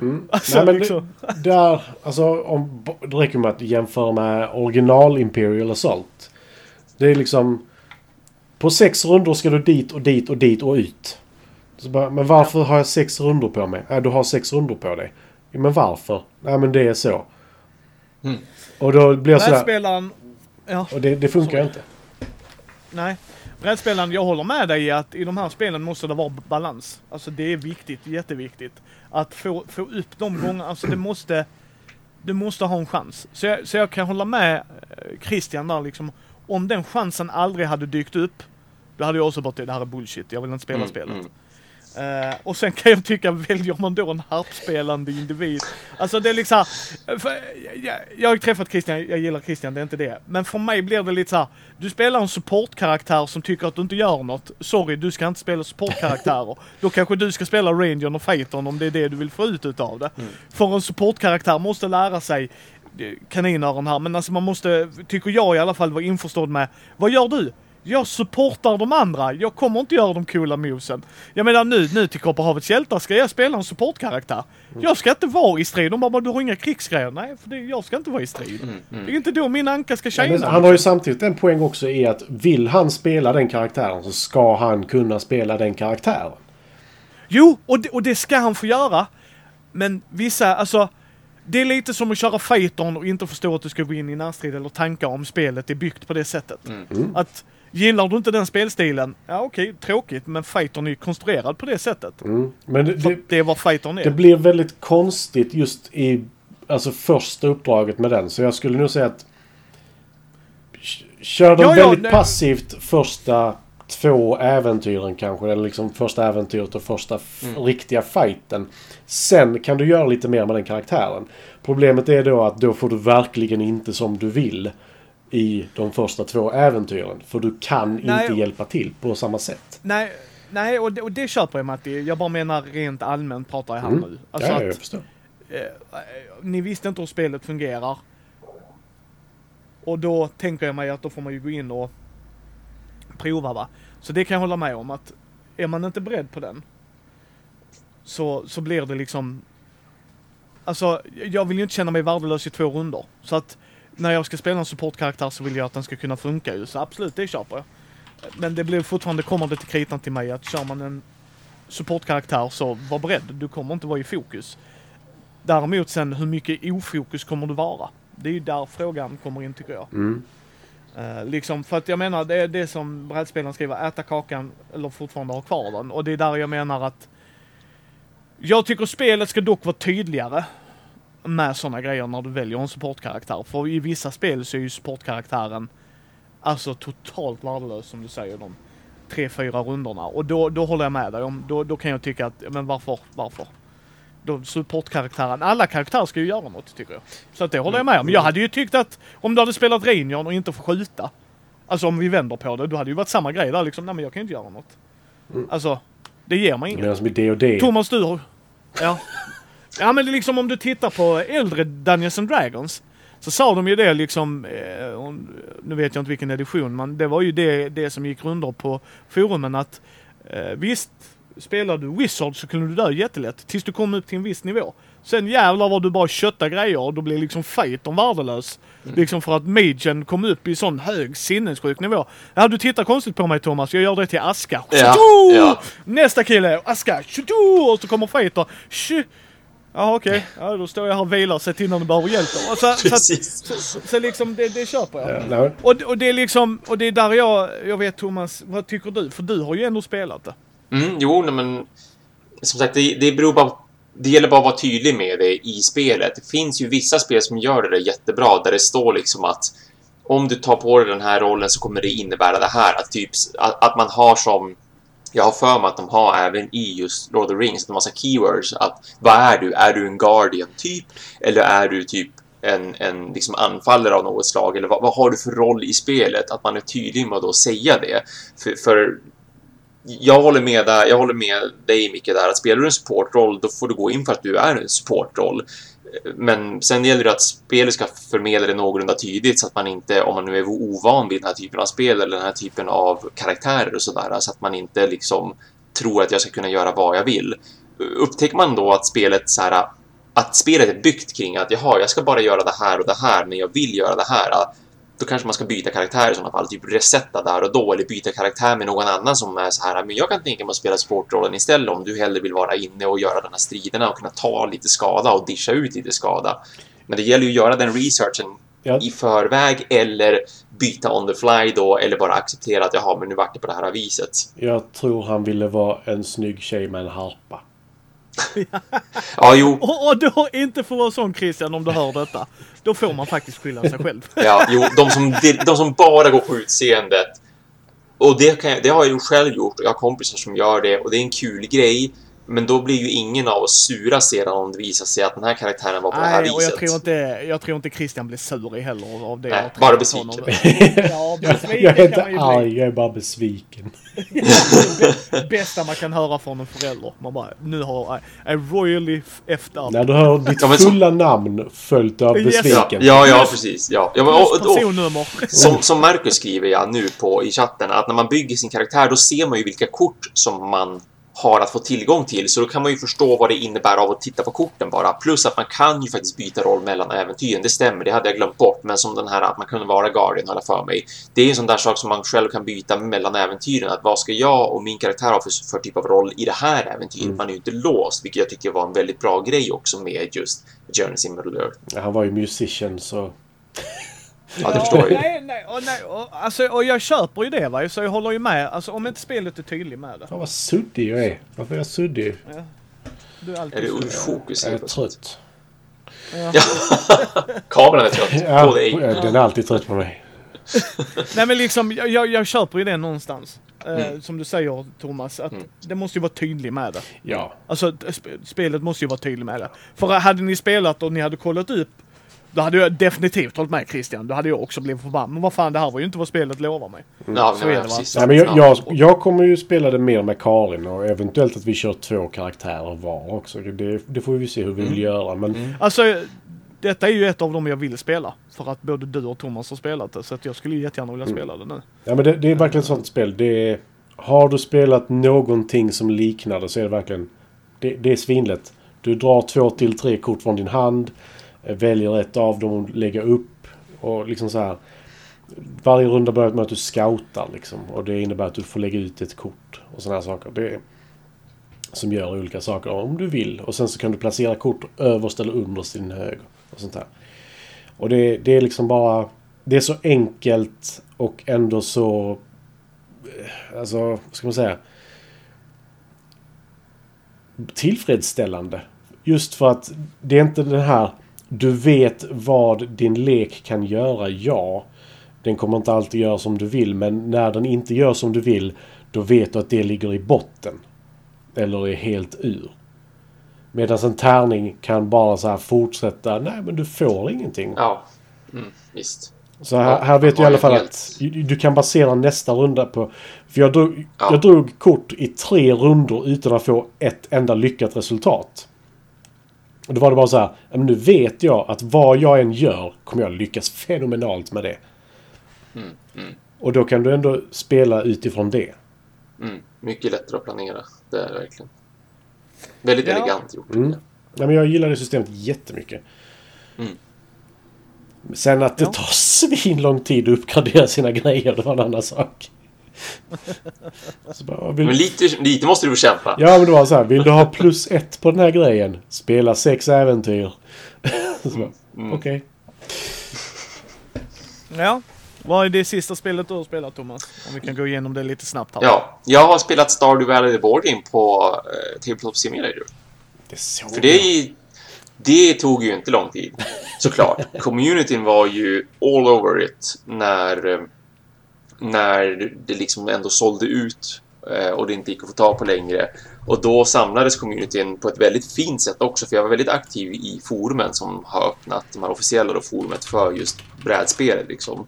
[SPEAKER 3] Mm.
[SPEAKER 1] Alltså,
[SPEAKER 3] Nej, men
[SPEAKER 1] liksom.
[SPEAKER 3] det, där, alltså, om, det räcker med att jämföra med original Imperial Assault. Det är liksom... På sex rundor ska du dit och dit och dit och ut. Så bara, men varför har jag sex rundor på mig? Nej, du har sex rundor på dig. Ja, men varför? Nej, men det är så.
[SPEAKER 2] Mm.
[SPEAKER 3] Och då blir jag sådär...
[SPEAKER 1] Brädspelaren, ja.
[SPEAKER 3] Och det, det funkar
[SPEAKER 1] Sorry.
[SPEAKER 3] inte.
[SPEAKER 1] Nej. Brädspelaren, jag håller med dig i att i de här spelen måste det vara balans. Alltså det är viktigt, jätteviktigt. Att få, få upp de gångerna, alltså det måste... Du måste ha en chans. Så jag, så jag kan hålla med eh, Christian där liksom. Om den chansen aldrig hade dykt upp, då hade jag också bara det här är bullshit, jag vill inte spela
[SPEAKER 2] Mm,
[SPEAKER 1] spelet.
[SPEAKER 2] mm.
[SPEAKER 1] Eh, och sen kan jag tycka, väljer man då en harpspelande individ? Alltså det är liksom här, för, jag, jag har ju träffat Christian, jag gillar Christian, det är inte det. Men för mig blir det lite så här, du spelar en supportkaraktär som tycker att du inte gör något. Sorry, du ska inte spela supportkaraktärer. då kanske du ska spela Rangern och Fightern om det är det du vill få ut utav det. För en supportkaraktär måste lära sig eh, kaninöron här, men alltså man måste, tycker jag i alla fall, vara införstådd med, vad gör du? Jag supportar de andra, jag kommer inte göra de coola movesen. Jag menar nu, nu till Kopparhavets hjältar ska jag spela en supportkaraktär. Jag ska inte vara i strid. De bara, "Men du har inga krigsgrejer. Nej, för det, jag ska inte vara i strid.
[SPEAKER 2] Mm, mm.
[SPEAKER 1] Det är inte då min anka ska
[SPEAKER 3] Ja, men
[SPEAKER 1] shina.
[SPEAKER 3] han har ju samtidigt en poäng också i att vill han spela den karaktären så ska han kunna spela den karaktären.
[SPEAKER 1] Jo, och det, och det ska han få göra. Men vissa, alltså. Det är lite som att köra Phaeton och inte förstå att du ska gå in i närstrid eller tanka om spelet är byggt på det sättet.
[SPEAKER 2] Mm.
[SPEAKER 1] Att gillar du inte den spelstilen, ja okej, tråkigt, men Phaeton är ju konstruerad på det sättet.
[SPEAKER 3] Mm. Men det, det,
[SPEAKER 1] det är vad Phaeton är.
[SPEAKER 3] Det blir väldigt konstigt just i alltså första uppdraget med den. Så jag skulle nog säga att Kör de
[SPEAKER 1] Ja, ja,
[SPEAKER 3] väldigt
[SPEAKER 1] nej.
[SPEAKER 3] passivt första två äventyren kanske. Eller liksom första äventyret och första
[SPEAKER 2] Mm.
[SPEAKER 3] riktiga fighten. Sen kan du göra lite mer med den karaktären. Problemet är då att då får du verkligen inte som du vill i de första två äventyren. För du kan
[SPEAKER 1] Nej.
[SPEAKER 3] inte hjälpa till på samma sätt.
[SPEAKER 1] Nej, nej och, det, och det köper jag Matti. Jag bara menar rent allmänt pratar jag här
[SPEAKER 3] Mm.
[SPEAKER 1] nu. Alltså
[SPEAKER 3] ja,
[SPEAKER 1] att,
[SPEAKER 3] jag förstår.
[SPEAKER 1] eh, ni visste inte hur spelet fungerar. Och då tänker jag mig att då får man ju gå in och prova va. Så det kan jag hålla med om att är man inte beredd på den så, så blir det liksom Alltså, jag vill ju inte känna mig värdelös i två runder. Så att när jag ska spela en supportkaraktär så vill jag att den ska kunna funka ju. Så absolut, det köper jag. Men det blir fortfarande, kommer det till kritan till mig att kör man en supportkaraktär så var beredd. Du kommer inte vara i fokus. Däremot sen hur mycket ofokus kommer du vara? Det är ju där frågan kommer in tycker jag.
[SPEAKER 3] Mm.
[SPEAKER 1] Eh, liksom, för att jag menar, det är det som brädspelaren skriver, äta kakan eller fortfarande ha kvar den. Och det är där jag menar att jag tycker spelet ska dock vara tydligare med sådana grejer när du väljer en supportkaraktär. För i vissa spel så är ju supportkaraktären alltså totalt värdelös som du säger de tre, fyra rundorna. Och då, då håller jag med dig om, då, då kan jag tycka att, men varför, varför? Då supportkaraktären, alla karaktärer ska ju göra något tycker jag. Så att det håller jag med om. Jag hade ju tyckt att om du hade spelat Reinjon och inte får skjuta. Alltså om vi vänder på det, då hade det ju varit samma grej där liksom. Nej men jag kan ju inte göra något. Alltså, det ger mig inget.
[SPEAKER 3] Medan som i D&D
[SPEAKER 1] Thomas, du har... Ja. Ja men det är liksom om du tittar på äldre Dungeons and Dragons. Så sa de ju det liksom, eh, nu vet jag inte vilken edition, men det var ju det, det som gick runder på forumen att eh, visst, spelar du Wizard så kunde du dö jättelätt tills du kom upp till en viss nivå. Sen jävlar var du bara kötta grejer och då blev liksom fighten värdelös. Liksom för att magen kom upp i sån hög sinnessjuk nivå. Ja du tittar konstigt på mig Thomas, jag gör det till Aska.
[SPEAKER 2] Ja, ja.
[SPEAKER 1] Nästa kille, Aska! Och så kommer fighter. Ja okej, ja, då står jag här och vilar sett innan du behöver hjälp. Och så, så, att,
[SPEAKER 2] Precis.
[SPEAKER 1] så, så, så liksom det, det köper jag.
[SPEAKER 3] Ja, nej.
[SPEAKER 1] Och, det- och det är liksom, och det är där jag, jag vet Thomas, vad tycker du? För du har ju ändå spelat det.
[SPEAKER 2] Mm, jo, nej, men som sagt, det, det beror bara det gäller bara att vara tydlig med det i spelet. Det finns ju vissa spel som gör det jättebra, där det står liksom att om du tar på dig den här rollen så kommer det innebära det här. Att, typ, att, att man har som... Jag har för mig att de har även i just Lord of the Rings en massa keywords. Att vad är du? Är du en Guardian typ? Eller är du typ en, en liksom anfallare av något slag? Eller vad, vad har du för roll i spelet? Att man är tydlig med att säga det. För, för jag håller med, där, jag håller med dig Micke där att spelar du en supportroll då får du gå in för att du är en supportroll. Men sen gäller det att spelet ska förmedla det någorlunda tydligt så att man inte, om man nu är ovan vid den här typen av spel eller den här typen av karaktärer och sådär, så att man inte liksom tror att jag ska kunna göra vad jag vill. Upptäcker man då att spelet så här, att spelet är byggt kring att jaha, jag ska bara göra det här och det här, men jag vill göra det här. Då kanske man ska byta karaktär i sådana fall, typ resetta där och då, eller byta karaktär med någon annan som är så här, men jag kan tänka mig att spela sportrollen istället om du hellre vill vara inne och göra den här striderna och kunna ta lite skada och discha ut lite skada. Men det gäller ju att göra den researchen
[SPEAKER 3] Ja.
[SPEAKER 2] i förväg eller byta on the fly då, eller bara acceptera att jaha, men nu vart det på det här viset.
[SPEAKER 3] Jag tror han ville vara en snygg tjej med en harpa.
[SPEAKER 2] Ja, jo,
[SPEAKER 1] Och, och då inte för att vara sån Christian om du hör detta. Då får man faktiskt skylla sig själv.
[SPEAKER 2] Ja, jo, de som, de som bara går på utseendet. Och det, jag, det har jag ju själv gjort och jag har kompisar som gör det och det är en kul grej. Men då blir ju ingen av oss sura sedan om det visar sig att den här karaktären var på det här
[SPEAKER 1] Nej, och
[SPEAKER 2] viset.
[SPEAKER 1] jag tror, inte, jag tror inte Christian blir sur i heller av det.
[SPEAKER 2] Nej, bara besviken.
[SPEAKER 1] Ja, besviken
[SPEAKER 3] Jag är inte arg, jag är bara besviken.
[SPEAKER 1] Det bästa man kan höra från en förälder. Man bara, nu har I, I royally effed up.
[SPEAKER 3] När du hör ditt fulla namn följt av
[SPEAKER 1] Yes.
[SPEAKER 2] Ja,
[SPEAKER 3] besviken.
[SPEAKER 2] ja, ja, precis. Ja. Ja, men, och, och, och, som, som Marcus skriver jag nu på i chatten, att när man bygger sin karaktär då ser man ju vilka kort som man har att få tillgång till, så då kan man ju förstå vad det innebär av att titta på korten bara. Plus att man kan ju faktiskt byta roll mellan äventyren, det stämmer, det hade jag glömt bort, men som den här att man kunde vara Guardian, hålla för mig. Det är en sån där sak som man själv kan byta mellan äventyren, att vad ska jag och min karaktär ha för, för typ av roll i det här äventyret? Man är ju inte låst, vilket jag tycker var en väldigt bra grej också med just Middle Earth.
[SPEAKER 3] Han var ju musician så...
[SPEAKER 2] Ja, det förstår jag ju.
[SPEAKER 1] Nej, nej, och, nej och, alltså, och jag köper ju det va, så jag håller ju med. Alltså om inte spelet är tydlig med det.
[SPEAKER 3] Fan vad suddig jag är. Varför är jag suddig?
[SPEAKER 1] Du är
[SPEAKER 2] Är
[SPEAKER 1] alltid
[SPEAKER 2] det
[SPEAKER 1] så.
[SPEAKER 2] ur fokus?
[SPEAKER 3] Jag är trött.
[SPEAKER 2] Ja. Kameran är trött
[SPEAKER 3] Ja,
[SPEAKER 2] på dig.
[SPEAKER 3] den är alltid trött på mig.
[SPEAKER 1] Nej men liksom, jag, jag, jag köper ju det någonstans. Eh,
[SPEAKER 2] Mm.
[SPEAKER 1] Som du säger Thomas, att det måste ju vara tydlig med det.
[SPEAKER 3] Ja.
[SPEAKER 1] Alltså sp- spelet måste ju vara tydlig med det. För hade ni spelat och ni hade kollat upp då hade jag definitivt hållit med Christian. Då hade jag också blivit förbannad. Men vad fan, det här var ju inte vad spelet lovar mig.
[SPEAKER 2] Ja,
[SPEAKER 1] Så
[SPEAKER 2] nej,
[SPEAKER 1] är det,
[SPEAKER 2] precis.
[SPEAKER 3] Nej, men jag,
[SPEAKER 2] Ja.
[SPEAKER 3] jag, jag kommer ju spela det mer med Karin och eventuellt att vi kör två karaktärer var också. Det, det får vi se hur vi vill göra. Men
[SPEAKER 1] Alltså, detta är ju ett av dem jag vill spela. För att både du och Thomas har spelat det. Så att jag skulle ju jättegärna vilja spela det nu.
[SPEAKER 3] Ja men det, det är verkligen ett sånt spel. Det är, har du spelat någonting som liknar det så är det verkligen... Det, det är svinlätt. Du drar två till tre kort från din hand. Väljer ett av dem och lägger upp. Och liksom så här. Varje runda börjar med att du scoutar liksom. Och det innebär att du får lägga ut ett kort. Och sådana här saker. Det är, som gör olika saker om du vill. Och sen så kan du placera kort överst eller underst i din höger. Och sånt där. Och det, det är liksom bara... Det är så enkelt och ändå så... Eh, alltså, vad ska man säga? Tillfredsställande. Just för att det är inte den här... Du vet vad din lek kan göra, ja. Den kommer inte alltid göra som du vill, men när den inte gör som du vill, då vet du att det ligger i botten. Eller är helt ur. Medan en tärning kan bara så här fortsätta. Nej, men du får ingenting.
[SPEAKER 2] Ja, mm, visst.
[SPEAKER 3] Så här,
[SPEAKER 2] Ja,
[SPEAKER 3] här vet du i alla fall
[SPEAKER 2] helt-
[SPEAKER 3] att du du kan basera nästa runda på... För jag drog,
[SPEAKER 2] Ja.
[SPEAKER 3] jag drog kort i tre rundor utan att få ett enda lyckat resultat. Och då var det bara så här. "Ja, Men nu vet jag att vad jag än gör kommer jag lyckas fenomenalt med det.
[SPEAKER 2] Mm,
[SPEAKER 3] Och då kan du ändå spela utifrån det.
[SPEAKER 2] Mm, mycket lättare att planera. Det är det verkligen. Väldigt
[SPEAKER 1] Ja.
[SPEAKER 2] elegant gjort.
[SPEAKER 3] Mm. Ja, men jag gillar det systemet jättemycket.
[SPEAKER 2] Mm.
[SPEAKER 3] Sen att det
[SPEAKER 1] Ja.
[SPEAKER 3] tar svin lång tid att uppgradera sina grejer, det var en annan sak. Så bara, vill,
[SPEAKER 2] Men lite, lite måste du kämpa.
[SPEAKER 3] Ja, men det var så här. Vill du ha plus ett på den här grejen? Spela sex äventyr.
[SPEAKER 2] Mm.
[SPEAKER 3] Okej.
[SPEAKER 1] Ja. Vad är det sista spelet du har spelat Thomas? Om vi kan gå igenom det lite snabbt här.
[SPEAKER 2] Ja, jag har spelat Stardew Valley The Board Game på eh, Tabletop Simulator.
[SPEAKER 3] Det såg
[SPEAKER 2] För det, det tog ju inte lång tid, såklart. Communityn var ju all over it när, eh, när det liksom ändå sålde ut eh, och det inte gick att få tag på längre. Och då samlades communityn på ett väldigt fint sätt också, för jag var väldigt aktiv i forumen som har öppnat, de här officiella då, forumet för just brädspelet liksom.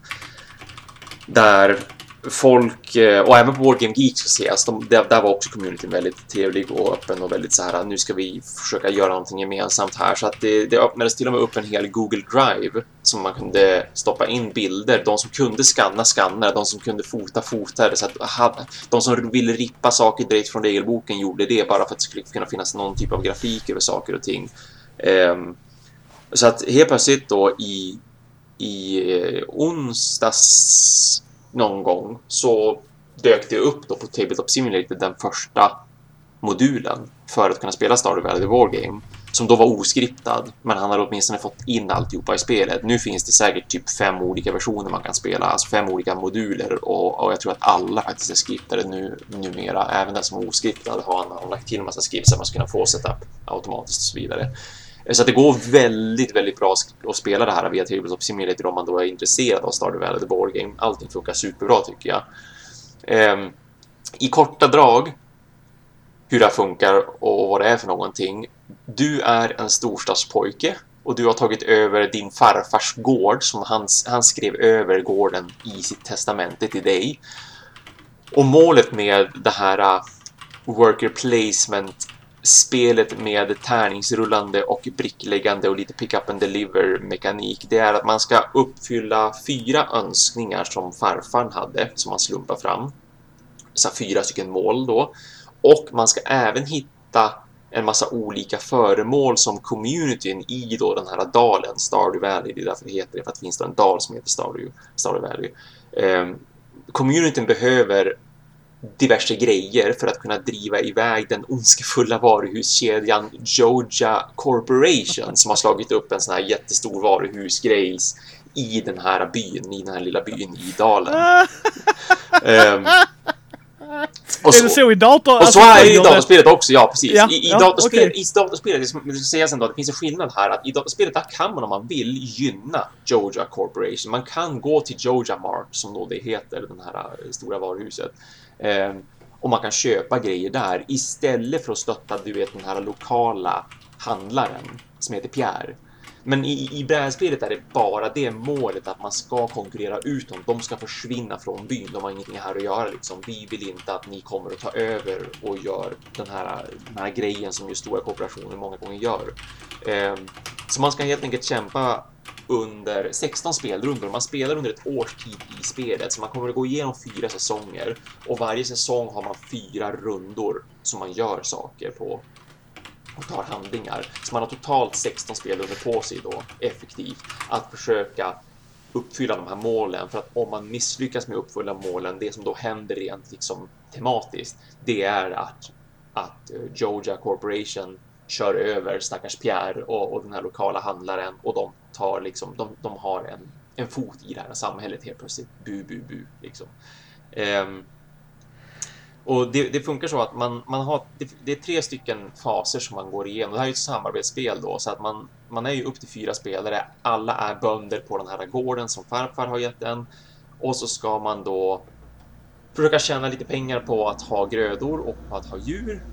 [SPEAKER 2] Där folk, eh, och även på Board Game Geek så ses de, där, där var också communityn väldigt trevlig och öppen och väldigt så här, nu ska vi försöka göra någonting gemensamt här. Så att det, det öppnades till och med upp en hel Google Drive som man kunde stoppa in bilder. De som kunde skanna skannade, de som kunde fota fotade. Så att de som ville rippa saker direkt från regelboken gjorde det bara för att det skulle kunna finnas någon typ av grafik över saker och ting. Ehm, så att helt plötsligt då i, i eh, onsdags någon gång så dök det upp då på Tabletop Simulator den första modulen för att kunna spela Stardew Valley Wargame som då var oskriptad, men han hade åtminstone fått in alltihopa i spelet. Nu finns det säkert typ fem olika versioner man kan spela, alltså fem olika moduler och, och jag tror att alla faktiskt är skriptade nu, numera. Även den som är oskriptad har han, han lagt till en massa skript så att man ska kunna få setup automatiskt och så vidare. Eh, så att det går väldigt, väldigt bra att spela det här via Tabletop Simulator om man då är intresserad av Stardew Valley The Board Game. Allting funkar superbra tycker jag. Ehm, I korta drag hur det här funkar och vad det är för någonting. Du är en storstadspojke och du har tagit över din farfars gård som han, han skrev över gården i sitt testamente till dig. Och målet med det här uh, worker placement spelet med tärningsrullande och brickläggande och lite pick up and deliver mekanik det är att man ska uppfylla fyra önskningar som farfar hade som man slumpar fram. Så fyra stycken mål då. Och man ska även hitta en massa olika föremål som communityn i då den här dalen, Stardew Valley, det är därför det heter det, för att det finns en dal som heter Stardew, Stardew Valley. Eh, communityn behöver diverse grejer för att kunna driva iväg den ondskefulla varuhuskedjan Joja Corporation som har slagit upp en sån här jättestor varuhusgrej i den här byn, i den här lilla byn i dalen. Ehm, och
[SPEAKER 1] är det så i dator?
[SPEAKER 2] och så är det i datorspelet också, ja precis.
[SPEAKER 1] Ja,
[SPEAKER 2] I, i,
[SPEAKER 1] ja,
[SPEAKER 2] datorspel,
[SPEAKER 1] okej.
[SPEAKER 2] I datorspelet, det ska- sägas ändå att det finns en skillnad här. Att I datorspelet där kan man om man vill gynna Joja Corporation. Man kan gå till Joja Mart, som då det heter, det här eh, stora varuhuset. Eh, och man kan köpa grejer där istället för att stötta, du vet, den här lokala handlaren som heter Pierre. Men i, i brädspelet är det bara det målet att man ska konkurrera ut dem. De ska försvinna från byn. De har ingenting här att göra liksom. Vi vill inte att ni kommer att ta över och gör den här, den här grejen som ju stora kooperationer många gånger gör. Ehm, så man ska helt enkelt kämpa under 16 spelrundor. Man spelar under ett års tid i spelet, så man kommer att gå igenom fyra säsonger och varje säsong har man fyra rundor som man gör saker på och tar handlingar. Så man har totalt 16 spelrundor på sig då effektivt att försöka uppfylla de här målen för att om man misslyckas med att uppfylla målen, det som då händer rent liksom tematiskt, det är att att Georgia Joja Corporation kör över stackars Pierre och, och den här lokala handlaren och de tar liksom, de, de har en, en fot i det här samhället helt plötsligt. Bu, bu, bu, liksom. Um, och det, det, funkar så att man, man har, det, det, är tre stycken faser som man går igenom. Det här är ett samarbetsspel då, så att man, man är ju upp till fyra spelare. Alla är bönder på den här gården som farfar har gett en. Och så ska man då försöka tjäna lite pengar på att ha grödor och på att ha djur.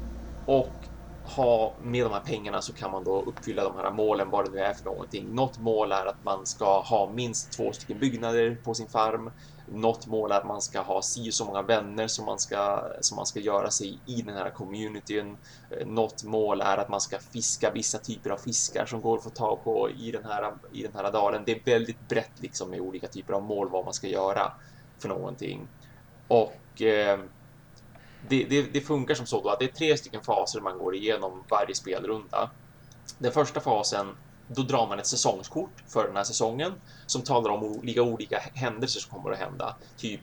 [SPEAKER 2] Och ha med de här pengarna så kan man då uppfylla de här målen, vad det nu är för någonting. Något mål är att man ska ha minst två stycken byggnader på sin farm. Något mål är att man ska ha si så många vänner som man ska, som man ska göra sig i den här communityn. Eh, något mål är att man ska fiska vissa typer av fiskar som går att få tag på i den här, i den här dalen. Det är väldigt brett liksom med olika typer av mål vad man ska göra för någonting. Och eh, det, det, det, funkar som så då att det är tre stycken faser man går igenom varje spelrunda. Den första fasen, då drar man ett säsongskort för den här säsongen som talar om olika, olika händelser som kommer att hända. Typ,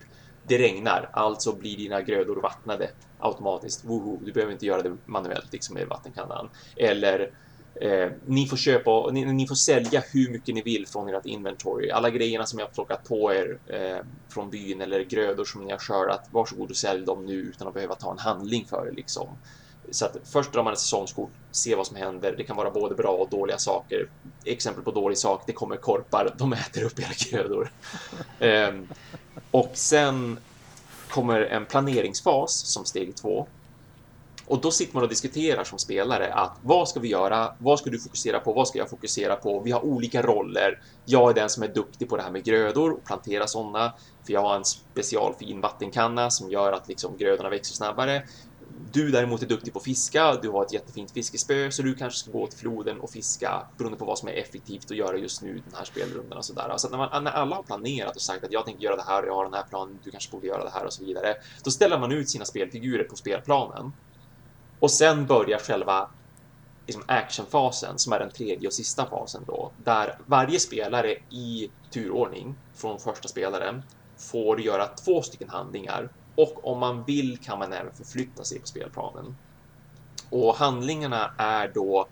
[SPEAKER 2] det regnar, alltså blir dina grödor vattnade automatiskt. Woho, du behöver inte göra det manuellt liksom med vattenkannan. Eller Eh, ni får köpa, ni, ni, får sälja hur mycket ni vill från ert inventory. Alla grejerna som jag har plockat på er eh, från byn eller grödor som ni har skördat. Varsågod och sälj dem nu utan att behöva ta en handling för det liksom. Så att först drar man ett säsongskort, se vad som händer. Det kan vara både bra och dåliga saker. Exempel på dålig sak, det kommer korpar, de äter upp era grödor. eh, och sen kommer en planeringsfas som steg två och då sitter man och diskuterar som spelare att vad ska vi göra? Vad ska du fokusera på? Vad ska jag fokusera på? Vi har olika roller. Jag är den som är duktig på det här med grödor och plantera sådana, för jag har en specialfin vattenkanna som gör att liksom grödorna växer snabbare. Du däremot är duktig på att fiska, du har ett jättefint fiskespö, så du kanske ska gå till floden och fiska beroende på vad som är effektivt att göra just nu den här spelrundan och sådär. Så när, man, när alla har planerat och sagt att jag tänker göra det här och jag har den här planen, du kanske borde göra det här och så vidare, då ställer man ut sina spelfigurer på spelplanen och sen börjar själva liksom actionfasen som är den tredje och sista fasen då, där varje spelare i turordning från första spelaren får göra två stycken handlingar och om man vill kan man även förflytta sig på spelplanen. Och handlingarna är då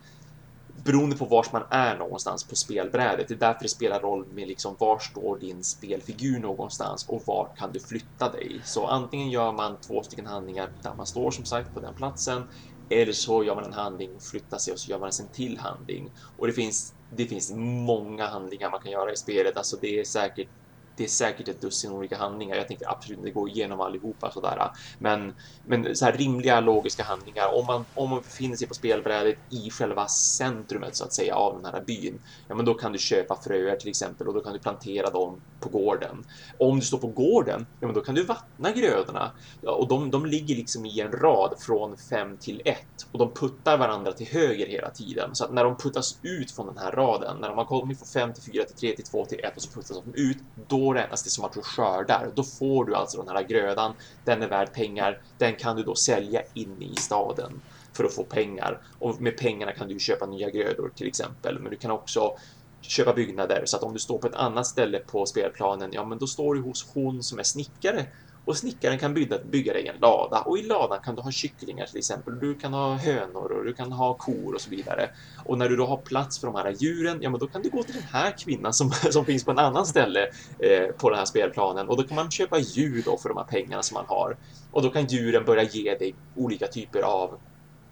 [SPEAKER 2] beroende på var man är någonstans på spelbrädet. Det är därför det spelar roll med liksom var står din spelfigur någonstans och var kan du flytta dig? Så antingen gör man två stycken handlingar där man står som sagt på den platsen eller så gör man en handling, flyttar sig och så gör man en till handling. Och det finns, det finns många handlingar man kan göra i spelet. Alltså det är säkert det är säkert ett dussin olika handlingar. Jag tänkte absolut inte gå igenom allihopa sådär. Men, men så här rimliga logiska handlingar. Om man, om man befinner sig på spelbrädet i själva centrumet så att säga av den här byn. Ja, men då kan du köpa fröer till exempel och då kan du plantera dem på gården. Om du står på gården, ja, men då kan du vattna grödorna ja, och de, de ligger liksom i en rad från 5 till 1 och de puttar varandra till höger hela tiden. Så att när de puttas ut från den här raden, när de har kommit från 5 till 4 till 3 till 2 till 1 och så puttas de ut, då då räknas det som att du skördar. Då får du alltså den här grödan. Den är värd pengar. Den kan du då sälja inne i staden för att få pengar och med pengarna kan du köpa nya grödor till exempel. Men du kan också köpa byggnader så att om du står på ett annat ställe på spelplanen, ja, men då står du hos hon som är snickare och snickaren kan bygga, bygga dig en lada och i ladan kan du ha kycklingar till exempel. Du kan ha hönor och du kan ha kor och så vidare. Och när du då har plats för de här djuren, ja men då kan du gå till den här kvinnan som, som finns på en annan ställe eh, på den här spelplanen och då kan man köpa djur då för de här pengarna som man har. Och då kan djuren börja ge dig olika typer av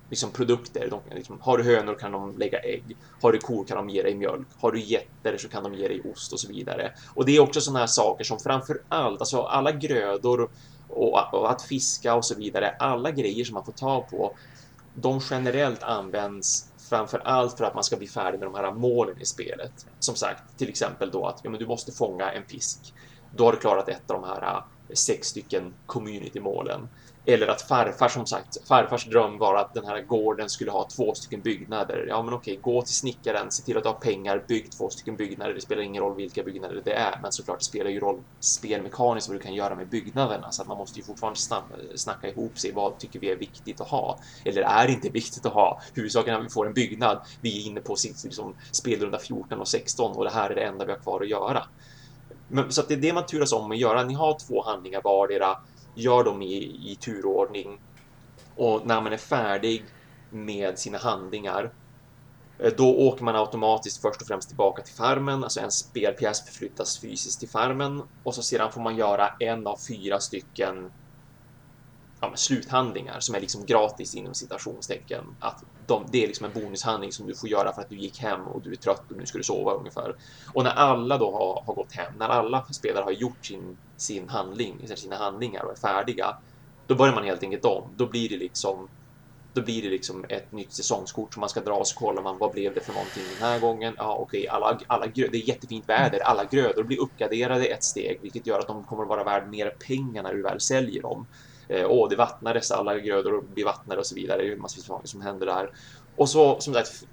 [SPEAKER 2] liksom produkter. De, liksom, har du hönor kan de lägga ägg. Har du kor kan de ge dig mjölk. Har du getter så kan de ge dig ost och så vidare. Och det är också sådana här saker som framför allt, alltså alla grödor och, och att fiska och så vidare, alla grejer som man får tag på, de generellt används framför allt för att man ska bli färdig med de här målen i spelet. Som sagt, till exempel då att ja, men du måste fånga en fisk. Då har du klarat ett av de här äh, sex stycken community-målen. Eller att farfar, som sagt, farfars dröm var att den här gården skulle ha två stycken byggnader. Ja, men okej, gå till snickaren, se till att du har pengar, bygg två stycken byggnader. Det spelar ingen roll vilka byggnader det är, men såklart det spelar ju roll spelmekaniskt vad du kan göra med byggnaderna. Så att man måste ju fortfarande snacka ihop sig. Vad tycker vi är viktigt att ha? Eller är det inte viktigt att ha? Huvudsaken är att vi får en byggnad. Vi är inne på liksom, spelrunda 14 och 16 och det här är det enda vi har kvar att göra. Men, så att det är det man turas om att göra. Ni har två handlingar vardera gör dem i, i turordning. Och när man är färdig med sina handlingar eh, då åker man automatiskt först och främst tillbaka till farmen, alltså en spelpjäs förflyttas fysiskt till farmen. Och så sedan får man göra en av fyra stycken ja, sluthandlingar som är liksom gratis inom citationstecken. Att de, det är liksom en bonushandling som du får göra för att du gick hem och du är trött och nu ska du sova ungefär. Och när alla då har, har gått hem, när alla spelare har gjort sin, sin handling, sina handlingar och är färdiga, då börjar man helt enkelt om. Då blir det liksom då blir det liksom ett nytt säsongskort som man ska dra och så kollar man vad blev det för någonting den här gången. Ja, okej, okay, alla, alla det är jättefint väder. Alla grödor blir uppgraderade ett steg, vilket gör att de kommer att vara värd mer pengar när du väl säljer dem. Eh, åh, det vattnades, alla grödor blir vattnade och så vidare. Det är massvis saker som händer där. Och så som sagt,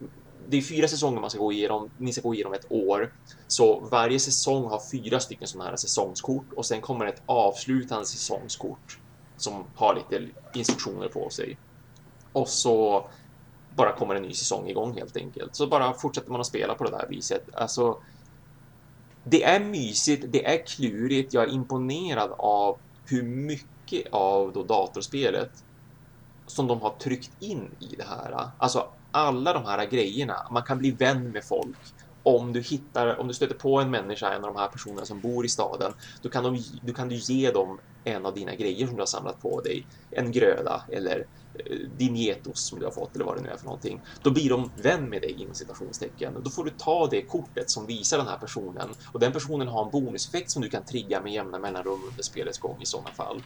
[SPEAKER 2] det är fyra säsonger man ska gå igenom. Ni ska gå igenom ett år, så varje säsong har fyra stycken sådana här säsongskort och sen kommer ett avslutande säsongskort som har lite instruktioner på sig. Och så bara kommer en ny säsong igång helt enkelt. Så bara fortsätter man att spela på det där viset. Alltså, det är mysigt, det är klurigt. Jag är imponerad av hur mycket mycket av då datorspelet som de har tryckt in i det här. Alltså alla de här grejerna. Man kan bli vän med folk. Om du hittar, om du stöter på en människa, en av de här personerna som bor i staden, då kan, de, då kan du ge dem en av dina grejer som du har samlat på dig. En gröda eller eh, din getos som du har fått eller vad det nu är för någonting. Då blir de vän med dig inom citationstecken. Då får du ta det kortet som visar den här personen och den personen har en bonuseffekt som du kan trigga med jämna mellanrum under spelets gång i sådana fall.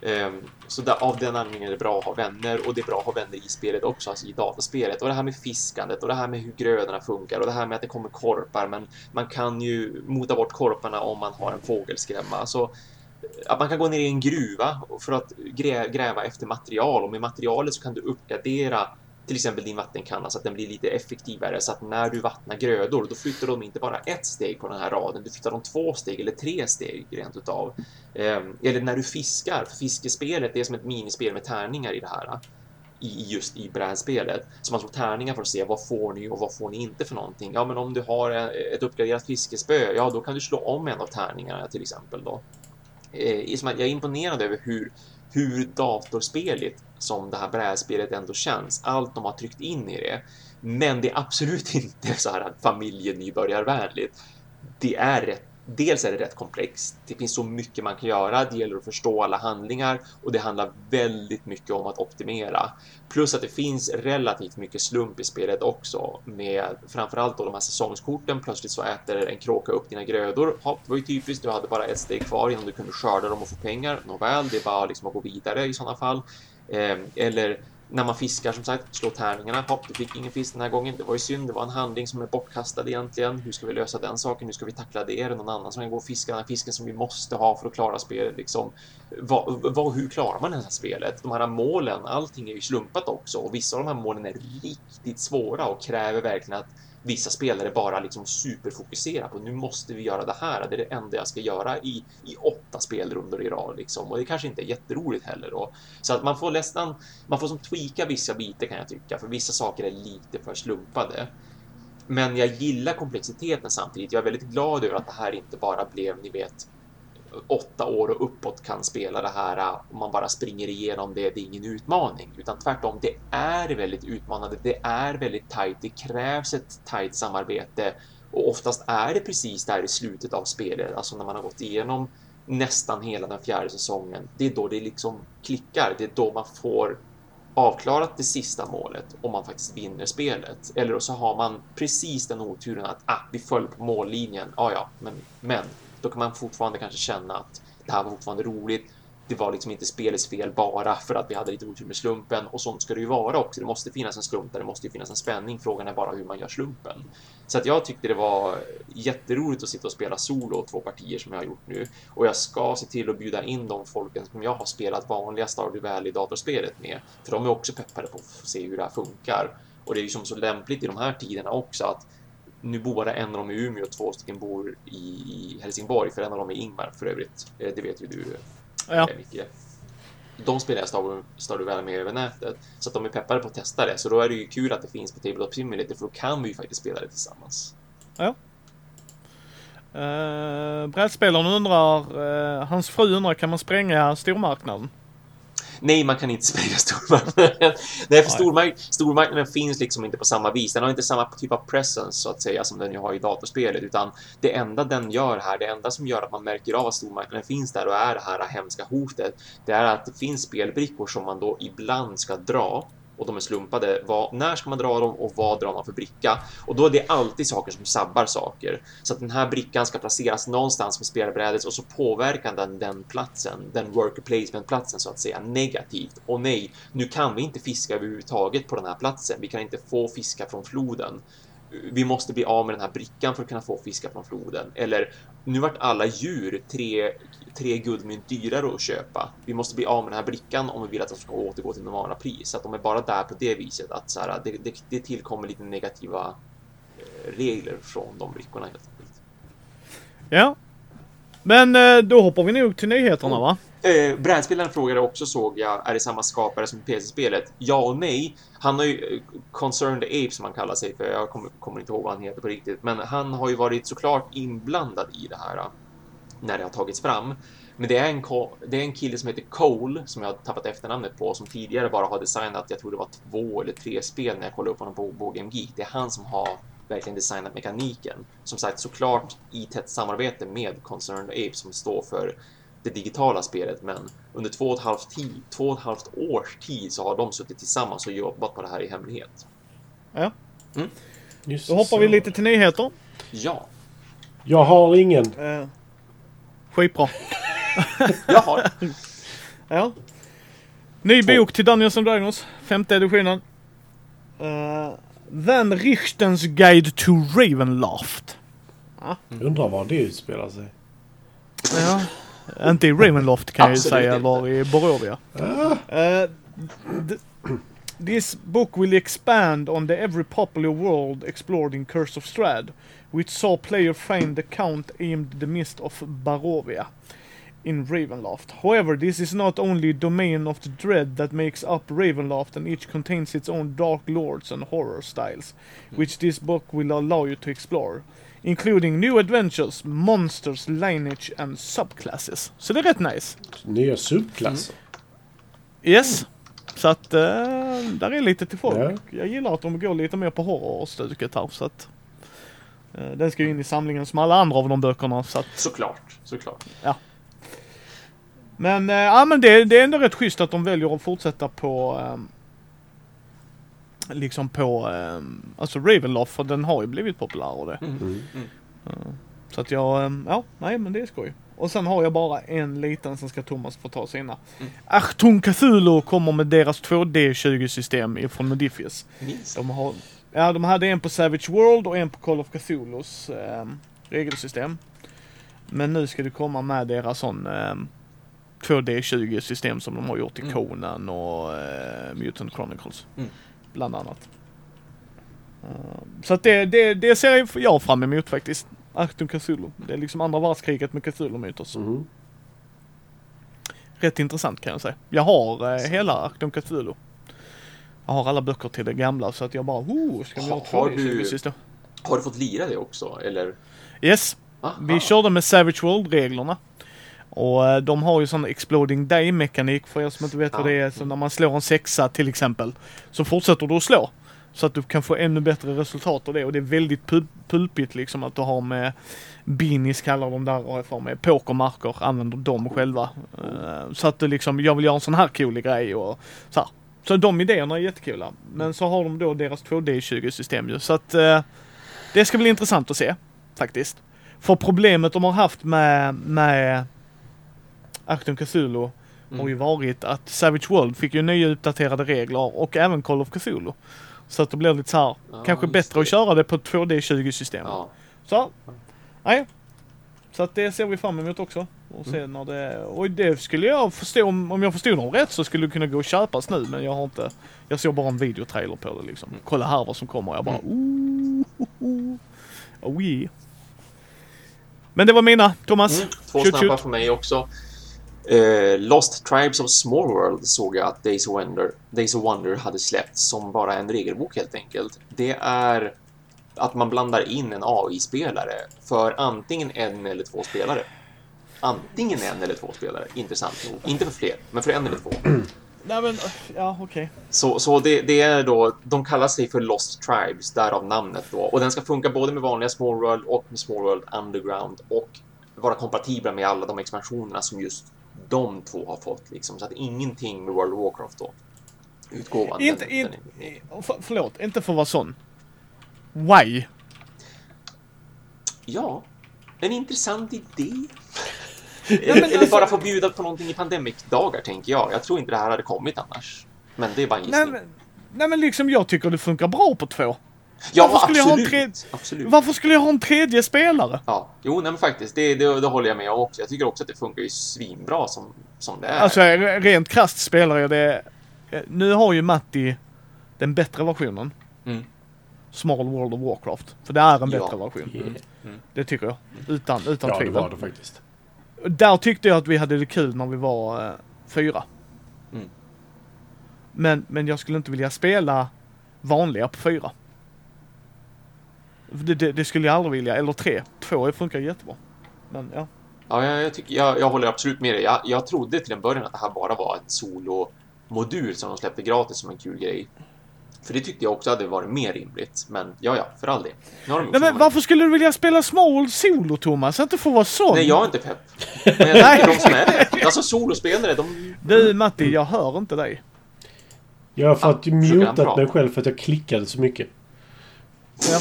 [SPEAKER 2] Ehm, så där, av den anledningen är det bra att ha vänner och det är bra att ha vänner i spelet också, alltså i dataspelet. Och det här med fiskandet och det här med hur grödorna funkar och det här med att det kommer korpar, men man kan ju mota bort korparna om man har en fågelskrämma. Alltså, att man kan gå ner i en gruva för att gräva efter material och med materialet så kan du uppgradera till exempel din vattenkanna så att den blir lite effektivare så att när du vattnar grödor då flyttar de inte bara ett steg på den här raden, du flyttar de två steg eller tre steg rent utav. Ehm, eller när du fiskar, för fiskespelet det är som ett minispel med tärningar i det här i just i brädspelet. Så man slår tärningar för att se vad får ni och vad får ni inte för någonting. Ja, men om du har eh, ett uppgraderat fiskespö, ja, då kan du slå om en av tärningarna till exempel då. Eh, jag är imponerad över hur hur datorspeligt som det här brädspelet ändå känns. Allt de har tryckt in i det. Men det är absolut inte så här familjenybörjarvänligt. Det är rätt dels är det rätt komplext. Det finns så mycket man kan göra. Det gäller att förstå alla handlingar och det handlar väldigt mycket om att optimera. Plus att det finns relativt mycket slump i spelet också med framförallt då de här säsongskorten. Plötsligt så äter en kråka upp dina grödor. Hopp, det var ju typiskt. Du hade bara ett steg kvar innan du kunde skörda dem och få pengar. Nåväl, det är bara liksom att gå vidare i sådana fall. Eh, eller när man fiskar som sagt, slå tärningarna. Hopp, du fick ingen fisk den här gången. Det var ju synd. Det var en handling som är bortkastad egentligen. Hur ska vi lösa den saken? Hur ska vi tackla det? Är det någon annan som kan gå och fiska den här fisken som vi måste ha för att klara spelet? Liksom, vad, vad, hur klarar man det här spelet? De här målen, allting är ju slumpat också och vissa av de här målen är riktigt svåra och kräver verkligen att vissa spelare bara liksom superfokuserar på nu måste vi göra det här. Det är det enda jag ska göra i, i åtta spelrundor i rad liksom. Och det kanske inte är jätteroligt heller då. Så att man får nästan, man får som tweaka vissa bitar kan jag tycka, för vissa saker är lite för slumpade. Men jag gillar komplexiteten samtidigt. Jag är väldigt glad över att det här inte bara blev, ni vet, åtta år och uppåt kan spela det här äh, och man bara springer igenom det. Det är ingen utmaning, utan tvärtom. Det är väldigt utmanande. Det är väldigt tajt. Det krävs ett tajt samarbete och oftast är det precis där i slutet av spelet, alltså när man har gått igenom nästan hela den fjärde säsongen. Det är då det liksom klickar. Det är då man får avklarat det sista målet om man faktiskt vinner spelet. Eller så har man precis den oturen att ah, vi föll på mållinjen. Ah, ja, men, men då kan man fortfarande kanske känna att det här var fortfarande roligt. det var liksom inte spelets fel bara för att vi hade lite otur med slumpen och sånt ska det ju vara också. Det måste finnas en slump där, det måste ju finnas en spänning. Frågan är bara hur man gör slumpen. Så att jag tyckte det var jätteroligt att sitta och spela solo två partier som jag har gjort nu och jag ska se till att bjuda in de folken som jag har spelat vanliga Stardew Valley datorspelet med, för de är också peppade på att se hur det här funkar. Och det är ju som så lämpligt i de här tiderna också att nu bor bara en av dem i Umeå och två stycken bor i Helsingborg, för en av dem är Ingmar för övrigt. Eh, Det vet ju du,
[SPEAKER 1] Ja.
[SPEAKER 2] eh, Micke. De spelar jag Stardew Valley med över nätet, så att de är peppade på att testa det. Så då är det ju kul att det finns på Tabletop Simulator, för då kan vi ju faktiskt spela det tillsammans.
[SPEAKER 1] Uh, brädspelaren undrar, eh, hans fru undrar, kan man spränga stormarknaden?
[SPEAKER 2] Nej, man kan inte spränga stormarknaden. Nej, för stormark stormarknaden finns liksom inte på samma vis. Den har inte samma typ av presence så att säga som den ju har i datorspelet, utan det enda den gör här, det enda som gör att man märker av att stormarknaden finns där och är det här hemska hotet, det är att det finns spelbrickor som man då ibland ska dra och de är slumpade. Vad, när ska man dra dem och vad drar man för bricka? Och då är det alltid saker som sabbar saker. Så att den här brickan ska placeras någonstans med spelbrädet och så påverkar den den platsen, den worker placement-platsen så att säga, negativt. Och nej, nu kan vi inte fiska överhuvudtaget på den här platsen. Vi kan inte få fiska från floden. Vi måste bli av med den här brickan för att kunna få fiska från floden. Eller, nu vart alla djur tre, tre guldmynt dyrare att köpa. Vi måste bli av med den här brickan om vi vill att de ska återgå till normala pris. Så att de är bara där på det viset att så här, det, det, det tillkommer lite negativa eh, regler från de brickorna helt enkelt.
[SPEAKER 1] Ja. Men eh, då hoppar vi nog till nyheterna va?
[SPEAKER 2] Eh, brädspelaren frågade också, såg jag, är det samma skapare som PC-spelet? Ja och nej. Han har ju eh, Concerned Ape som han kallar sig för, jag kommer, kommer inte ihåg vad han heter på riktigt, men han har ju varit såklart inblandad i det här eh, när det har tagits fram. Men det är en, det är en kille som heter Cole, som jag har tappat efternamnet på, som tidigare bara har designat, jag tror det var två eller tre spel när jag kollade upp honom på Boardgame Geek. Det är han som har verkligen designat mekaniken. Som sagt, såklart i tätt samarbete med Concerned Ape som står för det digitala spelet, men under två och ett halvt, tid, två och ett halvt års tid så har de suttit tillsammans och jobbat på det här i hemlighet.
[SPEAKER 1] Ja.
[SPEAKER 3] Just
[SPEAKER 1] Då hoppar vi
[SPEAKER 3] så.
[SPEAKER 1] lite till nyheter.
[SPEAKER 2] Ja,
[SPEAKER 3] Jag har ingen.
[SPEAKER 1] Uh, skitbra.
[SPEAKER 2] jag har
[SPEAKER 1] Ja. Ny
[SPEAKER 2] Två.
[SPEAKER 1] bok till Dungeons and Dragons, femte editionen. Uh, Van Richtens Guide to Ravenloft.
[SPEAKER 3] Undrar var det utspelar sig.
[SPEAKER 1] Ja. Inte i Ravenloft kan jag ju
[SPEAKER 2] Absolut
[SPEAKER 1] säga,
[SPEAKER 2] inte.
[SPEAKER 1] var i Borovia. Uh, th- this book will expand on the every popular world explored in Curse of Strahd, which saw player find the count aimed the mist of Barovia in Ravenloft. However, this is not only domain of the dread that makes up Ravenloft and each contains its own dark lords and horror styles, which this book will allow you to explore. Including new adventures, monsters, lineage and subclasses. Så det är rätt nice.
[SPEAKER 3] Nya subklasser.
[SPEAKER 1] Yes. Så att uh, där är lite till folk.
[SPEAKER 3] Ja.
[SPEAKER 1] Jag gillar att de går lite mer på horrorstuket här så att eh, den ska ju in i samlingen som alla andra av de böckerna så att
[SPEAKER 2] såklart, såklart.
[SPEAKER 1] Men, eh, ja men det, det är ändå rätt schysst att de väljer att fortsätta på ehm, Liksom på, ehm, alltså Ravenloft för den har ju blivit populär och det.
[SPEAKER 2] Mm.
[SPEAKER 3] Mm.
[SPEAKER 2] Mm.
[SPEAKER 1] Så att jag, ehm, ja, nej men det är skoj. Och sen har jag bara en liten som ska Thomas få ta sina.
[SPEAKER 2] Mm.
[SPEAKER 1] Achtung Cthulhu kommer med deras 2D20-system ifrån Modifius.
[SPEAKER 2] Minst.
[SPEAKER 1] De har, ja de hade en på Savage World och en på Call of Cthulhus ehm, regelsystem. Men nu ska det komma med deras sån ehm, 2D20 system som de har gjort i
[SPEAKER 2] Mm.
[SPEAKER 1] Conan och eh, Mutant Chronicles.
[SPEAKER 2] Mm.
[SPEAKER 1] Bland annat. Ehm, så att det, det, det ser jag fram emot faktiskt. Achtung Cthulhu. Det är liksom andra världskriget med Cthulhu-mytos.
[SPEAKER 3] Mm.
[SPEAKER 1] Rätt intressant kan jag säga. Jag har eh, hela Achtung Cthulhu. Jag har alla böcker till det gamla så att jag bara, oh, ska vi ha
[SPEAKER 2] Ha- har
[SPEAKER 1] 2D20
[SPEAKER 2] du-? Har du fått lira det också, eller?
[SPEAKER 1] Yes,
[SPEAKER 2] Aha.
[SPEAKER 1] vi körde med Savage World-reglerna. Och eh, de har ju sån exploding day mekanik för er som inte vet vad
[SPEAKER 2] Ja.
[SPEAKER 1] det är. Så när man slår en sexa till exempel så fortsätter du att slå. Så att du kan få ännu bättre resultat av det och det är väldigt pul- pulpigt liksom att du har med Beanies kallar de där har jag för mig. Pokermarker använder de själva. Eh, Så att du liksom, jag vill göra en sån här cool grej och så här. Så de idéerna är jättekula. Men så har de då deras 2D20 system ju så att eh, det ska bli intressant att se faktiskt. För problemet de har haft med, med Achtung Cthulhu har ju varit att Savage World fick ju nya uppdaterade regler och även Call of Cthulhu. Så att det blir lite så här,
[SPEAKER 2] Ja,
[SPEAKER 1] kanske bättre
[SPEAKER 2] det.
[SPEAKER 1] att köra det på 2D20-systemet.
[SPEAKER 2] Ja.
[SPEAKER 1] Så, nej. Så att det ser vi fram emot också. Och se
[SPEAKER 2] Mm.
[SPEAKER 1] när det, och det skulle jag förstå, om, om jag förstod dem rätt så skulle det kunna gå att köpas nu men jag har inte, jag såg bara en videotrailer på det liksom.
[SPEAKER 2] Mm.
[SPEAKER 1] Kolla här vad som kommer jag bara ooh, oh, oh yeah. Men det var mina, Thomas.
[SPEAKER 2] Mm, två
[SPEAKER 1] Shoot,
[SPEAKER 2] snabba
[SPEAKER 1] shoot.
[SPEAKER 2] för mig också. Eh, Lost Tribes of Small World såg jag att Days of, Wonder, Days of Wonder hade släppts som bara en regelbok helt enkelt. Det är att man blandar in en AI-spelare för antingen en eller två spelare. Antingen en eller två spelare, intressant nog. Inte för fler, men för en eller två.
[SPEAKER 1] Nej men, ja okej.
[SPEAKER 2] Så, så det, det är då, de kallar sig för Lost Tribes, därav namnet då. Och den ska funka både med vanliga Small World och med Small World Underground och vara kompatibla med alla de expansionerna som just de två har fått. Liksom. Så att ingenting med World of Warcraft då. Utgåvan.
[SPEAKER 1] Inte,
[SPEAKER 2] den-
[SPEAKER 1] inte,
[SPEAKER 2] den-
[SPEAKER 1] för, förlåt, inte för att vara sån. Why?
[SPEAKER 2] Ja, en intressant idé.
[SPEAKER 1] men
[SPEAKER 2] Eller
[SPEAKER 1] alltså-
[SPEAKER 2] bara få bjuda på någonting i pandemic-dagar, tänker jag. Jag tror inte det här hade kommit annars. Men det är bara en
[SPEAKER 1] Nej
[SPEAKER 2] gissning.
[SPEAKER 1] men, nej men liksom jag tycker det funkar bra på två.
[SPEAKER 2] Ja,
[SPEAKER 1] varför skulle jag ha en
[SPEAKER 2] absolut.
[SPEAKER 1] tre-
[SPEAKER 2] absolut.
[SPEAKER 1] Varför skulle jag ha en tredje spelare?
[SPEAKER 2] Ja, jo, nej, men faktiskt, det, det, det håller jag med om också. Jag tycker också att det funkar ju svinbra som, som det är.
[SPEAKER 1] Alltså re- rent krasst spelar jag det... eh, Nu har ju Matti den bättre versionen.
[SPEAKER 2] Mm.
[SPEAKER 1] Small World of Warcraft. För det är en
[SPEAKER 2] Ja.
[SPEAKER 1] bättre version.
[SPEAKER 3] Yeah.
[SPEAKER 1] Det tycker jag. Utan, utan
[SPEAKER 3] Ja, det
[SPEAKER 1] tvivel.
[SPEAKER 3] var det faktiskt.
[SPEAKER 1] Där tyckte jag att vi hade det kul när vi var eh, fyra.
[SPEAKER 2] Mm.
[SPEAKER 1] Men, men jag skulle inte vilja spela vanliga på fyra. Det, det, det skulle jag aldrig vilja. Eller tre. Två funkar jättebra. Men ja.
[SPEAKER 2] Ja, jag, jag, tycker, jag, jag håller absolut med dig. Jag, jag trodde till en början att det här bara var en solo-modul som de släppte gratis som en kul grej. För det tyckte jag också hade varit mer rimligt. Men ja, ja, för all del.
[SPEAKER 1] Nej, men varför skulle du vilja spela Small solo Thomas? Inte för att vara sån.
[SPEAKER 2] Nej, jag är inte pepp. Men jag tänker de som är det. Alltså solospelare, de...
[SPEAKER 1] Du Matti, jag hör inte dig.
[SPEAKER 3] Jag har fått
[SPEAKER 2] han
[SPEAKER 3] mutat mig själv för att jag klickade så mycket.
[SPEAKER 1] Ja.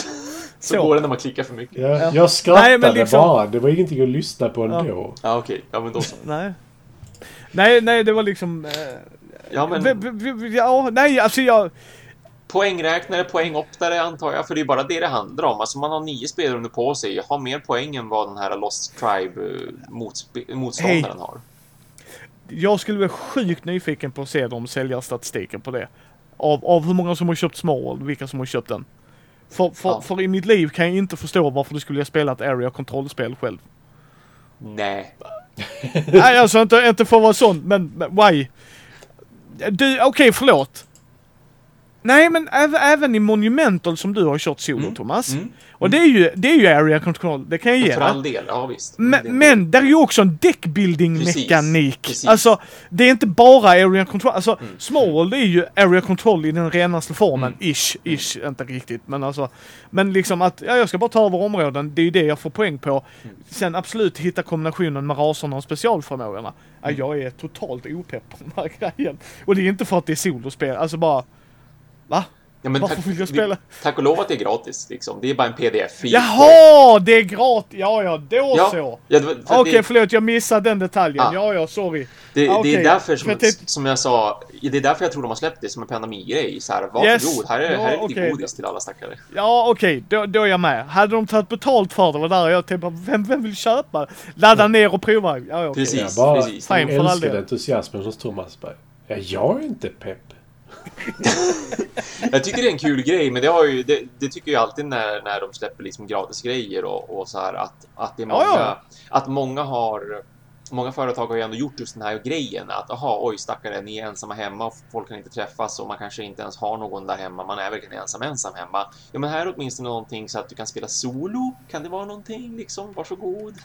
[SPEAKER 2] Så, går det när man klickar för mycket.
[SPEAKER 3] Jag,
[SPEAKER 1] Ja.
[SPEAKER 3] jag skrattade
[SPEAKER 1] Nej, men liksom-
[SPEAKER 3] bara. Det var ingenting att lyssna på ändå.
[SPEAKER 2] Ja, okej. Ja, men då så.
[SPEAKER 1] Nej. Nej, nej, det var liksom... Eh,
[SPEAKER 2] Ja, men
[SPEAKER 1] ja, nej, alltså jag...
[SPEAKER 2] poängräknare, poängopptare antar jag, för det är bara det det handlar om. Alltså man har nio spelrundor på sig, har mer poäng än vad den här Lost Tribe eh, motståndaren har.
[SPEAKER 1] Jag skulle vara sjukt nyfiken på att se de säljer statistiken på det. Av, av hur många som har köpt Small, vilka som har köpt den. För, för,
[SPEAKER 2] Ja.
[SPEAKER 1] för i mitt liv kan jag inte förstå varför du skulle spela ett area control-spel själv.
[SPEAKER 2] Nej.
[SPEAKER 1] Nej, alltså inte, inte för att vara sån, men, men why? Du, okej, förlåt. Nej, men även, även i Monumental som du har kört solo,
[SPEAKER 2] Mm,
[SPEAKER 1] Thomas.
[SPEAKER 2] mm,
[SPEAKER 1] Och det är, ju, det är ju area control, det kan jag ge
[SPEAKER 2] För
[SPEAKER 1] dig.
[SPEAKER 2] all del, ja visst. Det-
[SPEAKER 1] Men, men där är ju också en deckbuilding
[SPEAKER 2] Precis,
[SPEAKER 1] mekanik.
[SPEAKER 2] precis.
[SPEAKER 1] Alltså, det är inte bara area control. Alltså,
[SPEAKER 2] Mm.
[SPEAKER 1] small det är ju area control i den renaste formen.
[SPEAKER 2] Mm.
[SPEAKER 1] Ish, ish, inte riktigt. Men alltså, men liksom att, ja, jag ska bara ta över områden. Det är ju det jag får poäng på.
[SPEAKER 2] Mm.
[SPEAKER 1] Sen absolut hitta kombinationen med raserna och specialförmågorna. Ja,
[SPEAKER 2] Mm.
[SPEAKER 1] jag är totalt opepp på den här grejen. Och det är inte för att det är solospel. Alltså bara, va?
[SPEAKER 2] Ja, men
[SPEAKER 1] Varför
[SPEAKER 2] tack,
[SPEAKER 1] vill jag spela?
[SPEAKER 2] vi- Tack och lov att det är gratis, liksom. Det är bara en pdf-fil.
[SPEAKER 1] Jaha, det är gratis. Ja, ja, då
[SPEAKER 2] Ja,
[SPEAKER 1] så.
[SPEAKER 2] ja, det för
[SPEAKER 1] Okej,
[SPEAKER 2] det,
[SPEAKER 1] förlåt, jag missade den detaljen.
[SPEAKER 2] Ah.
[SPEAKER 1] Ja, ja, sorry.
[SPEAKER 2] det,
[SPEAKER 1] ah,
[SPEAKER 2] det
[SPEAKER 1] okej.
[SPEAKER 2] är därför
[SPEAKER 1] För
[SPEAKER 2] som,
[SPEAKER 1] jag tänkte-
[SPEAKER 2] som jag sa, det är därför jag tror de har släppt det som en pandemigrej. Så här, varsågod,
[SPEAKER 1] Yes.
[SPEAKER 2] här är,
[SPEAKER 1] Ja,
[SPEAKER 2] här är lite
[SPEAKER 1] okej.
[SPEAKER 2] godis till alla stackare.
[SPEAKER 1] Ja, okej, då, då är jag med. Hade de tagit betalt för det var där jag tänkte, vem, vem vill köpa? Ladda ner och prova. Ja, ja, okej.
[SPEAKER 2] Precis.
[SPEAKER 3] Jag bara
[SPEAKER 2] precis.
[SPEAKER 1] All
[SPEAKER 3] älskade entusiasmen hos Thomas. Bara, Ja, jag är inte pepp.
[SPEAKER 2] Jag tycker det är en kul grej, men det, har ju, det, det tycker jag alltid när, när de släpper liksom gratisgrejer och, och så här att, att det är
[SPEAKER 1] Ja,
[SPEAKER 2] många,
[SPEAKER 1] ja.
[SPEAKER 2] att många har Många företag har ju ändå gjort just den här grejen att aha, oj stackare, ni är ensamma hemma och folk kan inte träffas och man kanske inte ens har någon där hemma. Man är verkligen ensam ensam hemma. Ja, men här är åtminstone någonting så att du kan spela solo. Kan det vara någonting liksom? Varsågod.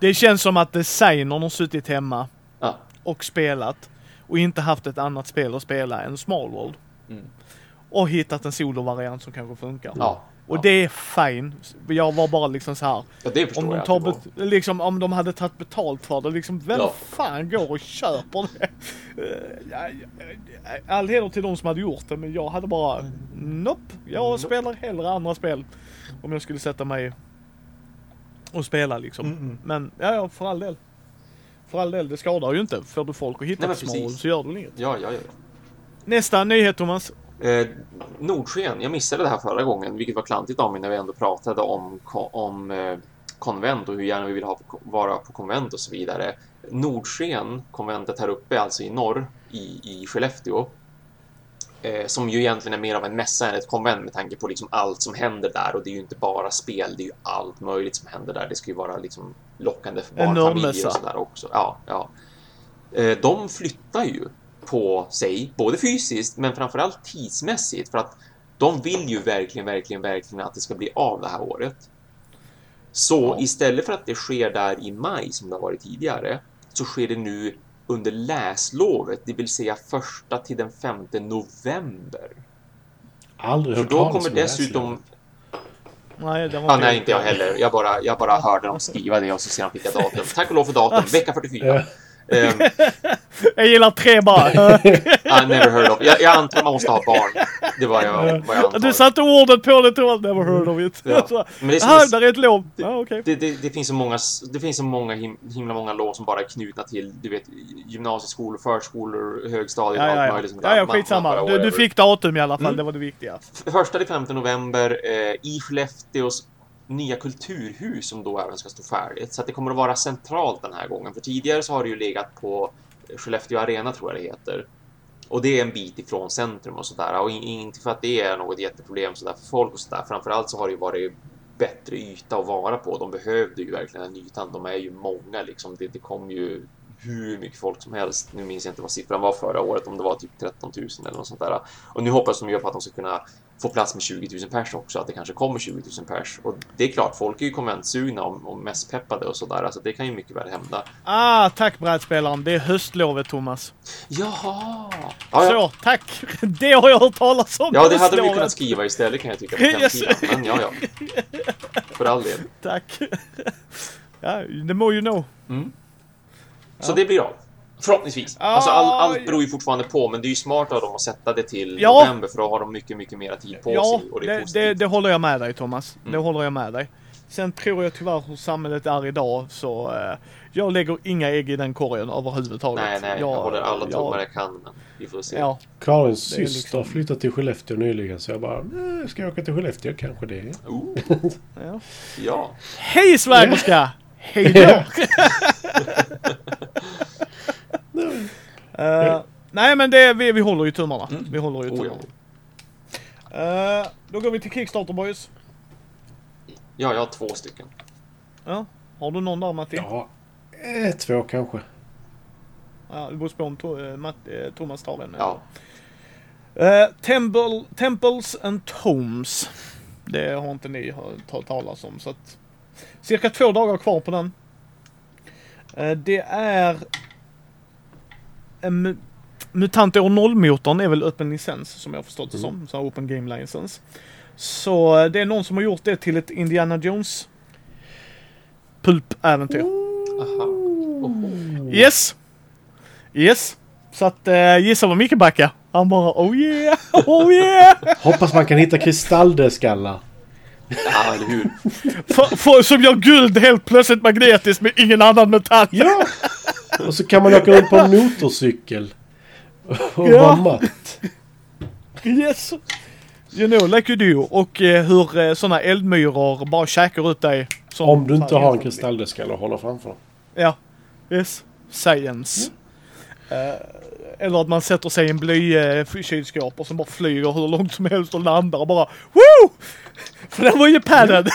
[SPEAKER 1] Det känns som att designern har suttit hemma
[SPEAKER 2] Ja.
[SPEAKER 1] och spelat och inte haft ett annat spel att spela än Small World.
[SPEAKER 2] Mm.
[SPEAKER 1] Och hittat en solovariant som kanske funkar.
[SPEAKER 2] Ja.
[SPEAKER 1] Och
[SPEAKER 2] ja.
[SPEAKER 1] det är fine. Jag var bara liksom så här.
[SPEAKER 2] ja, det
[SPEAKER 1] Om de,
[SPEAKER 2] jag.
[SPEAKER 1] tar
[SPEAKER 2] var.
[SPEAKER 1] bet- liksom, om de hade tagit betalt för det, liksom, vem
[SPEAKER 2] Ja.
[SPEAKER 1] fan går och köper det? Eh, All heder till de som hade gjort det, men jag hade bara, nope. Jag
[SPEAKER 2] Nope.
[SPEAKER 1] spelar hellre andra spel. Om jag skulle sätta mig och spela liksom.
[SPEAKER 2] Mm, mm.
[SPEAKER 1] Men, ja, ja, för all del. För all del, det skadar ju inte. Får du folk att hitta
[SPEAKER 2] Nej, precis.
[SPEAKER 1] så gör du inget.
[SPEAKER 2] Ja, ja, ja.
[SPEAKER 1] Nästa nyhet Thomas.
[SPEAKER 2] Eh, Nordsken, jag missade det här förra gången, vilket var klantigt av mig när vi ändå pratade om, om eh, konvent och hur gärna vi vill ha på, vara på konvent och så vidare. Nordsken, konventet här uppe, alltså i norr, i, i Skellefteå, eh, som ju egentligen är mer av en mässa än ett konvent med tanke på liksom allt som händer där och det är ju inte bara spel, det är ju allt möjligt som händer där. Det ska ju vara liksom lockande för barnfamiljer och sådär också. Ja, ja. Eh, de flyttar ju på sig, både fysiskt men framförallt tidsmässigt för att de vill ju verkligen, verkligen, verkligen att det ska bli av det här året. Så
[SPEAKER 1] Ja.
[SPEAKER 2] istället för att det sker där i maj som det har varit tidigare så sker det nu under läslovet, det vill säga första till den 5 november.
[SPEAKER 3] Aldrig
[SPEAKER 2] För
[SPEAKER 3] hört
[SPEAKER 2] då
[SPEAKER 3] talas
[SPEAKER 2] kommer dessutom...
[SPEAKER 1] Nej, det var
[SPEAKER 2] Ah, nej, inte jag heller. Jag bara, jag bara hörde dem skriva det och så sedan fick jag datum. Tack och lov för datum, vecka 44.
[SPEAKER 3] Ja.
[SPEAKER 2] Um,
[SPEAKER 1] Jag gillar tre bara.
[SPEAKER 2] I never heard of. Jag, jag antar man måste ha barn. Det var jag, vad jag antar.
[SPEAKER 1] du satte ordet på det Thomas. Never heard of it.
[SPEAKER 2] Ja. Men det en-
[SPEAKER 1] där är ett lov. Ja, okej.
[SPEAKER 2] det, det, det finns så många, det finns så många him, himla många lov som bara är knutna till, du vet, gymnasieskolor, förskolor, högstadiet,
[SPEAKER 1] Ja, ja,
[SPEAKER 2] allt
[SPEAKER 1] ja.
[SPEAKER 2] möjligt sånt
[SPEAKER 1] ja,
[SPEAKER 2] där.
[SPEAKER 1] ja
[SPEAKER 2] man
[SPEAKER 1] skitsamma. Du, du fick datum i alla fall.
[SPEAKER 2] Mm.
[SPEAKER 1] Det var det viktiga.
[SPEAKER 2] Första till 5 november eh, i Skellefteås nya kulturhus som då även ska stå färdigt. Så att det kommer att vara centralt den här gången. För tidigare så har det ju legat på Skellefteå Arena tror jag det heter. Och det är en bit ifrån centrum och sådär. Och inte för att det är något jätteproblem sådär för folk och sådär. Framförallt så har det ju varit bättre yta att vara på. De behövde ju verkligen den ytan. De är ju många liksom. Det, det kom ju hur mycket folk som helst. Nu minns jag inte vad siffran var förra året, om det var typ 13 000 eller något sånt där. Och nu hoppas de ju på att de ska kunna få plats med 20 000 pers också, att det kanske kommer 20 000 pers. Och det är klart, folk är ju konventsugna och, och mest peppade och sådär, alltså det kan ju mycket väl hända.
[SPEAKER 1] Ah, tack brädspelaren. Det är höstlovet Thomas.
[SPEAKER 2] Jaha! Ja, ja.
[SPEAKER 1] Så, tack. Det har jag hört talas om.
[SPEAKER 2] ja det hade de ju kunnat skriva istället kan jag tycka på hemsidan. Men ja, ja. För all del.
[SPEAKER 1] Tack. Ja, the more you know.
[SPEAKER 2] Så det blir av. Förhoppningsvis.
[SPEAKER 1] Ah,
[SPEAKER 2] Alltså all, allt
[SPEAKER 1] ja.
[SPEAKER 2] beror ju fortfarande på, men det är ju smart av dem att sätta det till
[SPEAKER 1] Ja.
[SPEAKER 2] november för då har de mycket, mycket mera tid på
[SPEAKER 1] Ja,
[SPEAKER 2] sig och det
[SPEAKER 1] det, det, det håller jag med dig Thomas. Det
[SPEAKER 2] Mm.
[SPEAKER 1] håller jag med dig. Sen tror jag tyvärr hur samhället är idag så eh, jag lägger inga ägg i den korgen överhuvudtaget.
[SPEAKER 2] Nej, nej, jag, håller alla tummar jag kan, men vi får se.
[SPEAKER 1] Ja,
[SPEAKER 3] Karins
[SPEAKER 1] Det är
[SPEAKER 3] syster
[SPEAKER 1] liksom-
[SPEAKER 3] har flyttat till Skellefteå nyligen så jag bara, "Eh, ska jag åka till Skellefteå kanske det?
[SPEAKER 2] Oh,
[SPEAKER 1] ja.
[SPEAKER 2] ja.
[SPEAKER 1] Hej svägerska! Hej då! Eh, nej men det, vi, vi håller ju tummarna.
[SPEAKER 2] Mm.
[SPEAKER 1] Vi håller ju
[SPEAKER 2] Oh, ja.
[SPEAKER 1] tummarna. Eh, då går vi till Kickstarter boys.
[SPEAKER 2] ja, jag har två stycken.
[SPEAKER 1] Ja. Har du någon där Matti?
[SPEAKER 3] Ja, eh, två kanske.
[SPEAKER 1] Ja, det beror på om to, eh, Matt, eh, Thomas tar den.
[SPEAKER 2] Ja.
[SPEAKER 1] Eh, Temple, Temples and Tomes. Det har inte ni hört ta- talas om. Så att, cirka två dagar kvar på den. Eh, det är... En MUTANT år 0-motorn är väl öppen licens som jag har förstått det som. Så open game license. Så eh, det är någon som har gjort det till ett Indiana Jones pulpäventyr.
[SPEAKER 2] Aha. Oh.
[SPEAKER 1] Yes! Yes! Så att eh, gissa vad Micke backar. Han bara oh yeah, oh yeah!
[SPEAKER 3] Hoppas man kan hitta kristalldödskallar.
[SPEAKER 2] Ja, eller hur?
[SPEAKER 1] För, för, som gör guld helt plötsligt magnetiskt med ingen annan metall.
[SPEAKER 3] Ja! Och så kan man åka runt på en motorcykel. Och
[SPEAKER 1] Ja.
[SPEAKER 3] vara matt.
[SPEAKER 1] Yes! You know, like you do. Och eh, hur eh, sådana eldmyror bara käkar ut dig. som
[SPEAKER 3] Om du inte har en kristalldödskalle att hålla framför.
[SPEAKER 1] Ja. Yes. Science. Eh, eller att man sätter sig i en blykylskåp och så bara flyger hur långt som helst och landar och bara Woo! För den var ju padded.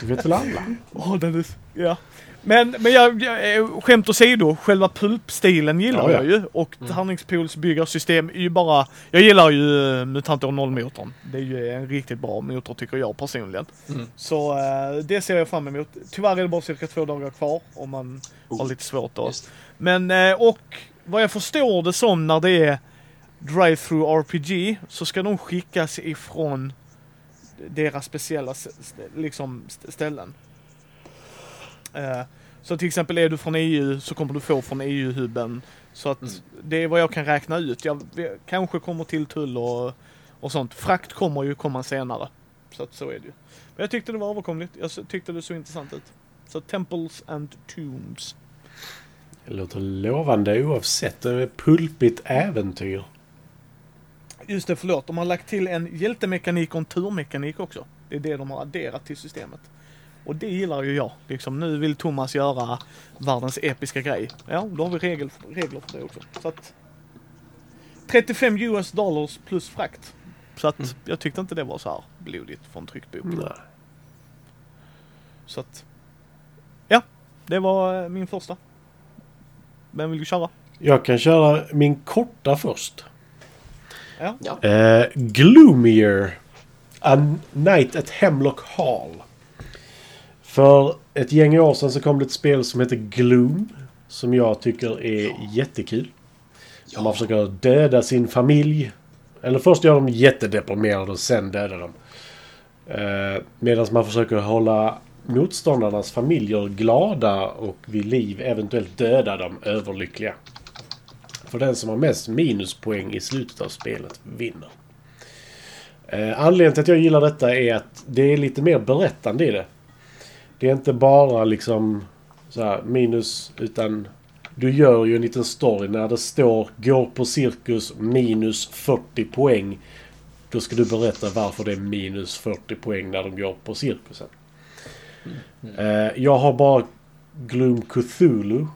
[SPEAKER 3] Det vet väl alla?
[SPEAKER 1] Åh, den är... Ja. Men, men jag, jag, eh, skämt åsido, själva pulpstilen gillar
[SPEAKER 3] Ja, ja.
[SPEAKER 1] jag ju. Och tärningspoolsbyggarsystem är ju bara... Jag gillar ju uh, MUTANT år 0-motorn. Det är ju en riktigt bra motor tycker jag personligen.
[SPEAKER 2] Mm.
[SPEAKER 1] Så eh, det ser jag fram emot. Tyvärr är det bara cirka två dagar kvar om man har
[SPEAKER 2] Oh,
[SPEAKER 1] lite svårt då.
[SPEAKER 2] Just.
[SPEAKER 1] Men, eh, och vad jag förstår det som när det är Drive-Through RPG så ska de skickas ifrån deras speciella liksom st- ställen. Eh, så till exempel är du från EU så kommer du få från EU-hubben. Så att
[SPEAKER 2] Mm.
[SPEAKER 1] det är vad jag kan räkna ut. Jag kanske kommer till tull och, och sånt. Frakt kommer ju komma senare. Så att så är det ju. Men jag tyckte det var överkomligt. Jag tyckte det såg intressant ut. Så Temples and Tombs.
[SPEAKER 3] Det låter lovande oavsett. Det är pulpigt äventyr.
[SPEAKER 1] Just det, förlåt. De har lagt till en hjältemekanik och en turmekanik också. Det är det de har adderat till systemet. Och det gillar ju jag. Liksom, nu vill Thomas göra världens episka grej. Ja, då har vi regel, regler för det också. Så att 35 US dollars plus frakt. Så att jag tyckte inte det var så här blodigt från tryckbok.
[SPEAKER 3] Nej.
[SPEAKER 1] Så att, ja, det var eh, min första. Vem vill du köra?
[SPEAKER 3] Jag kan köra min korta först.
[SPEAKER 1] Ja.
[SPEAKER 2] Ja.
[SPEAKER 3] Eh, Gloomier. A Night at Hemlock Hall. För ett gäng år sedan så kom det ett spel som heter Gloom. Som jag tycker är jättekul. Där man försöker döda sin familj. Eller först gör de jättedeprimerade och sen dödar de. Eh, Medan man försöker hålla motståndarnas familjer glada och vid liv eventuellt döda dem överlyckliga. För den som har mest minuspoäng i slutet av spelet vinner. Eh, anledningen till att jag gillar detta är att det är lite mer berättande i det. Det är inte bara liksom så här minus utan du gör ju en liten story när det står går på cirkus minus 40 poäng. Då ska du berätta varför det är minus 40 poäng när de går på cirkusen. Eh, jag har bara Gloom Cthulhu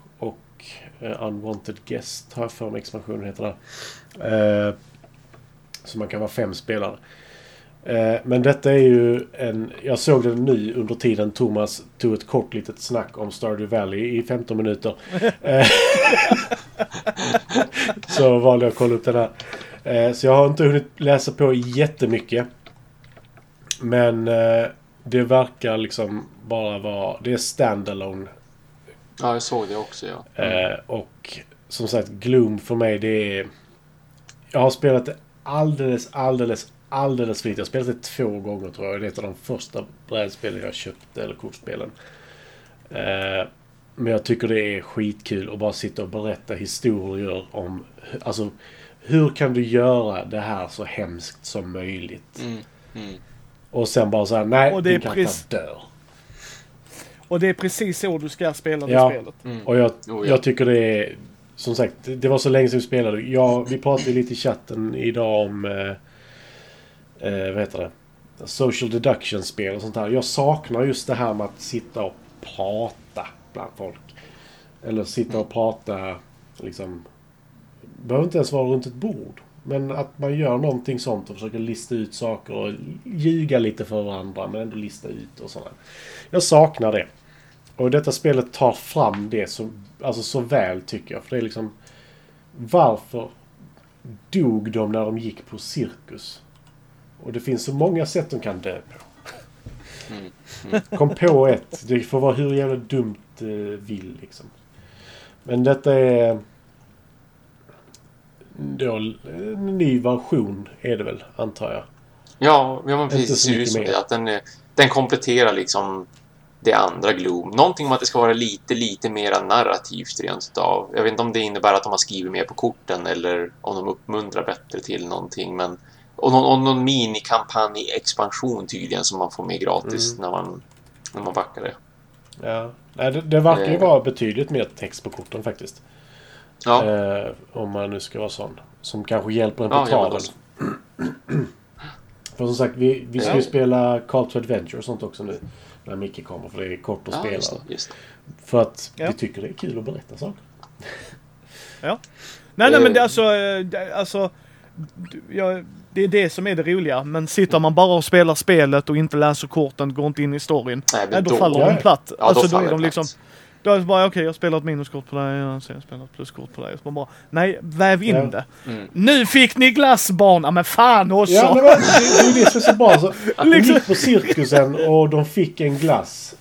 [SPEAKER 3] Uh, Unwanted Guest har jag för mig expansionen heter där. Uh, så man kan vara fem spelare. Uh, men detta är ju en... Jag såg den nu under tiden Thomas tog ett kort litet snack om Stardew Valley i 15 minuter. Så valde jag att kolla upp den här. Så jag har inte hunnit läsa på jättemycket. Men det verkar liksom bara vara... Det är standalone
[SPEAKER 2] ja, jag såg det också ja.
[SPEAKER 3] Eh, och som sagt, Gloom för mig det är... Jag har spelat det alldeles, alldeles, alldeles för lite. Jag har spelat det två gånger tror jag. Det är ett av de första brädspelen jag köpte, eller kortspelen. Eh, men jag tycker det är skitkul att bara sitta och berätta historier om... Alltså, hur kan du göra det här så hemskt som möjligt?
[SPEAKER 2] Mm. Mm.
[SPEAKER 3] Och sen bara så här, nej,
[SPEAKER 1] Och det
[SPEAKER 3] din karaktär dör.
[SPEAKER 1] Och det är precis så du ska spela det
[SPEAKER 3] Ja.
[SPEAKER 1] spelet.
[SPEAKER 2] Mm.
[SPEAKER 3] Och jag,
[SPEAKER 2] Oh, ja.
[SPEAKER 3] jag tycker det är... Som sagt, det var så länge sedan vi spelade. Ja, vi pratade lite i chatten idag om... Eh, eh, vad heter det? Social deduction-spel och sånt här. Jag saknar just det här med att sitta och prata bland folk. Eller sitta och prata liksom... behöver inte ens vara runt ett bord. Men att man gör någonting sånt och försöker lista ut saker och ljuga lite för varandra men ändå lista ut och sådär. Jag saknar det. Och detta spelet tar fram det så, alltså så väl tycker jag. För det är liksom... Varför dog de när de gick på cirkus? Och det finns så många sätt de kan dö på. Kom på ett. Det får vara hur jävla dumt det vill liksom. Men detta är... Då, en ny version är det väl, antar jag.
[SPEAKER 2] Ja, ja men
[SPEAKER 3] Inte
[SPEAKER 2] precis.
[SPEAKER 3] så
[SPEAKER 2] Det ser
[SPEAKER 3] mycket mer.
[SPEAKER 2] Att den, är- den kompletterar liksom det andra Gloom. Någonting om att det ska vara lite, lite mera narrativt rent utav. Jag vet inte om det innebär att de har skrivit mer på korten eller om de uppmuntrar bättre till någonting. Men, och någon, och någon minikampanj-expansion tydligen som man får med gratis
[SPEAKER 3] Mm.
[SPEAKER 2] när, man, när man backar det.
[SPEAKER 3] Ja. Det, det verkar ju
[SPEAKER 2] Eh.
[SPEAKER 3] vara betydligt mer text på korten faktiskt.
[SPEAKER 2] Ja,
[SPEAKER 3] Eh, om man nu ska vara sån. Som kanske hjälper en på
[SPEAKER 2] ja,
[SPEAKER 3] traven.
[SPEAKER 2] då-
[SPEAKER 3] För som sagt, vi, vi ska ju spela Call to Adventure och sånt också nu. När Micke kommer, för det är kort att
[SPEAKER 2] ja,
[SPEAKER 3] spela.
[SPEAKER 2] just det, just det.
[SPEAKER 3] För att
[SPEAKER 1] Ja.
[SPEAKER 3] vi tycker det är kul att berätta saker.
[SPEAKER 1] Ja. Nej, nej, men det är
[SPEAKER 2] Eh.
[SPEAKER 1] alltså, eh, det, alltså ja, det är det som är det roliga. Men sitter man bara och spelar spelet och inte läser korten, går inte in i storyn.
[SPEAKER 2] Nej,
[SPEAKER 1] då,
[SPEAKER 2] då-
[SPEAKER 1] faller de platt.
[SPEAKER 2] Ja,
[SPEAKER 1] alltså
[SPEAKER 2] då
[SPEAKER 1] då är de liksom,
[SPEAKER 2] platt.
[SPEAKER 1] Då är det bara okej, jag spelar ett minuskort på dig, så jag spelar ett pluskort på dig. Så man bara, nej, väv in
[SPEAKER 3] Ja.
[SPEAKER 1] det.
[SPEAKER 2] Mm.
[SPEAKER 1] Nu fick ni glassbarn! Ja, men fan också!
[SPEAKER 3] Ja, men det, det är ju det som är så bra. Så, de
[SPEAKER 1] Liksom-
[SPEAKER 3] gick på cirkusen och de fick en glass.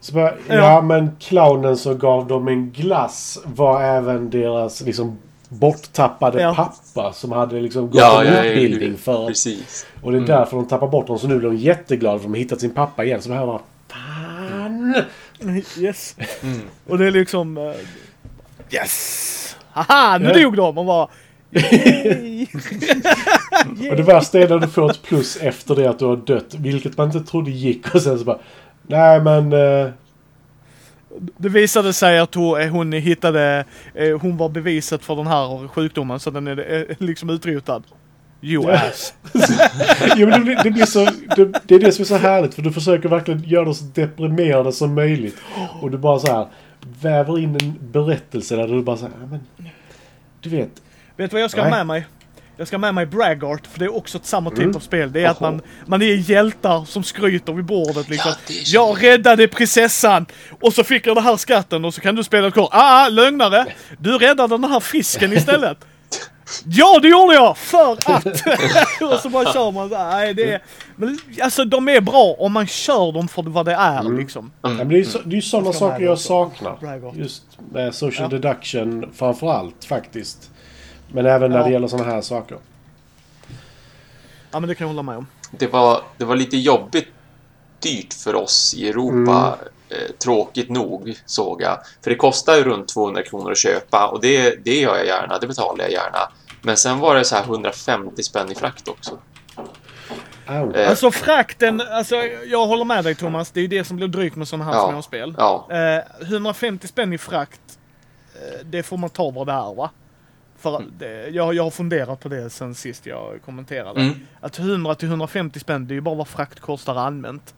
[SPEAKER 3] Så bara, ja.
[SPEAKER 1] Ja.
[SPEAKER 3] men clownen som gav dem en glass var även deras liksom borttappade
[SPEAKER 1] Ja.
[SPEAKER 3] pappa som hade liksom gått
[SPEAKER 2] Ja,
[SPEAKER 3] en
[SPEAKER 2] ja,
[SPEAKER 3] utbildning
[SPEAKER 2] ja,
[SPEAKER 3] för.
[SPEAKER 2] Precis.
[SPEAKER 3] Och det är därför de tappar bort dem. Så nu blir de jätteglada för att de har hittat sin pappa igen. Så det här var fan.
[SPEAKER 1] Yes.
[SPEAKER 2] Mm.
[SPEAKER 1] Och det är liksom... eh, yes! Haha, nu dog de! Och bara...
[SPEAKER 3] Och det värsta är när du får ett plus efter det att du har dött. Vilket man inte trodde gick. Och sen så bara... Nej men... eh,
[SPEAKER 1] Det visade sig att hon, hon hittade, eh, hon var beviset för den här sjukdomen så den är eh, liksom utrotad. You ass.
[SPEAKER 3] jo, men det, blir- det, blir så, det, det är det som är så härligt för du försöker verkligen göra det så deprimerande som möjligt. Och du bara så här väver in en berättelse där du bara så här, "Ja, men Du vet.
[SPEAKER 1] Vet du vad jag ska
[SPEAKER 3] Nej.
[SPEAKER 1] ha med mig? Jag ska ha med mig Braggart, för det är också ett samma typ
[SPEAKER 3] Mm.
[SPEAKER 1] av spel. Det är att
[SPEAKER 3] Jaha.
[SPEAKER 1] man, man är hjältar som skryter vid bordet liksom.
[SPEAKER 2] Ja,
[SPEAKER 1] jag räddade prinsessan och så fick jag den här skatten och så kan du spela ett kort. Ah, ah, lögnare! Du räddade den här fisken istället. Ja, det gjorde jag! För att! och så bara kör man så här. Nej, det är... Men alltså de är bra om man kör dem för vad det är
[SPEAKER 3] Mm.
[SPEAKER 1] liksom.
[SPEAKER 3] Ja, men det är ju sådana saker jag saknar. Just med social
[SPEAKER 1] Ja.
[SPEAKER 3] deduction framför allt faktiskt. Men även när
[SPEAKER 1] Ja.
[SPEAKER 3] det gäller sådana här saker.
[SPEAKER 1] Ja men det kan jag hålla med om.
[SPEAKER 2] Det var, det var lite jobbigt dyrt för oss i Europa. Eh, tråkigt nog, såg jag. För det kostar ju runt 200 kronor att köpa och det, det gör jag gärna, det betalar jag gärna. Men sen var det så här 150 spänn i frakt också. Eh,
[SPEAKER 1] Alltså frakten, alltså jag håller med dig Thomas. Det är ju det som blir drygt med sådana här
[SPEAKER 2] Ja.
[SPEAKER 1] småspel.
[SPEAKER 2] Ja,
[SPEAKER 1] Eh, 150 spänn i frakt, eh, det får man ta vad det är va? För det, jag, jag har funderat på det sen sist jag kommenterade.
[SPEAKER 2] Mm.
[SPEAKER 1] Att 100 till 150 spänn, det är ju bara vad frakt kostar allmänt.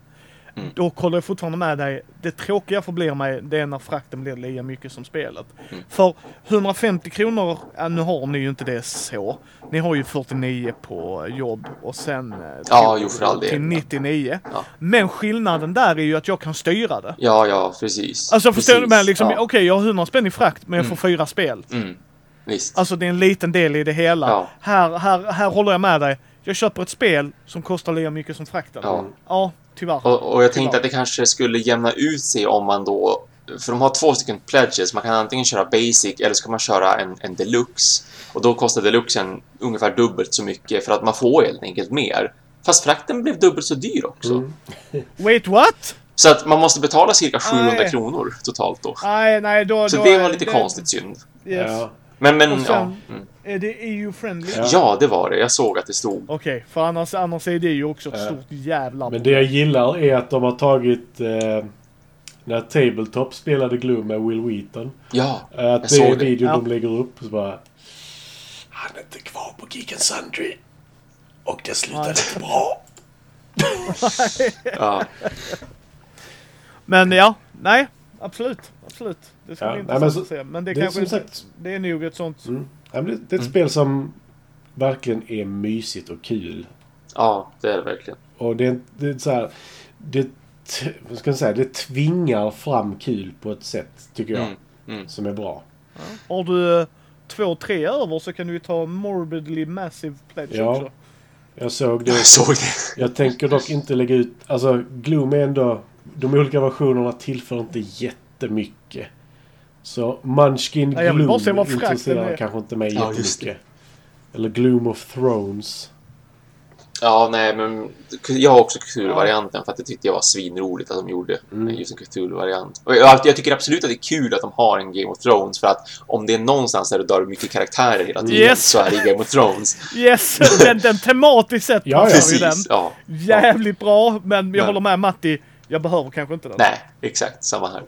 [SPEAKER 2] Mm.
[SPEAKER 1] Då kollar jag fortfarande med dig. Det tråkiga förblir mig, det är när frakten blir lika mycket som spelet.
[SPEAKER 2] Mm.
[SPEAKER 1] För 150 kronor, ja, nu har ni ju inte det så. Ni har ju 49 på jobb och sen eh,
[SPEAKER 2] Ja,
[SPEAKER 1] till,
[SPEAKER 2] jo, för all
[SPEAKER 1] till 99.
[SPEAKER 2] Ja.
[SPEAKER 1] Men skillnaden där är ju att jag kan styra det.
[SPEAKER 2] ja, ja precis.
[SPEAKER 1] Alltså förstår du? Men liksom,
[SPEAKER 2] ja.
[SPEAKER 1] okej jag har 100 spänn i frakt men jag får fyra spel.
[SPEAKER 2] Mm. Visst.
[SPEAKER 1] Alltså det är en liten del i det hela.
[SPEAKER 2] Ja.
[SPEAKER 1] Här, här, här håller jag med dig. Jag köper ett spel som kostar lika mycket som frakten.
[SPEAKER 2] Ja.
[SPEAKER 1] ja tyvärr.
[SPEAKER 2] Och, och jag tänkte
[SPEAKER 1] Tyvärr.
[SPEAKER 2] att det kanske skulle jämna ut sig om man då... För de har två stycken pledges. Man kan antingen köra basic eller så kan man köra en, en deluxe. Och då kostar deluxen ungefär dubbelt så mycket för att man får helt enkelt mer. Fast frakten blev dubbelt så dyr också.
[SPEAKER 3] Mm.
[SPEAKER 1] Wait what?
[SPEAKER 2] Så att man måste betala cirka 700
[SPEAKER 1] Nej.
[SPEAKER 2] kronor totalt då.
[SPEAKER 1] Nej, nej då...
[SPEAKER 2] Så
[SPEAKER 1] då
[SPEAKER 2] det var lite konstigt synd.
[SPEAKER 1] Yes.
[SPEAKER 3] Ja.
[SPEAKER 2] Men, men
[SPEAKER 1] Och
[SPEAKER 2] ja.
[SPEAKER 1] sen-
[SPEAKER 2] Mm.
[SPEAKER 1] Är det EU-friendly?
[SPEAKER 3] Ja.
[SPEAKER 2] Ja, det var det. Jag såg att det stod.
[SPEAKER 1] Okej, för annars, annars är det ju också ett stort jävla
[SPEAKER 3] Men det jag gillar är att de har tagit... Eh, när Tabletop spelade Gloom med Will Wheaton.
[SPEAKER 2] Ja,
[SPEAKER 3] eh, Att det
[SPEAKER 2] såg
[SPEAKER 3] är
[SPEAKER 2] det.
[SPEAKER 3] videon
[SPEAKER 1] Ja.
[SPEAKER 3] de lägger upp. Så bara... Han är inte kvar på Geek and Sundry. Och det slutade inte bra.
[SPEAKER 2] ja.
[SPEAKER 1] Men ja, nej. Absolut, absolut. Det ska
[SPEAKER 3] Ja,
[SPEAKER 1] bli
[SPEAKER 3] nej,
[SPEAKER 1] intressant
[SPEAKER 3] så-
[SPEAKER 1] att se. Men det,
[SPEAKER 3] det är
[SPEAKER 1] kanske inte,
[SPEAKER 3] sagt-
[SPEAKER 1] det är nog ett sånt...
[SPEAKER 3] Mm. Ja, det, är ett spel som verkligen är mysigt och kul.
[SPEAKER 2] ja, det är det verkligen.
[SPEAKER 3] Och det, är- det är så här... Det, vad ska jag säga? Det tvingar fram kul på ett sätt, tycker jag.
[SPEAKER 2] Mm. Mm.
[SPEAKER 3] Som är bra.
[SPEAKER 1] Har du eh, två, tre över så kan du ju ta Morbidly Massive Pledge
[SPEAKER 3] Ja.
[SPEAKER 1] också.
[SPEAKER 3] Jag såg det.
[SPEAKER 2] Jag såg det.
[SPEAKER 3] Jag tänker dock inte lägga ut... Alltså, Gloom är ändå... De olika versionerna tillför inte jättemycket. Så Munchkin
[SPEAKER 1] Nej,
[SPEAKER 3] Gloom intresserar kanske inte mig
[SPEAKER 2] Ja,
[SPEAKER 3] jättemycket. Eller Gloom of Thrones.
[SPEAKER 2] Ja, nej, men jag har också Cthulhu-varianten för att det tyckte jag var svinroligt att de gjorde
[SPEAKER 3] Mm.
[SPEAKER 2] just en Cthulhu-variant. Och jag, jag tycker absolut att det är kul att de har en Game of Thrones för att om det är någonstans där det dör mycket karaktärer hela tiden
[SPEAKER 1] Yes.
[SPEAKER 2] så är det Game of Thrones.
[SPEAKER 1] Yes! den, den tematiskt sett
[SPEAKER 3] Ja, ja.
[SPEAKER 1] ju den.
[SPEAKER 2] Precis, ja.
[SPEAKER 1] Jävligt bra, men jag
[SPEAKER 2] Men-
[SPEAKER 1] håller med Matti. Jag behöver kanske inte den.
[SPEAKER 2] Nej, exakt samma här.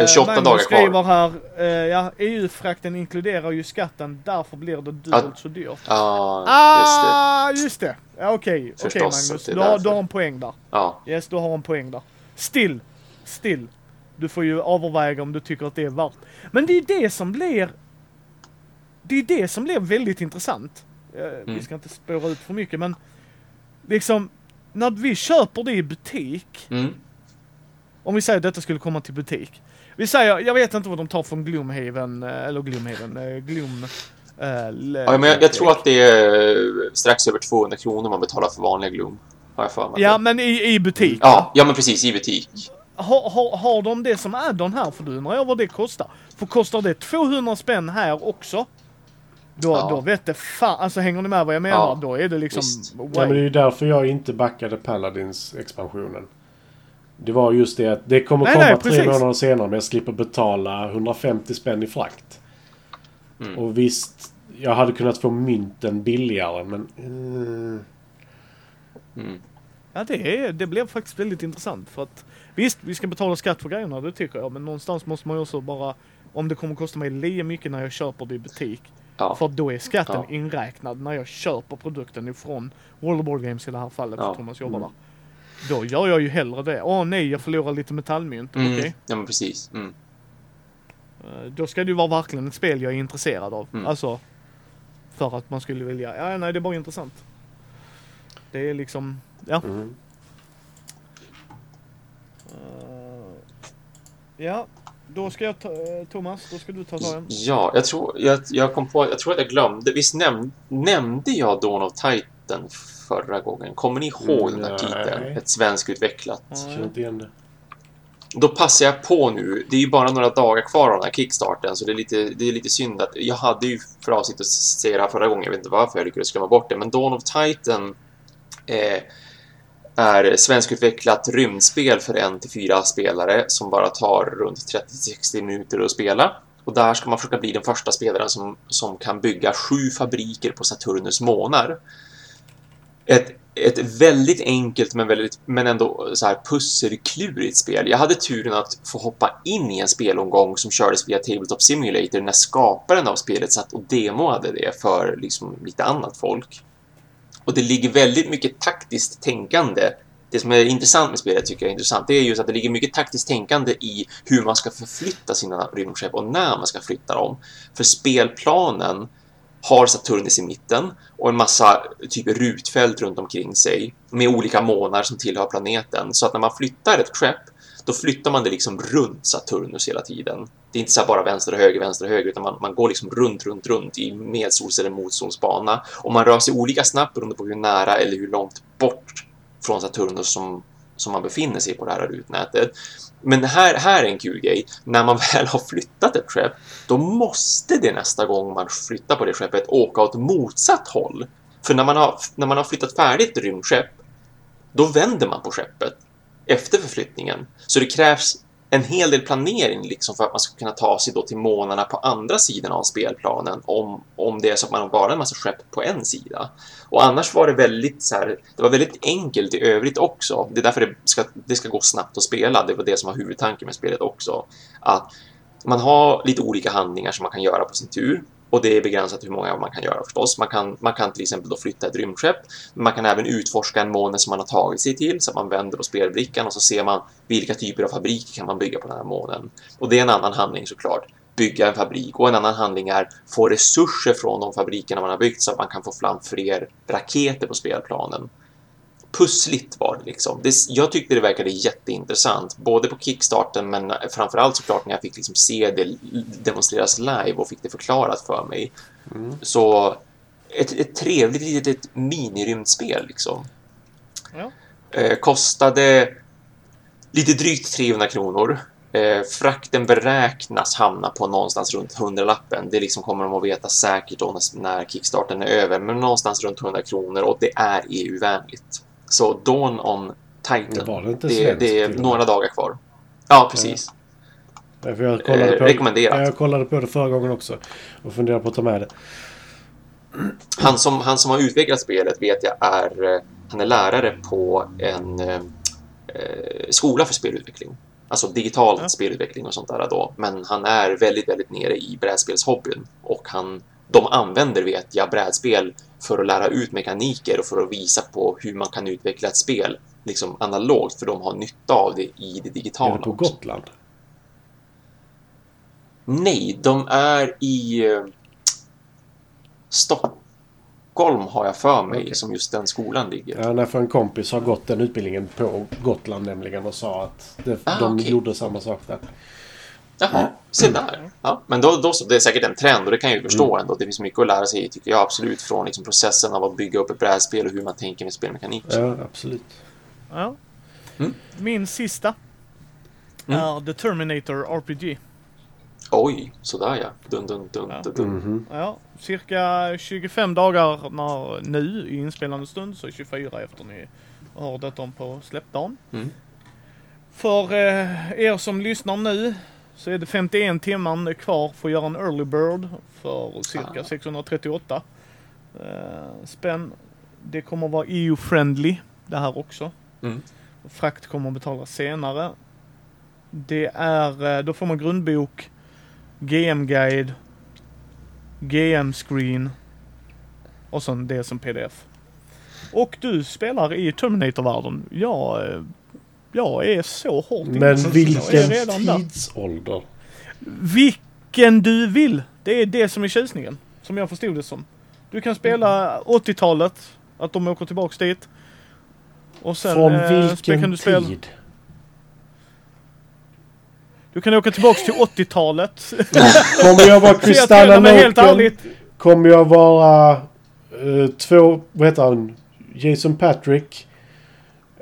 [SPEAKER 1] Uh,
[SPEAKER 2] 28
[SPEAKER 1] Magnus
[SPEAKER 2] dagar kvar.
[SPEAKER 1] skriver här, eh, ja EU-frakten inkluderar ju skatten, därför blir det dubbelt
[SPEAKER 2] Ja.
[SPEAKER 1] så dyrt.
[SPEAKER 2] Ja,
[SPEAKER 1] Ah, just det! Ja, Okej, okej
[SPEAKER 2] Förstås
[SPEAKER 1] Magnus.
[SPEAKER 2] det
[SPEAKER 1] Du har, du har en poäng där.
[SPEAKER 2] Ja,
[SPEAKER 1] Yes, du har en poäng där. Still, still. Du får ju överväga om du tycker att det är värt. Men det är ju det som blir... Det är det som blir väldigt intressant. Eh, Vi
[SPEAKER 2] Mm.
[SPEAKER 1] ska inte spåra ut för mycket men... Liksom, när vi köper det i butik.
[SPEAKER 2] mm.
[SPEAKER 1] Om vi säger att detta skulle komma till butik. Vi säger, jag vet inte vad de tar från Gloomhaven, eh, eller Gloomhaven, eh, Gloom... le-
[SPEAKER 2] ja men jag, jag tror att det är strax över 200 kronor man betalar för vanliga Gloom. Har jag för mig.
[SPEAKER 1] Ja, men i, i butik.
[SPEAKER 2] ja, ja, men precis, i butik.
[SPEAKER 1] Har, har, har de det som add-on här? För då undrar jag vad det kostar. För kostar det 200 spänn här också? Då,
[SPEAKER 2] Ja.
[SPEAKER 1] då vet det fan, alltså hänger ni med vad jag menar?
[SPEAKER 2] Ja,
[SPEAKER 1] Då är det liksom...
[SPEAKER 3] Ja, men det är ju därför jag inte backade Paladins expansionen. Det var just det att det kommer
[SPEAKER 1] Nej,
[SPEAKER 3] komma
[SPEAKER 1] nej,
[SPEAKER 3] tre
[SPEAKER 1] precis.
[SPEAKER 3] månader senare men jag slipper betala 150 spänn i frakt.
[SPEAKER 2] Mm.
[SPEAKER 3] Och visst, jag hade kunnat få mynten billigare men... eh,
[SPEAKER 2] Mm.
[SPEAKER 1] Ja, det, är, det blev faktiskt väldigt intressant för att visst, vi ska betala skatt för grejerna, det tycker jag, men någonstans måste man ju också bara, om det kommer kosta mig lika mycket när jag köper det i butik,
[SPEAKER 2] Ja.
[SPEAKER 1] för då är skatten
[SPEAKER 2] Ja.
[SPEAKER 1] inräknad när jag köper produkten ifrån World Board Games i det här fallet,
[SPEAKER 2] Ja.
[SPEAKER 1] för Thomas jobbar där. Då gör jag ju hellre det. Åh nej, jag förlorar lite metallmynt.
[SPEAKER 2] Mm.
[SPEAKER 1] Okej.
[SPEAKER 2] Ja, men precis. Mm.
[SPEAKER 1] Eh, Då ska det ju vara verkligen ett spel jag är intresserad av.
[SPEAKER 2] Mm.
[SPEAKER 1] Alltså, för att man skulle vilja, ja nej det är bara intressant. Det är liksom, ja.
[SPEAKER 3] Mm.
[SPEAKER 1] Eh, ja, då ska jag ta, eh, Thomas, då ska du ta tag
[SPEAKER 2] Ja, jag tror, jag, jag kom på, jag tror att jag glömde. Visst näm, nämnde jag Dawn of Titan förra gången? Kommer ni ihåg den här
[SPEAKER 3] Nej.
[SPEAKER 2] titeln? Ett svenskutvecklat.
[SPEAKER 3] Det.
[SPEAKER 2] Då passar jag på nu. Det är ju bara några dagar kvar av den här kickstarten, så det är lite, det är lite synd att... Jag hade ju för avsikt att säga det här förra gången, jag vet inte varför jag lyckades glömma bort det, men Dawn of Titan eh, är svenskutvecklat rymdspel för en till fyra spelare som bara tar runt 30-60 minuter att spela. Och där ska man försöka bli den första spelaren som, som kan bygga sju fabriker på Saturnus månar. Ett, ett väldigt enkelt men, väldigt, men ändå så här pusselklurigt spel. Jag hade turen att få hoppa in i en spelomgång som kördes via Tabletop Simulator när skaparen av spelet satt och demoade det för liksom lite annat folk. Och det ligger väldigt mycket taktiskt tänkande. Det som är intressant med spelet tycker jag är intressant, det är just att det ligger mycket taktiskt tänkande i hur man ska förflytta sina rymdskepp och när man ska flytta dem. För spelplanen har Saturnus i mitten och en massa typ rutfält runt omkring sig med olika månar som tillhör planeten. Så att när man flyttar ett skepp, då flyttar man det liksom runt Saturnus hela tiden. Det är inte så här bara vänster och höger, vänster och höger, utan man, man går liksom runt, runt, runt i medsols eller motsolsbana. Och man rör sig olika snabbt beroende på hur nära eller hur långt bort från Saturnus som, som man befinner sig på det här rutnätet. Men här, här är en kul grej. När man väl har flyttat ett skepp, då måste det nästa gång man flyttar på det skeppet åka åt motsatt håll. För när man har, när man har flyttat färdigt rymdskepp, då vänder man på skeppet efter förflyttningen. Så det krävs en hel del planering liksom för att man ska kunna ta sig då till månarna på andra sidan av spelplanen om, om det är så att man har bara en massa skepp på en sida. Och annars var det väldigt så här, det var väldigt enkelt i övrigt också. Det är därför det ska, det ska gå snabbt att spela. Det var det som var huvudtanken med spelet också. Att man har lite olika handlingar som man kan göra på sin tur. Och det är begränsat hur många man kan göra förstås. Man kan, man kan till exempel då flytta ett rymdskepp. Man kan även utforska en måne som man har tagit sig till. Så att man vänder på spelbrickan och så ser man vilka typer av fabriker kan man bygga på den här månen. Och det är en annan handling såklart. Bygga en fabrik. Och en annan handling är få resurser från de fabrikerna man har byggt så att man kan få fram fler raketer på spelplanen pussligt var det liksom. Det, jag tyckte det verkade jätteintressant, både på kickstarten men framförallt såklart när jag fick liksom se det demonstreras live och fick det förklarat för mig. Så ett, ett trevligt litet minirymdspel liksom.
[SPEAKER 1] Ja.
[SPEAKER 2] Eh, kostade lite drygt 300 kronor. Eh, frakten beräknas hamna på någonstans runt 100-lappen. Det liksom kommer de att veta säkert när, när kickstarten är över, men någonstans runt 100 kronor och det är EU-vänligt. Så Dawn on Titan.
[SPEAKER 3] det
[SPEAKER 2] Det, det är några dagar kvar. Ja, precis.
[SPEAKER 3] Nej, för jag, kollade
[SPEAKER 2] Eh,
[SPEAKER 3] på,
[SPEAKER 2] rekommenderat.
[SPEAKER 3] Ja, jag kollade på det förra gången också. Och funderade på att ta med det.
[SPEAKER 2] Han som, han som har utvecklat spelet vet jag är, eh, han är lärare på en eh, eh, skola för spelutveckling. Alltså digital
[SPEAKER 1] Ja.
[SPEAKER 2] spelutveckling och sånt där då. Men han är väldigt, väldigt nere i brädspelshobbyn och han, de använder, vet jag, brädspel för att lära ut mekaniker och för att visa på hur man kan utveckla ett spel liksom analogt, för de har nytta av det i det
[SPEAKER 3] Är
[SPEAKER 2] digitala
[SPEAKER 3] det på
[SPEAKER 2] också.
[SPEAKER 3] Gotland?
[SPEAKER 2] Nej, de är i eh, Stockholm har jag för mig,
[SPEAKER 3] Okej.
[SPEAKER 2] som just den skolan ligger.
[SPEAKER 3] Ja, när för en kompis har gått den utbildningen på Gotland nämligen och sa att det,
[SPEAKER 2] Ah,
[SPEAKER 3] de
[SPEAKER 2] okej.
[SPEAKER 3] gjorde samma sak där.
[SPEAKER 2] Jaha, se där. Ja, men då, då så, det är säkert en trend och det kan jag ju förstå ändå. Det finns mycket att lära sig, tycker jag absolut, från liksom processen av att bygga upp ett brädspel och hur man tänker med spelmekanik.
[SPEAKER 3] Ja, absolut.
[SPEAKER 1] Ja.
[SPEAKER 2] Mm.
[SPEAKER 1] Min sista
[SPEAKER 2] Mm.
[SPEAKER 1] är The Terminator RPG.
[SPEAKER 2] Oj, sådär ja. Dun, dun, dun,
[SPEAKER 1] Ja.
[SPEAKER 2] dun, dun.
[SPEAKER 3] Mhm.
[SPEAKER 1] Ja, cirka 25 dagar när, nu i inspelande stund, så 24 efter ni har detta om på släppdagen.
[SPEAKER 2] Mm.
[SPEAKER 1] För eh, er som lyssnar nu så är det 51 timmar kvar för att göra en early bird för cirka
[SPEAKER 2] Ah.
[SPEAKER 1] 638 eh, spänn. Det kommer vara EU-friendly det här också.
[SPEAKER 2] Mm.
[SPEAKER 1] Frakt kommer att betalas senare. Det är, eh, då får man grundbok, GM-guide, GM-screen och sen det som pdf. Och du spelar i Terminator-världen. Jag, eh, jag är så hårt
[SPEAKER 3] Men vilken
[SPEAKER 1] redan där.
[SPEAKER 3] tidsålder?
[SPEAKER 1] Vilken du vill. Det är det som är tjusningen. Som jag förstod det som. Du kan spela 80-talet. Att de åker tillbaks dit. Och sen
[SPEAKER 3] Från
[SPEAKER 1] eh,
[SPEAKER 3] vilken
[SPEAKER 1] kan du spela,
[SPEAKER 3] tid?
[SPEAKER 1] Du kan åka tillbaks till 80-talet.
[SPEAKER 3] Kommer jag vara Loken?
[SPEAKER 1] ärligt.
[SPEAKER 3] Kommer jag vara eh, två, vad heter han? Jason Patrick?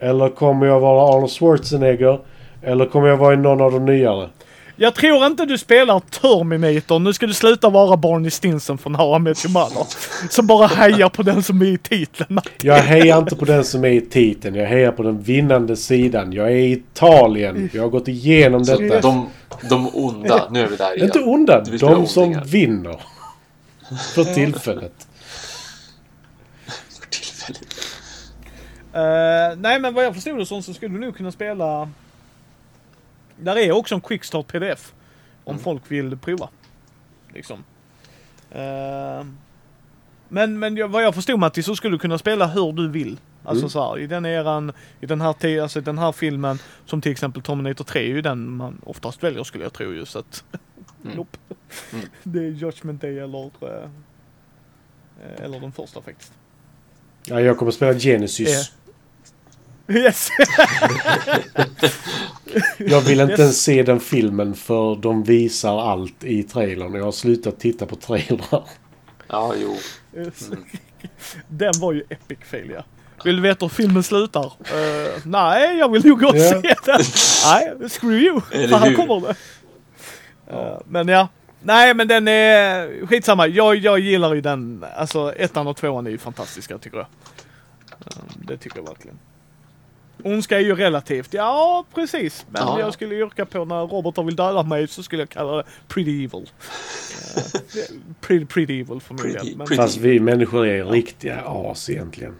[SPEAKER 3] Eller kommer jag vara Arnold Schwarzenegger? Eller kommer jag vara i någon av de nyare?
[SPEAKER 1] Jag tror inte du spelar Terminator. Nu ska du sluta vara Barney Stinson från How I Met Your Mother. Som bara hejar på den som är i titeln.
[SPEAKER 3] Jag hejar inte på den som är i titeln. Jag hejar på den vinnande sidan. Jag är i Italien. Jag har gått igenom
[SPEAKER 2] Så
[SPEAKER 3] detta.
[SPEAKER 2] de, de onda, nu är vi där igen.
[SPEAKER 3] Inte onda. De som vinner. För tillfället.
[SPEAKER 2] För tillfället.
[SPEAKER 1] Eh, nej men vad jag förstod det som så skulle du nog kunna spela... Där är också en quickstart pdf. Om
[SPEAKER 2] Mm.
[SPEAKER 1] folk vill prova. Liksom. Eh, men men jag, vad jag förstod Matti så skulle du kunna spela hur du vill. Alltså
[SPEAKER 3] Mm.
[SPEAKER 1] så här, i den eran, i den här, alltså, i den här filmen, som till exempel Terminator 3 är ju den man oftast väljer skulle jag tro ju så att...
[SPEAKER 2] Mm.
[SPEAKER 1] nope.
[SPEAKER 2] Mm.
[SPEAKER 1] Det är Judgment Day eller... eh, eller den första faktiskt.
[SPEAKER 3] Ja, jag kommer spela Genesis.
[SPEAKER 1] Yes!
[SPEAKER 3] Jag vill inte
[SPEAKER 1] Yes.
[SPEAKER 3] ens se den filmen för de visar allt i trailern. Jag har slutat titta på trailrar.
[SPEAKER 2] Ja, jo.
[SPEAKER 1] Yes.
[SPEAKER 2] Mm.
[SPEAKER 1] Den var ju epic fail ja. Vill du veta hur filmen slutar? Eh, nej, jag vill nog gå och
[SPEAKER 3] Ja.
[SPEAKER 1] se den. nej, screw you. För här kommer det. Eh, men ja. Nej, men den är skitsamma. Jag, jag gillar ju den. Alltså ettan och tvåan är ju fantastiska tycker jag. Eh, det tycker jag verkligen. Ondska är ju relativt. Ja, precis. Men
[SPEAKER 2] Ja, ja.
[SPEAKER 1] jag skulle yrka på när robotar vill döda mig så skulle jag kalla det pretty evil. Eh, pretty, pretty evil för min
[SPEAKER 2] Pretty-
[SPEAKER 1] del. Men-
[SPEAKER 2] pretty-
[SPEAKER 3] Fast vi människor är riktiga as egentligen.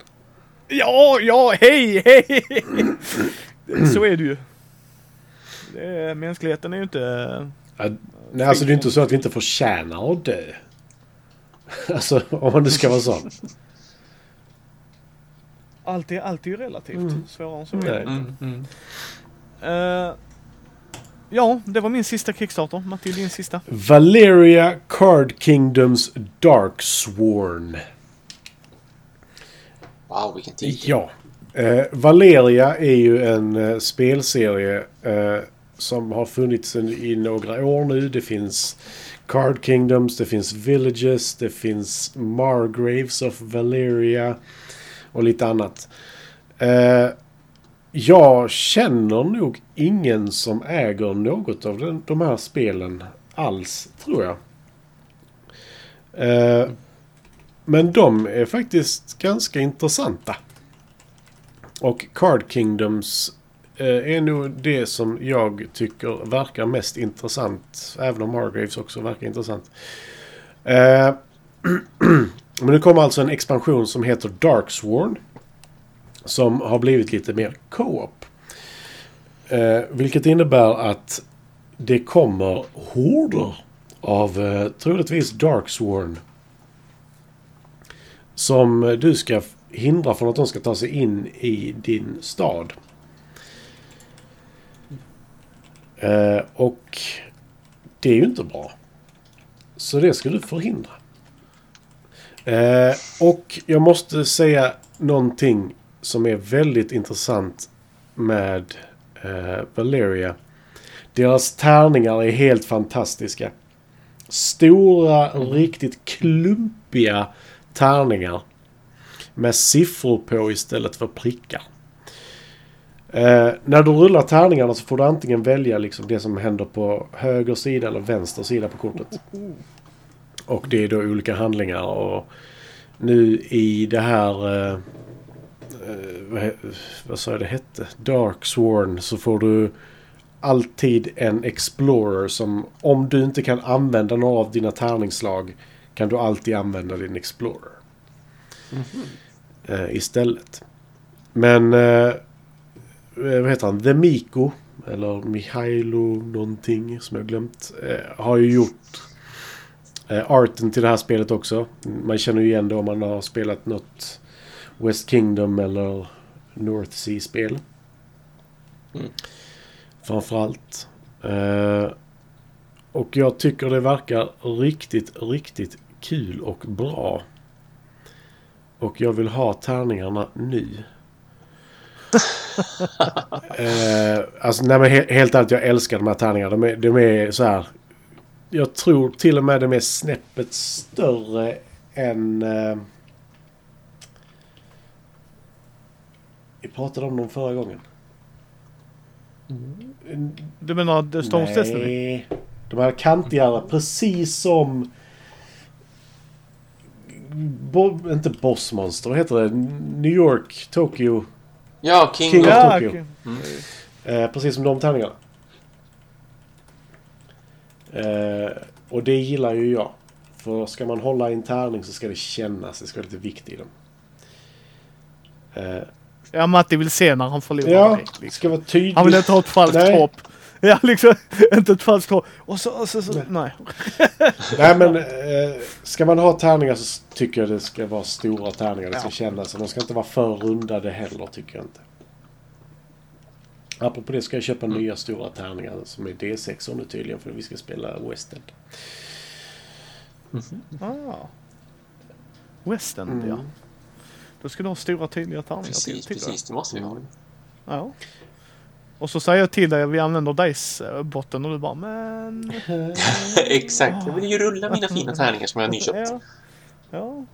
[SPEAKER 1] Ja, ja, hej, hej! Så är det ju. Det är, mänskligheten är ju inte...
[SPEAKER 3] Ja, Nej, alltså det är inte så att vi inte förtjänar att dö. Alltså, om man nu ska vara sån.
[SPEAKER 1] Allt är, allt är ju relativt.
[SPEAKER 3] Mm.
[SPEAKER 1] Svårare än så är det.
[SPEAKER 2] Mm, mm.
[SPEAKER 1] Eh, ja, det var min sista Kickstarter. Matti, din sista.
[SPEAKER 3] Valeria Card Kingdoms Darksworn.
[SPEAKER 2] Wow, vilken tid.
[SPEAKER 3] Ja. Eh, Valeria är ju en eh, spelserie som har funnits en, i några år nu. Det finns Card Kingdoms, det finns Villages, det finns Margraves of Valeria och lite annat. Eh, jag känner nog ingen som äger något av den, de här spelen alls, tror jag. Eh, men de är faktiskt ganska intressanta. Och Card Kingdoms eh, är nog det som jag tycker verkar mest intressant. Även om Margraves också verkar intressant. Eh, men nu kommer alltså en expansion som heter Darksworn. Som har blivit lite mer co-op. Eh, vilket innebär att det kommer horder av eh, troligtvis Darksworn. Som du ska hindra från att de ska ta sig in i din stad. Eh, och det är ju inte bra. Så det ska du förhindra. Eh, och jag måste säga någonting som är väldigt intressant med eh, Valeria. Deras tärningar är helt fantastiska. Stora, riktigt klumpiga tärningar. Med siffror på istället för prickar. Eh, när du rullar tärningarna så får du antingen välja liksom det som händer på höger sida eller vänster sida på kortet. Och det är då olika handlingar och nu i det här... Eh, eh vad, vad sa jag det hette? Dark Sworn så får du alltid en Explorer som om du inte kan använda några av dina tärningsslag kan du alltid använda din Explorer. Eh, istället. Men eh, eh vad heter han? The Miko. Eller Mihailo någonting som jag glömt. Eh, har ju gjort arten till det här spelet också. Man känner ju igen det om man har spelat något West Kingdom eller North Sea-spel.
[SPEAKER 2] Mm.
[SPEAKER 3] Framförallt. Eh, och jag tycker det verkar riktigt, riktigt kul och bra. Och jag vill ha tärningarna nu. eh, alltså nej men he helt ärligt, jag älskar de här tärningarna. De är, de är så här. Jag tror till och med de är snäppet större än... Eh, vi pratade om dem förra gången.
[SPEAKER 1] Du menar The Stones Destiny?
[SPEAKER 3] Nej. De här kantigare, precis som... Bo, inte Bossmonster, vad heter det? New York, Tokyo.
[SPEAKER 2] Ja, King,
[SPEAKER 3] King
[SPEAKER 2] of...
[SPEAKER 3] Tokyo.
[SPEAKER 1] okej.
[SPEAKER 3] Eh, precis som de tärningarna. Eh, och det gillar ju jag. För ska man hålla i en tärning så ska det kännas. Det ska vara lite vikt i den. Eh,
[SPEAKER 1] Ja, Matti vill se när han förlorar
[SPEAKER 3] ja, det
[SPEAKER 1] Liksom.
[SPEAKER 3] ska vara tydligt.
[SPEAKER 1] Han vill inte ha ett falskt
[SPEAKER 3] Nej.
[SPEAKER 1] hopp. Ja, liksom. Inte ett falskt hopp. Och så, och så, så nej.
[SPEAKER 3] Nej men eh, ska man ha tärningar så tycker jag det ska vara stora tärningar. Det ska
[SPEAKER 1] Ja.
[SPEAKER 3] kännas. De ska inte vara för rundade heller tycker jag inte. Apropå det ska jag köpa nya stora tärningar som är D6 nu tydligen för vi ska spela West End.
[SPEAKER 1] Ah. West End,
[SPEAKER 3] Mm.
[SPEAKER 1] ja. Då ska du ha stora tydliga tärningar till.
[SPEAKER 2] Precis,
[SPEAKER 1] till
[SPEAKER 2] precis. Det måste vi ha.
[SPEAKER 1] Ja. Och så säger jag till dig att vi använder Dice-botten och du bara men...
[SPEAKER 2] Exakt. Jag vill ju rulla mina fina tärningar som jag har nyköpt.
[SPEAKER 1] Ja. ja.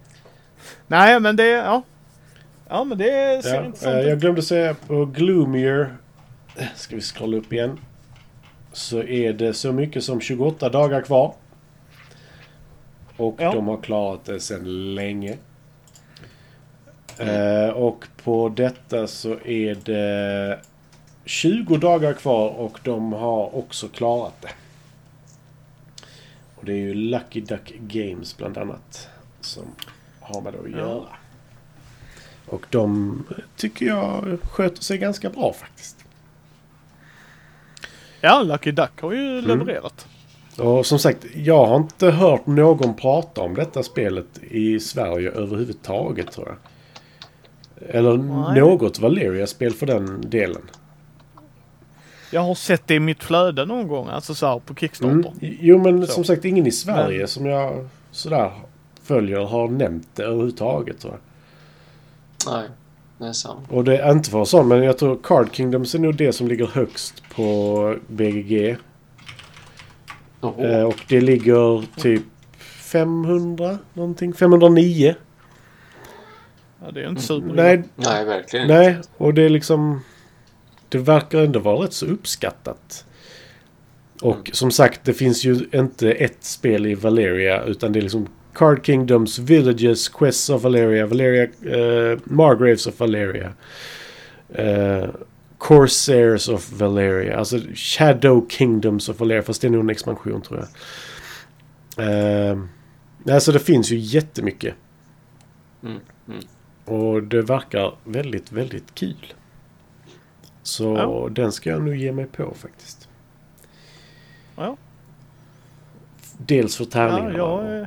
[SPEAKER 1] Nej men det, ja. Ja men det ser
[SPEAKER 3] Ja,
[SPEAKER 1] intressant
[SPEAKER 3] eh, jag
[SPEAKER 1] ut.
[SPEAKER 3] glömde säga på Gloomier. Ska vi scrolla upp igen. Så är det så mycket som 28 dagar kvar. Och
[SPEAKER 1] Ja.
[SPEAKER 3] de har klarat det sedan länge. Eh, och på detta så är det 20 dagar kvar och de har också klarat det. Och det är ju Lucky Duck Games bland annat som har med det att
[SPEAKER 1] Ja.
[SPEAKER 3] göra. Och de tycker jag sköter sig ganska bra faktiskt.
[SPEAKER 1] Ja, Lucky Duck har
[SPEAKER 3] Mm.
[SPEAKER 1] ju levererat.
[SPEAKER 3] Och som sagt, jag har inte hört någon prata om detta spelet i Sverige överhuvudtaget tror jag. Eller
[SPEAKER 1] Nej.
[SPEAKER 3] något Valeria-spel för den delen.
[SPEAKER 1] Jag har sett det i mitt flöde någon gång, alltså så här på Kickstarter.
[SPEAKER 3] Mm. Jo men
[SPEAKER 1] Så.
[SPEAKER 3] som sagt ingen i Sverige
[SPEAKER 1] Men-
[SPEAKER 3] som jag sådär följer har nämnt det överhuvudtaget tror jag.
[SPEAKER 2] Nej, det är sant.
[SPEAKER 3] Och det är inte för sån men jag tror Card Kingdoms är nog det som ligger högst på BGG. Eh, och det ligger typ 500 någonting. 509.
[SPEAKER 1] Ja, det är inte super.
[SPEAKER 3] Nej,
[SPEAKER 2] Nej, verkligen
[SPEAKER 3] nej. Och det är liksom... Det verkar ändå vara rätt så uppskattat. Och
[SPEAKER 2] Mm.
[SPEAKER 3] som sagt, det finns ju inte ett spel i Valeria utan det är liksom Card Kingdoms, Villages, Quests of Valeria, Valeria, eh, Margraves of Valeria. Eh, Corsairs of Valeria. Alltså Shadow Kingdoms of Valeria. Fast det är nog en expansion tror jag. Eh, alltså det finns ju jättemycket.
[SPEAKER 2] Mm, mm.
[SPEAKER 3] Och det verkar väldigt, väldigt kul. Så
[SPEAKER 1] Ja.
[SPEAKER 3] den ska jag nu ge mig på faktiskt.
[SPEAKER 1] Ja.
[SPEAKER 3] Dels för
[SPEAKER 1] Ja,
[SPEAKER 3] tärningarna.
[SPEAKER 1] jag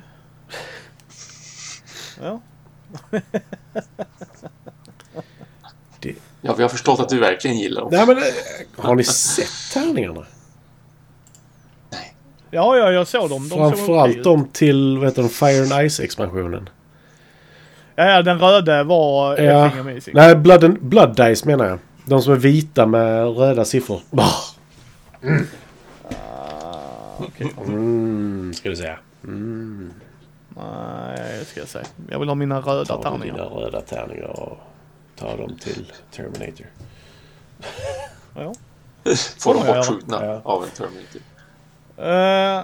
[SPEAKER 1] Ja.
[SPEAKER 2] Ja, vi har förstått att du verkligen gillar dem.
[SPEAKER 3] Nej men eh, har ni sett tärningarna?
[SPEAKER 1] Ja, ja, jag såg dem. De såg
[SPEAKER 3] Framförallt
[SPEAKER 1] ut.
[SPEAKER 3] de till vad heter de, Fire and Ice expansionen.
[SPEAKER 1] Ja, ja, den röda var
[SPEAKER 3] Ja. Nej, Blood, and, Blood Dice menar jag. De som är vita med röda siffror. Bah!
[SPEAKER 1] Ah, okej.
[SPEAKER 3] Mm, ska du säga. Mm.
[SPEAKER 1] Nej, det ska jag säga. Jag vill ha mina röda
[SPEAKER 3] Ta dina
[SPEAKER 1] tärningar.
[SPEAKER 3] röda tärningar och ta dem till Terminator.
[SPEAKER 1] Ja.
[SPEAKER 2] Får de bortskjutna
[SPEAKER 3] Ja.
[SPEAKER 2] av en Terminator.
[SPEAKER 1] Eh,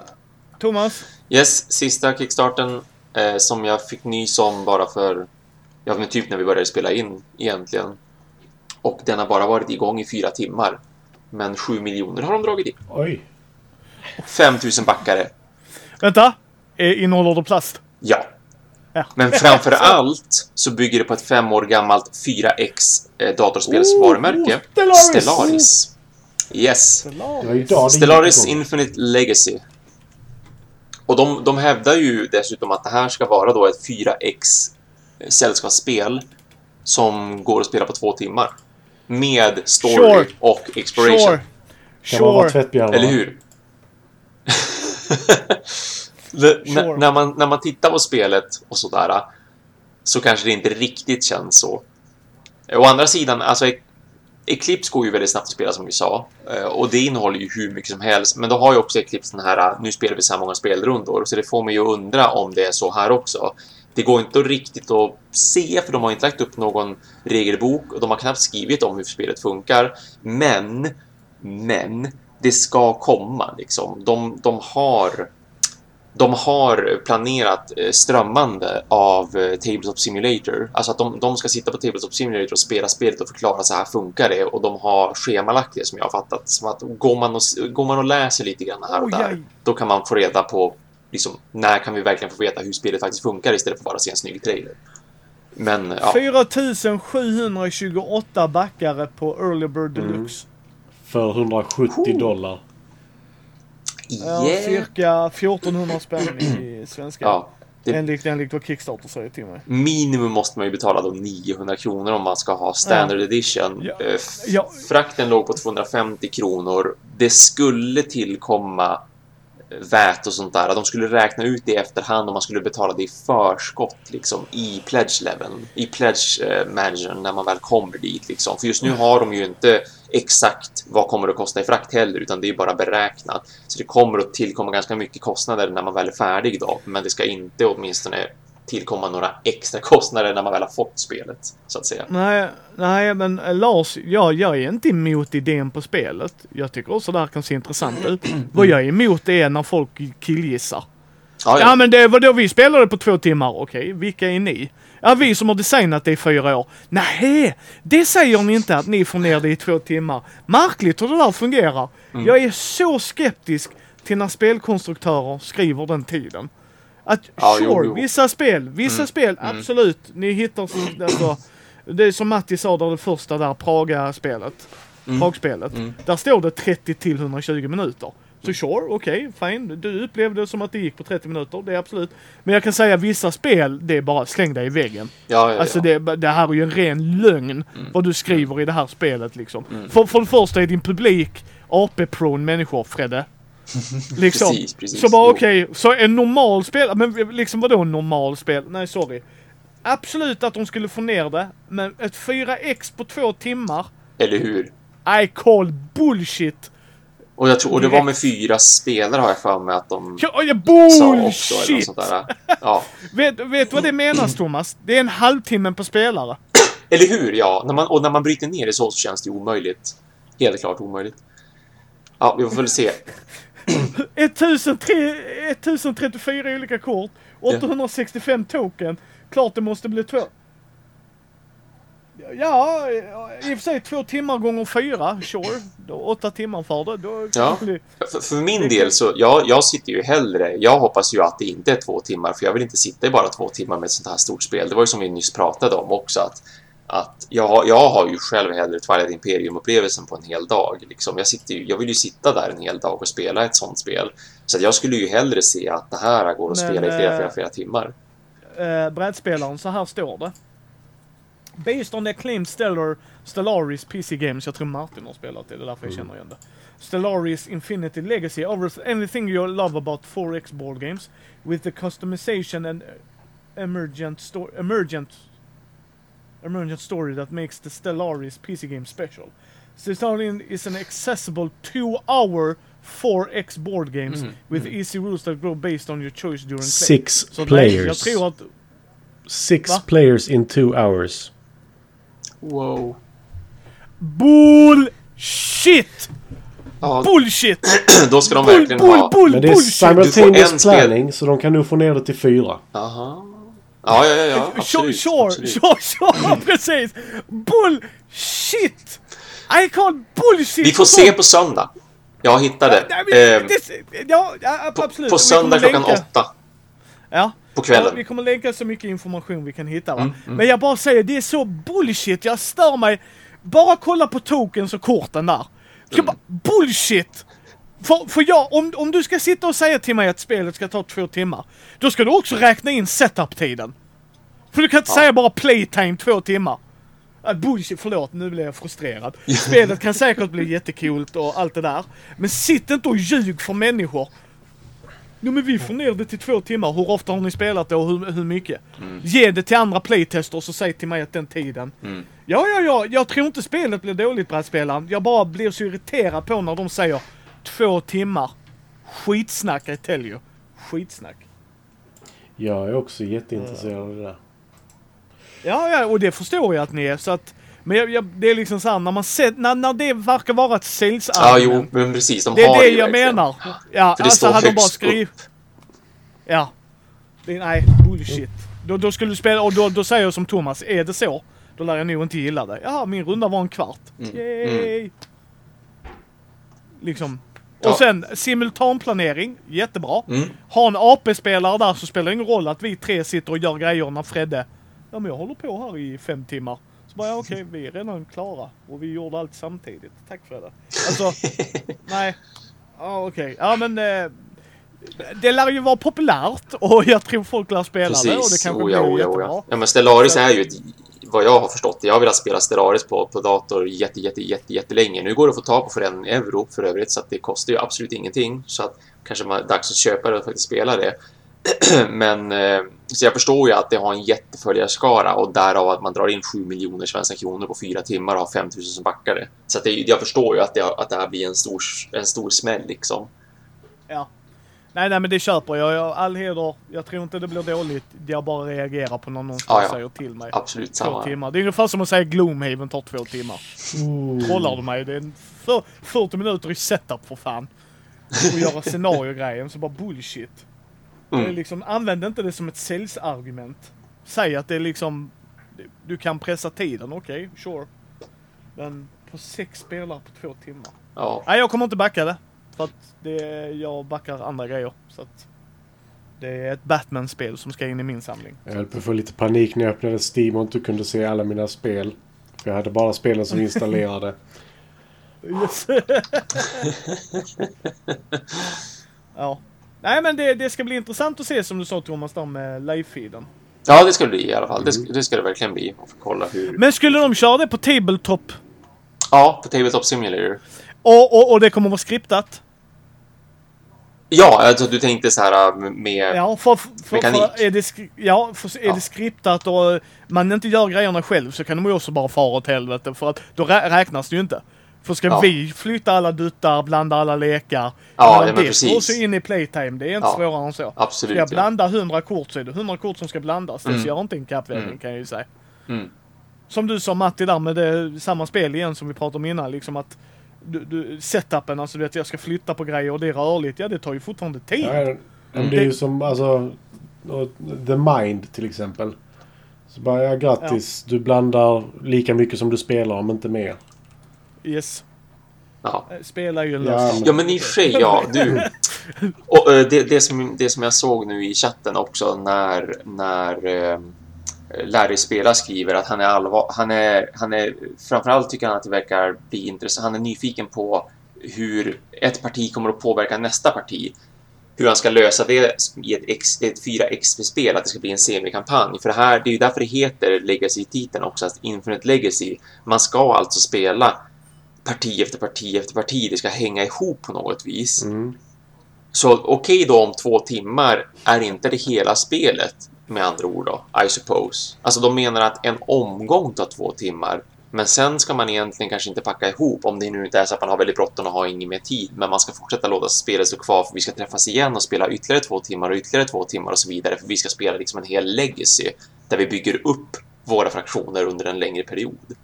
[SPEAKER 1] Thomas.
[SPEAKER 2] Yes, sista kickstarten eh, som jag fick nys om bara för, ja men typ när vi började spela in egentligen. Och den har bara varit igång i fyra timmar. Men 7 miljoner har de dragit in.
[SPEAKER 3] Oj!
[SPEAKER 2] 5000 backare.
[SPEAKER 1] Vänta. Eh, innehåller det plast?
[SPEAKER 2] Ja.
[SPEAKER 1] Ja.
[SPEAKER 2] Men framför allt så bygger det på ett fem år gammalt 4X eh, datorspelsvarumärke.
[SPEAKER 3] Oh, Stellaris!
[SPEAKER 2] Stellaris. Yes. Stellaris
[SPEAKER 3] igång.
[SPEAKER 2] Infinite Legacy. Och de, de hävdar ju dessutom att det här ska vara då ett 4X sällskapsspel som går att spela på två timmar. Med story
[SPEAKER 1] Sure.
[SPEAKER 2] och exploration.
[SPEAKER 1] Sure.
[SPEAKER 3] Kan man vara
[SPEAKER 1] Sure.
[SPEAKER 2] Eller hur?
[SPEAKER 1] Sure.
[SPEAKER 2] när, man, när man tittar på spelet och sådär så kanske det inte riktigt känns så. Å andra sidan, alltså Eclipse går ju väldigt snabbt att spela som vi sa eh, och det innehåller ju hur mycket som helst. Men då har ju också Eclipse den här, nu spelar vi så här många spelrundor, så det får mig ju undra om det är så här också. Det går inte riktigt att se, för de har inte lagt upp någon regelbok och de har knappt skrivit om hur spelet funkar. Men, men, det ska komma liksom. De, de har de har planerat eh, strömmande av eh, Tabletop Simulator. Alltså att de, de ska sitta på Tabletop Simulator och spela spelet och förklara så här funkar det. Och de har schemalagt det som jag har fattat. Som att går man och, går man och läser lite grann här och där, då kan man få reda på liksom, när kan vi verkligen få veta hur spelet faktiskt funkar istället för bara se en snygg trailer. Men ja,
[SPEAKER 1] 4728 backare på Early Bird
[SPEAKER 2] Mm.
[SPEAKER 1] Deluxe.
[SPEAKER 3] För 170 dollar.
[SPEAKER 1] Ja, cirka 1400 spänn i svenska.
[SPEAKER 2] ja, det,
[SPEAKER 1] Enligt, enligt vad Kickstarter säger till mig.
[SPEAKER 2] minimum måste man ju betala då 900 kronor om man ska ha standard edition.
[SPEAKER 1] Ja.
[SPEAKER 2] Eh,
[SPEAKER 1] Ja.
[SPEAKER 2] Frakten låg på 250 kronor. Det skulle tillkomma eh, vät och sånt där. De skulle räkna ut det i efterhand och man skulle betala det i förskott liksom i pledge leveln, i pledge eh, managern när man väl kommer dit liksom. För just nu har de ju inte exakt vad kommer det att kosta i frakt heller, utan det är bara beräknat. Så det kommer att tillkomma ganska mycket kostnader när man väl är färdig då, men det ska inte åtminstone tillkomma några extra kostnader när man väl har fått spelet, så att säga.
[SPEAKER 1] Nej, nej men eh, Lars, ja, jag är inte emot idén på spelet. Jag tycker också det här kan se intressant ut. Vad jag är emot är när folk killgissar.
[SPEAKER 2] Ja,
[SPEAKER 1] Ja men det var då vi spelade på två timmar. Okej, vilka är ni? Ja, vi som har designat det i fyra år. Nej, det säger ni inte att ni får ner det i två timmar. Märkligt hur det där fungerar.
[SPEAKER 2] Mm.
[SPEAKER 1] Jag är så skeptisk till när spelkonstruktörer skriver den tiden. Att
[SPEAKER 2] Ja, jo,
[SPEAKER 1] sure,
[SPEAKER 2] jo.
[SPEAKER 1] vissa spel, vissa
[SPEAKER 2] Mm,
[SPEAKER 1] spel,
[SPEAKER 2] mm.
[SPEAKER 1] absolut. Ni hittar så, alltså, det är som Matti sa där det första där, Praga-spelet.
[SPEAKER 2] Mm.
[SPEAKER 1] Pragspelet.
[SPEAKER 2] Mm.
[SPEAKER 1] Där står det 30 till 120 minuter. Så sure, okej, fine. Du upplevde det som att det gick på 30 minuter, det är absolut. Men jag kan säga vissa spel, det är bara släng dig i väggen.
[SPEAKER 2] ja, ja,
[SPEAKER 1] Alltså
[SPEAKER 2] ja.
[SPEAKER 1] det, det här är ju en ren lögn,
[SPEAKER 2] Mm.
[SPEAKER 1] vad du skriver i det här spelet liksom.
[SPEAKER 2] Mm.
[SPEAKER 1] För, för det första är din publik AP-prone människor, Fredde. Liksom.
[SPEAKER 2] Precis, precis.
[SPEAKER 1] Så bara okej, så en normal spel, men liksom vadå en normal spel? Nej sorry. Absolut att de skulle få ner det, men ett 4X på två timmar,
[SPEAKER 2] Eller hur?
[SPEAKER 1] I call bullshit.
[SPEAKER 2] Och, jag tror, och det var med fyra spelare har jag för mig att de
[SPEAKER 1] Ja, ja,
[SPEAKER 2] sa också.
[SPEAKER 1] Bullshit!
[SPEAKER 2] sånt där. Ja.
[SPEAKER 1] Vet, vet du vad det menas Thomas? Det är en halvtimme per spelare.
[SPEAKER 2] Eller hur? Ja. När man, och när man bryter ner det så, så känns det omöjligt. Helt klart omöjligt. Ja, vi får väl se.
[SPEAKER 1] 1003 1034 olika kort, 865 token. Klart det måste bli två. Ja, i och för sig två timmar gånger fyra, sure. Då, åtta timmar för det. Då
[SPEAKER 2] Ja. För, för min del så, jag, jag sitter ju hellre, jag hoppas ju att det inte är två timmar, för jag vill inte sitta i bara två timmar med ett sånt här stort spel. Det var ju som vi nyss pratade om också, att, att jag, jag har ju själv hellre Twilight Imperium-upplevelsen på en hel dag. Liksom. Jag, sitter ju, jag vill ju sitta där en hel dag och spela ett sånt spel. Så jag skulle ju hellre se att det här går att
[SPEAKER 1] Men,
[SPEAKER 2] spela i flera,
[SPEAKER 1] eh,
[SPEAKER 2] flera, flera timmar.
[SPEAKER 1] eh, brädspelaren, så här står det. Based on the acclaimed Stellar, Stellaris PC games, jag tror Martin har spelat det, det är därför jag känner igen det. Stellaris Infinity Legacy offers anything you love about 4X board games with the customization and emergent, sto- emergent, emergent story that makes the Stellaris PC game special. Stellaris is an accessible two-hour 4X board games
[SPEAKER 2] Mm,
[SPEAKER 1] with easy rules that grow based on your choice during play.
[SPEAKER 3] Six
[SPEAKER 1] jag
[SPEAKER 3] players.
[SPEAKER 1] tror att
[SPEAKER 3] Six
[SPEAKER 1] Va?
[SPEAKER 3] players in two hours.
[SPEAKER 2] Wow.
[SPEAKER 1] Bullshit!
[SPEAKER 2] Ja,
[SPEAKER 1] Bullshit!
[SPEAKER 2] då ska de
[SPEAKER 1] Bull,
[SPEAKER 2] verkligen
[SPEAKER 1] bull,
[SPEAKER 2] ha...
[SPEAKER 1] bull,
[SPEAKER 3] Men det är simultaneous planning så de kan nog få ner det till fyra.
[SPEAKER 2] Aha. Ja, ja, ja, ja. Absolut.
[SPEAKER 1] sure,
[SPEAKER 2] absolut.
[SPEAKER 1] sure, sure, precis! Bullshit! I call bullshit!
[SPEAKER 2] Vi får se på söndag. Jag hittade.
[SPEAKER 1] Nej, men,
[SPEAKER 2] Ehm,
[SPEAKER 1] det, ja, ja,
[SPEAKER 2] på,
[SPEAKER 1] absolut.
[SPEAKER 2] på
[SPEAKER 1] kommer
[SPEAKER 2] söndag klockan
[SPEAKER 1] länka.
[SPEAKER 2] åtta.
[SPEAKER 1] Ja.
[SPEAKER 2] På kvällen.
[SPEAKER 1] Ja, vi kommer länka så mycket information vi kan hitta va.
[SPEAKER 2] Mm, mm.
[SPEAKER 1] Men jag bara säger, det är så bullshit. Jag stör mig. Bara kolla på tokens och korten där. Jag
[SPEAKER 2] Mm.
[SPEAKER 1] bara, bullshit! För, för jag, om, om du ska sitta och säga till mig att spelet ska ta två timmar, då ska du också räkna in setup-tiden. För du kan inte
[SPEAKER 2] Ja.
[SPEAKER 1] säga bara playtime två timmar. Bullshit, förlåt, nu blir jag frustrerad. Spelet kan säkert bli jättekult och allt det där. Men sitt inte och ljug för människor. Jo men vi får ner det till två timmar. Hur ofta har ni spelat det och hur, hur mycket? Ge det till andra playtesters och säg till mig att den tiden.
[SPEAKER 2] Mm.
[SPEAKER 1] Ja, ja, ja. Jag tror inte spelet blir dåligt brädspelaren. Jag bara blir så irriterad på när de säger två timmar. Skitsnack, you. Skitsnack.
[SPEAKER 3] Jag är också jätteintresserad av det där.
[SPEAKER 1] Ja, ja, och det förstår jag att ni är. Så att, men jag, jag, det är liksom såhär, när man sett, när, när det verkar vara ett
[SPEAKER 2] Ja, jo, men precis. De
[SPEAKER 1] det är det
[SPEAKER 2] ju
[SPEAKER 1] jag
[SPEAKER 2] verkligen.
[SPEAKER 1] menar. Ja,
[SPEAKER 2] För det
[SPEAKER 1] alltså
[SPEAKER 2] står
[SPEAKER 1] hade de bara skrivit...
[SPEAKER 2] upp.
[SPEAKER 1] Ja. Det, nej, bullshit. Då, då skulle du spela, och då, då säger jag som Thomas, är det så, då lär jag nog inte gilla det. Ja, min runda var en kvart.
[SPEAKER 2] Mm,
[SPEAKER 1] Yay! Liksom.
[SPEAKER 2] Ja.
[SPEAKER 1] Och sen simultanplanering, jättebra.
[SPEAKER 2] Mm.
[SPEAKER 1] Ha en AP-spelare där så spelar det ingen roll att vi tre sitter och gör grejer när Fredde, ja men jag håller på här i fem timmar. Bara, ja okej, vi är redan klara. Och vi gjorde allt samtidigt. Tack Fredde. Alltså, nej. Ja okej, ja men eh, det lär ju vara populärt och jag tror folk lär spela det och det
[SPEAKER 2] Precis.
[SPEAKER 1] kanske
[SPEAKER 2] Oh, ja,
[SPEAKER 1] blir
[SPEAKER 2] oh,
[SPEAKER 1] jättebra.
[SPEAKER 2] ja. ja, men Stellaris är ju ett, vad jag har förstått. Jag har velat spela Stellaris på, på dator jätte, jätte, jätte, jättelänge. Nu går det att få tag på för en euro för övrigt, så att det kostar ju absolut ingenting. Så att kanske man är dags att köpa det och faktiskt spela det. men eh, så jag förstår ju att det har en jätteföljarskara och därav att man drar in 7 miljoner svenska kronor på fyra timmar och har 5000 som backare. Så att det, jag förstår ju att det, att det här blir en stor, en stor smäll liksom.
[SPEAKER 1] Ja. Nej, nej, men det köper jag. jag. All heder. Jag tror inte det blir dåligt. Jag bara reagerar på när någon
[SPEAKER 2] Ja, ja.
[SPEAKER 1] säger till mig.
[SPEAKER 2] Absolut
[SPEAKER 1] Två
[SPEAKER 2] samma.
[SPEAKER 1] timmar. Det är ungefär som att säga Gloomhaven tar två timmar. Trollar du mig? Det är för, 40 minuter i setup för fan. Och göra scenario-grejen, så bara bullshit. Det är
[SPEAKER 2] Mm.
[SPEAKER 1] liksom, använd inte det som ett säljsargument. Säg att det är liksom, du kan pressa tiden, okej, sure. Men på sex spelare på två timmar.
[SPEAKER 2] Ja.
[SPEAKER 1] Nej, jag kommer inte backa det. För att det, jag backar andra grejer. Så att det är ett Batman-spel som ska in i min samling.
[SPEAKER 3] Jag höll på att få lite panik när jag öppnade Steam och inte kunde se alla mina spel. För jag hade bara spelen som installerade.
[SPEAKER 1] Yes. ja. Nej men det, det ska bli intressant att se som du sa Thomas där med live-feeden.
[SPEAKER 2] ja, det ska det bli i alla fall. Det, ska- det ska det verkligen bli. Och kolla hur...
[SPEAKER 1] Men skulle de köra det på Tabletop
[SPEAKER 2] Ja, på Tabletop Simulator.
[SPEAKER 1] och, och, och det kommer vara skriptat?
[SPEAKER 2] Ja, alltså du tänkte så här med...
[SPEAKER 1] Ja, för, för,
[SPEAKER 2] Mekanik.
[SPEAKER 1] för är, det, ja, för är
[SPEAKER 2] Ja.
[SPEAKER 1] det skriptat och man inte gör grejerna själv så kan de ju också bara fara åt helvete för att då rä- räknas det ju inte. För ska
[SPEAKER 2] Ja.
[SPEAKER 1] vi flytta alla duttar, blanda alla lekar.
[SPEAKER 2] Ja, ja, men
[SPEAKER 1] det
[SPEAKER 2] precis.
[SPEAKER 1] går också in i playtime. Det är inte
[SPEAKER 2] Ja.
[SPEAKER 1] svårare än så.
[SPEAKER 2] Absolut.
[SPEAKER 1] Ska jag
[SPEAKER 2] ja.
[SPEAKER 1] blanda 100 kort så är det 100 kort som ska blandas. Det
[SPEAKER 2] Mm.
[SPEAKER 1] gör inte en kappvändning
[SPEAKER 2] Mm.
[SPEAKER 1] kan jag ju säga.
[SPEAKER 2] Mm.
[SPEAKER 1] Som du sa Matti där med det, samma spel igen som vi pratade om innan. Liksom att du, du, setupen, alltså du vet jag ska flytta på grejer och det är rörligt. Ja det tar ju fortfarande tid.
[SPEAKER 3] Ja, men det är ju som alltså... The Mind till exempel. Så bara, ja grattis. Du blandar lika mycket som du spelar om inte mer.
[SPEAKER 1] Yes.
[SPEAKER 2] Ja.
[SPEAKER 1] Eh, Spela är ju en
[SPEAKER 3] Ja,
[SPEAKER 1] lösning.
[SPEAKER 2] ja, men i och för sig, ja. Du. Och, eh, det, det, som, det som jag såg nu i chatten också när, när eh, Larry spelar skriver att han är allvar, han är, han är, framförallt tycker han att det verkar bli intressant, han är nyfiken på hur ett parti kommer att påverka nästa parti. Hur han ska lösa det i ett, X, ett 4XP-spel, att det ska bli en semikampanj. För det här, det är ju därför det heter Legacy-titeln också, att Infinite Legacy. Man ska alltså spela parti efter parti efter parti, det ska hänga ihop på något vis.
[SPEAKER 3] Mm.
[SPEAKER 2] Så okej då om två timmar är inte det hela spelet med andra ord då, I suppose. Alltså de menar att en omgång tar två timmar. Men sen ska man egentligen kanske inte packa ihop om det nu inte är så att man har väldigt bråttom och har ingen mer tid. Men man ska fortsätta låta spelet stå kvar för vi ska träffas igen och spela ytterligare två timmar och ytterligare två timmar och så vidare. För vi ska spela liksom en hel legacy där vi bygger upp våra fraktioner under en längre period.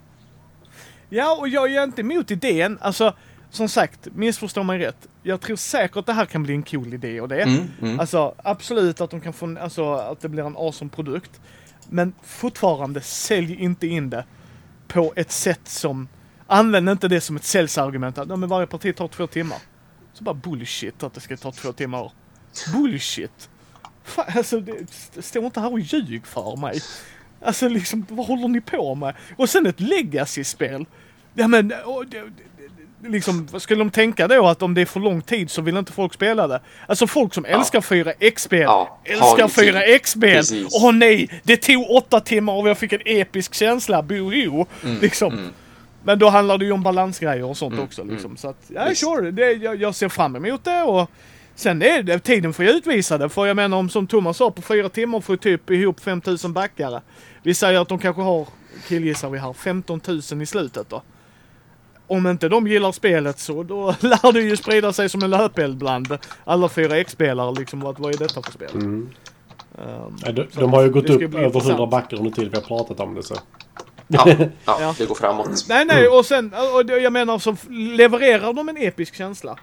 [SPEAKER 1] Ja, och jag är inte emot idén. Alltså, som sagt, missförstå mig rätt. Jag tror säkert att det här kan bli en cool idé och det.
[SPEAKER 2] Mm, mm.
[SPEAKER 1] Alltså, absolut att de kan få, alltså att det blir en awesome produkt. Men fortfarande, sälj inte in det på ett sätt som, använd inte det som ett säljsargument. Att men varje parti tar två timmar. Så bara bullshit att det ska ta två timmar. Bullshit. Fan, alltså, stå inte här och ljug för mig. Alltså liksom, vad håller ni på med? Och sen ett legacy-spel. Ja men, och, liksom, skulle de tänka då att om det är för lång tid så vill inte folk spela det? Alltså folk som älskar 4X-spel,
[SPEAKER 2] Ja,
[SPEAKER 1] älskar
[SPEAKER 2] har ju tid.
[SPEAKER 1] 4X-spel.
[SPEAKER 2] Precis.
[SPEAKER 1] Åh nej, det tog åtta timmar och jag fick en episk känsla, boho.
[SPEAKER 2] Mm,
[SPEAKER 1] liksom. Men då handlar det ju om balansgrejer och sånt
[SPEAKER 2] Mm,
[SPEAKER 1] också. Liksom. Så att, ja, sure, det, jag, jag ser fram emot det och sen är det, tiden får ju utvisa det. För jag menar om som Thomas sa, på fyra timmar får typ ihop 5000 backare. Vi säger att de kanske har, killgissar vi här, 15 000 i slutet då. Om inte de gillar spelet så då lär det ju sprida sig som en löpeld bland alla 4X-spelare liksom. Att, vad är detta för spel?
[SPEAKER 3] Mm.
[SPEAKER 1] Um,
[SPEAKER 3] Ja, de, de har ju gått upp över 100
[SPEAKER 1] intressant.
[SPEAKER 3] backar under tiden vi har pratat om det så.
[SPEAKER 2] Ja, ja,
[SPEAKER 1] Ja.
[SPEAKER 2] det går framåt.
[SPEAKER 1] Nej, nej, och sen, och jag menar så levererar de en episk känsla.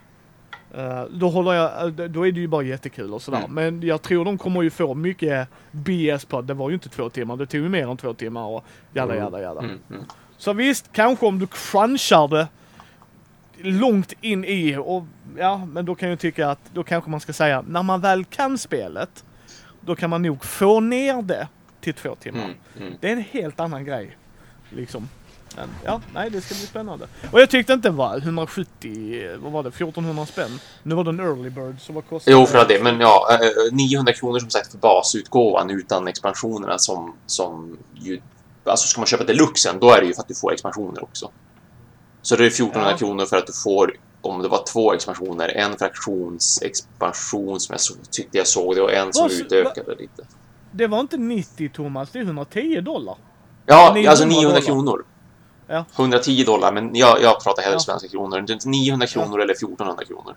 [SPEAKER 1] eh, då håller jag, eh, då är det ju bara jättekul och sådär.
[SPEAKER 2] Mm.
[SPEAKER 1] Men jag tror de kommer ju få mycket BS på det var ju inte två timmar, det tog ju mer än två timmar och jada jada jada.
[SPEAKER 2] Mm, mm.
[SPEAKER 1] Så visst, kanske om du crunchar det långt in i och ja, men då kan jag tycka att då kanske man ska säga när man väl kan spelet, då kan man nog få ner det till två timmar.
[SPEAKER 2] Mm, mm.
[SPEAKER 1] Det är en helt annan grej. Liksom. Men ja, nej det ska bli spännande. Och jag tyckte inte det var 170, vad var det, 1400 spänn? Nu var det en early bird så vad kostar
[SPEAKER 2] Jo, för det. Men ja, eh, 900 kronor som sagt för basutgåvan utan expansionerna som, som ju... Alltså ska man köpa deluxen, då är det ju för att du får expansioner också. Så det är 1400
[SPEAKER 1] Ja.
[SPEAKER 2] kronor för att du får, om det var två expansioner, en fraktionsexpansion som jag så, tyckte jag såg det och en som
[SPEAKER 1] så-
[SPEAKER 2] utökade lite.
[SPEAKER 1] Det var inte 90 Thomas, det är 110 dollar.
[SPEAKER 2] Ja,
[SPEAKER 1] 900
[SPEAKER 2] alltså 900
[SPEAKER 1] dollar.
[SPEAKER 2] kronor.
[SPEAKER 1] Ja.
[SPEAKER 2] 110 dollar, men jag, jag pratar hellre
[SPEAKER 1] Ja.
[SPEAKER 2] svenska kronor. Det är inte 900 kronor eller 1400 kronor.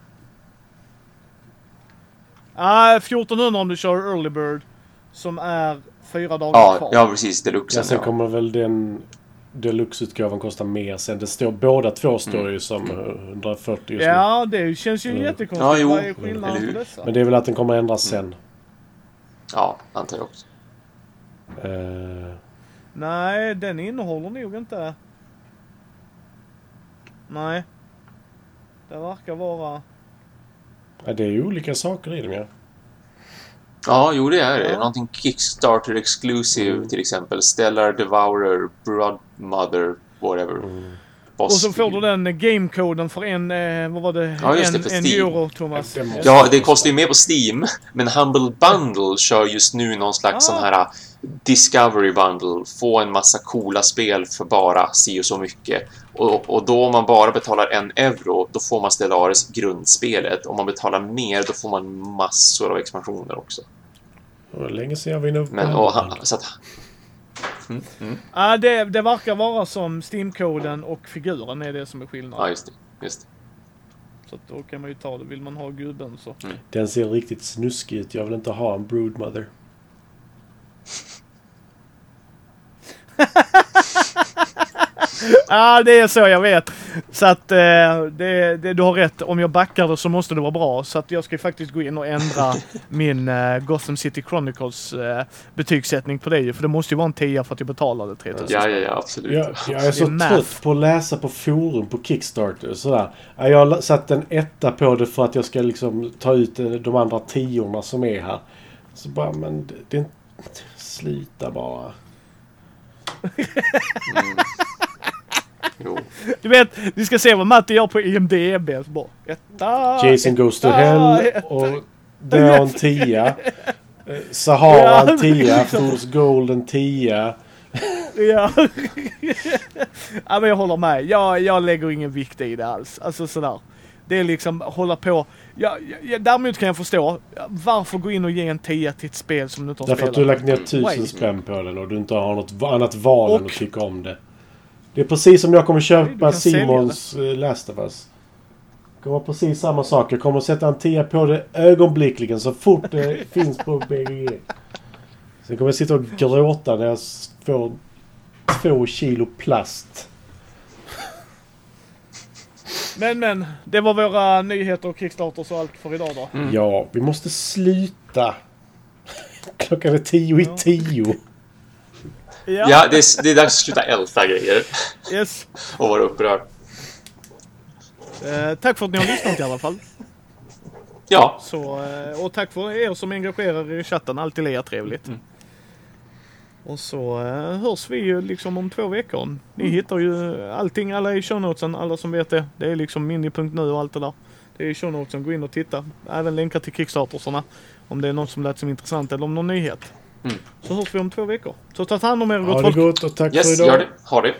[SPEAKER 1] Ah, 1400 om du kör early bird. Som är fyra dagar
[SPEAKER 2] Ja,
[SPEAKER 1] kvar.
[SPEAKER 2] ja precis. Deluxen.
[SPEAKER 3] Ja, sen
[SPEAKER 2] ja.
[SPEAKER 3] kommer väl den deluxe-utgåvan kosta mer sen. Det står, båda två står
[SPEAKER 2] Mm.
[SPEAKER 3] ju som 140 just nu.
[SPEAKER 1] Ja, det känns ju
[SPEAKER 3] Mm.
[SPEAKER 1] jättekonstigt.
[SPEAKER 2] Ja, jo.
[SPEAKER 1] Vad är skillnaden på dessa?
[SPEAKER 3] Men det är väl att den kommer ändras sen.
[SPEAKER 2] Ja, antar jag också.
[SPEAKER 3] Eh,
[SPEAKER 1] Nej, den innehåller nog inte... Nej. Det verkar vara...
[SPEAKER 3] ja, det är ju olika saker i dem ja.
[SPEAKER 2] Ja, jo det är det.
[SPEAKER 1] Ja.
[SPEAKER 2] Någonting Kickstarter exclusive
[SPEAKER 3] Mm.
[SPEAKER 2] till exempel. Stellar Devourer, Broodmother, whatever.
[SPEAKER 3] Mm.
[SPEAKER 1] Och så får du den eh, gamecoden för en, eh, vad var det?
[SPEAKER 2] Ja, just
[SPEAKER 1] en,
[SPEAKER 2] det, för
[SPEAKER 1] en
[SPEAKER 2] Steam.
[SPEAKER 1] euro Thomas.
[SPEAKER 2] Ja, det kostar ju mer på Steam, men Humble Bundle kör just nu någon slags
[SPEAKER 1] Ah.
[SPEAKER 2] sån här Discovery Bundle. Få en massa coola spel för bara si och så mycket. Och, och då om man bara betalar en euro, då får man Stellaris grundspelet. Om man betalar mer, då får man massor av expansioner också.
[SPEAKER 3] Det var länge sedan jag var inne på
[SPEAKER 2] Men, och, han- så att, mm, mm.
[SPEAKER 1] Ja, det, det verkar vara som Steam-koden och figuren är det som är skillnaden.
[SPEAKER 2] Ja, just det. Just det.
[SPEAKER 1] Så då kan man ju ta det. Vill man ha gubben så.
[SPEAKER 3] Den ser riktigt snuskig ut. Jag vill inte ha en broodmother.
[SPEAKER 1] Ja, det är så jag vet. Så att eh, det, det, du har rätt. Om jag backar det så måste det vara bra. Så att jag ska faktiskt gå in och ändra min eh, Gotham City Chronicles eh, betygssättning på det. För det måste ju vara en 10 för att jag betalade 3000.
[SPEAKER 2] Ja, ja, ja, absolut.
[SPEAKER 3] Jag, jag är så trött på att läsa på forum på Kickstarter. och Sådär. Ja, Jag har satt en etta på det för att jag ska liksom ta ut eh, de andra tiorna som är här. Så bara, men det, det är inte... Sluta bara.
[SPEAKER 2] Jo.
[SPEAKER 1] Du vet, vi ska se vad Matti gör på IMDB. Bara, etta,
[SPEAKER 3] Jason Goes to Hell
[SPEAKER 1] etta.
[SPEAKER 3] och det en tia. Eh, Sahara en tia. Fools Gold en tia.
[SPEAKER 1] Ja. ja, men jag håller med. Jag, jag lägger ingen vikt i det alls. Alltså sådär. Det är liksom hålla på. Ja, ja, däremot kan jag förstå. Varför gå in och ge en 10 till ett spel som du inte har
[SPEAKER 3] Därför att
[SPEAKER 1] spelat?
[SPEAKER 3] du har lagt ner tusen spänn på den och du inte har något annat val än
[SPEAKER 1] Och-
[SPEAKER 3] att tycka om det. Det är precis som jag kommer köpa Simons uh, Last of Us. Det kommer precis samma sak. Jag kommer sätta en tia på det ögonblickligen så fort det finns på BGG. Sen kommer jag sitta och gråta när jag får två kilo plast.
[SPEAKER 1] Men men, det var våra nyheter och Kickstarters och allt för idag då.
[SPEAKER 2] Mm.
[SPEAKER 3] Ja, vi måste sluta. Klockan är tio i
[SPEAKER 1] Ja.
[SPEAKER 3] tio.
[SPEAKER 2] Ja, det är, det är dags att sluta älta grejer
[SPEAKER 1] Yes.
[SPEAKER 2] och vara upprörd.
[SPEAKER 1] Eh, tack för att ni har lyssnat i alla fall.
[SPEAKER 2] Ja,
[SPEAKER 1] Så, eh, och tack för er som engagerar er i chatten. Alltid lika trevligt.
[SPEAKER 2] Mm.
[SPEAKER 1] Och så eh, hörs vi ju liksom om två veckor. Ni hittar ju allting, alla i show notesen, alla som vet det. Det är liksom mini.nu och allt det där. Det är i show notesen, gå in och titta. Även länkar till Kickstartersarna. Om det är något som lät som intressant eller om någon nyhet.
[SPEAKER 2] Mm.
[SPEAKER 1] Så hörs vi om två veckor. Så ta hand om er gott
[SPEAKER 3] Ha det
[SPEAKER 1] folk.
[SPEAKER 3] gott och tack för
[SPEAKER 2] yes,
[SPEAKER 3] idag.
[SPEAKER 2] gör det. Ha det.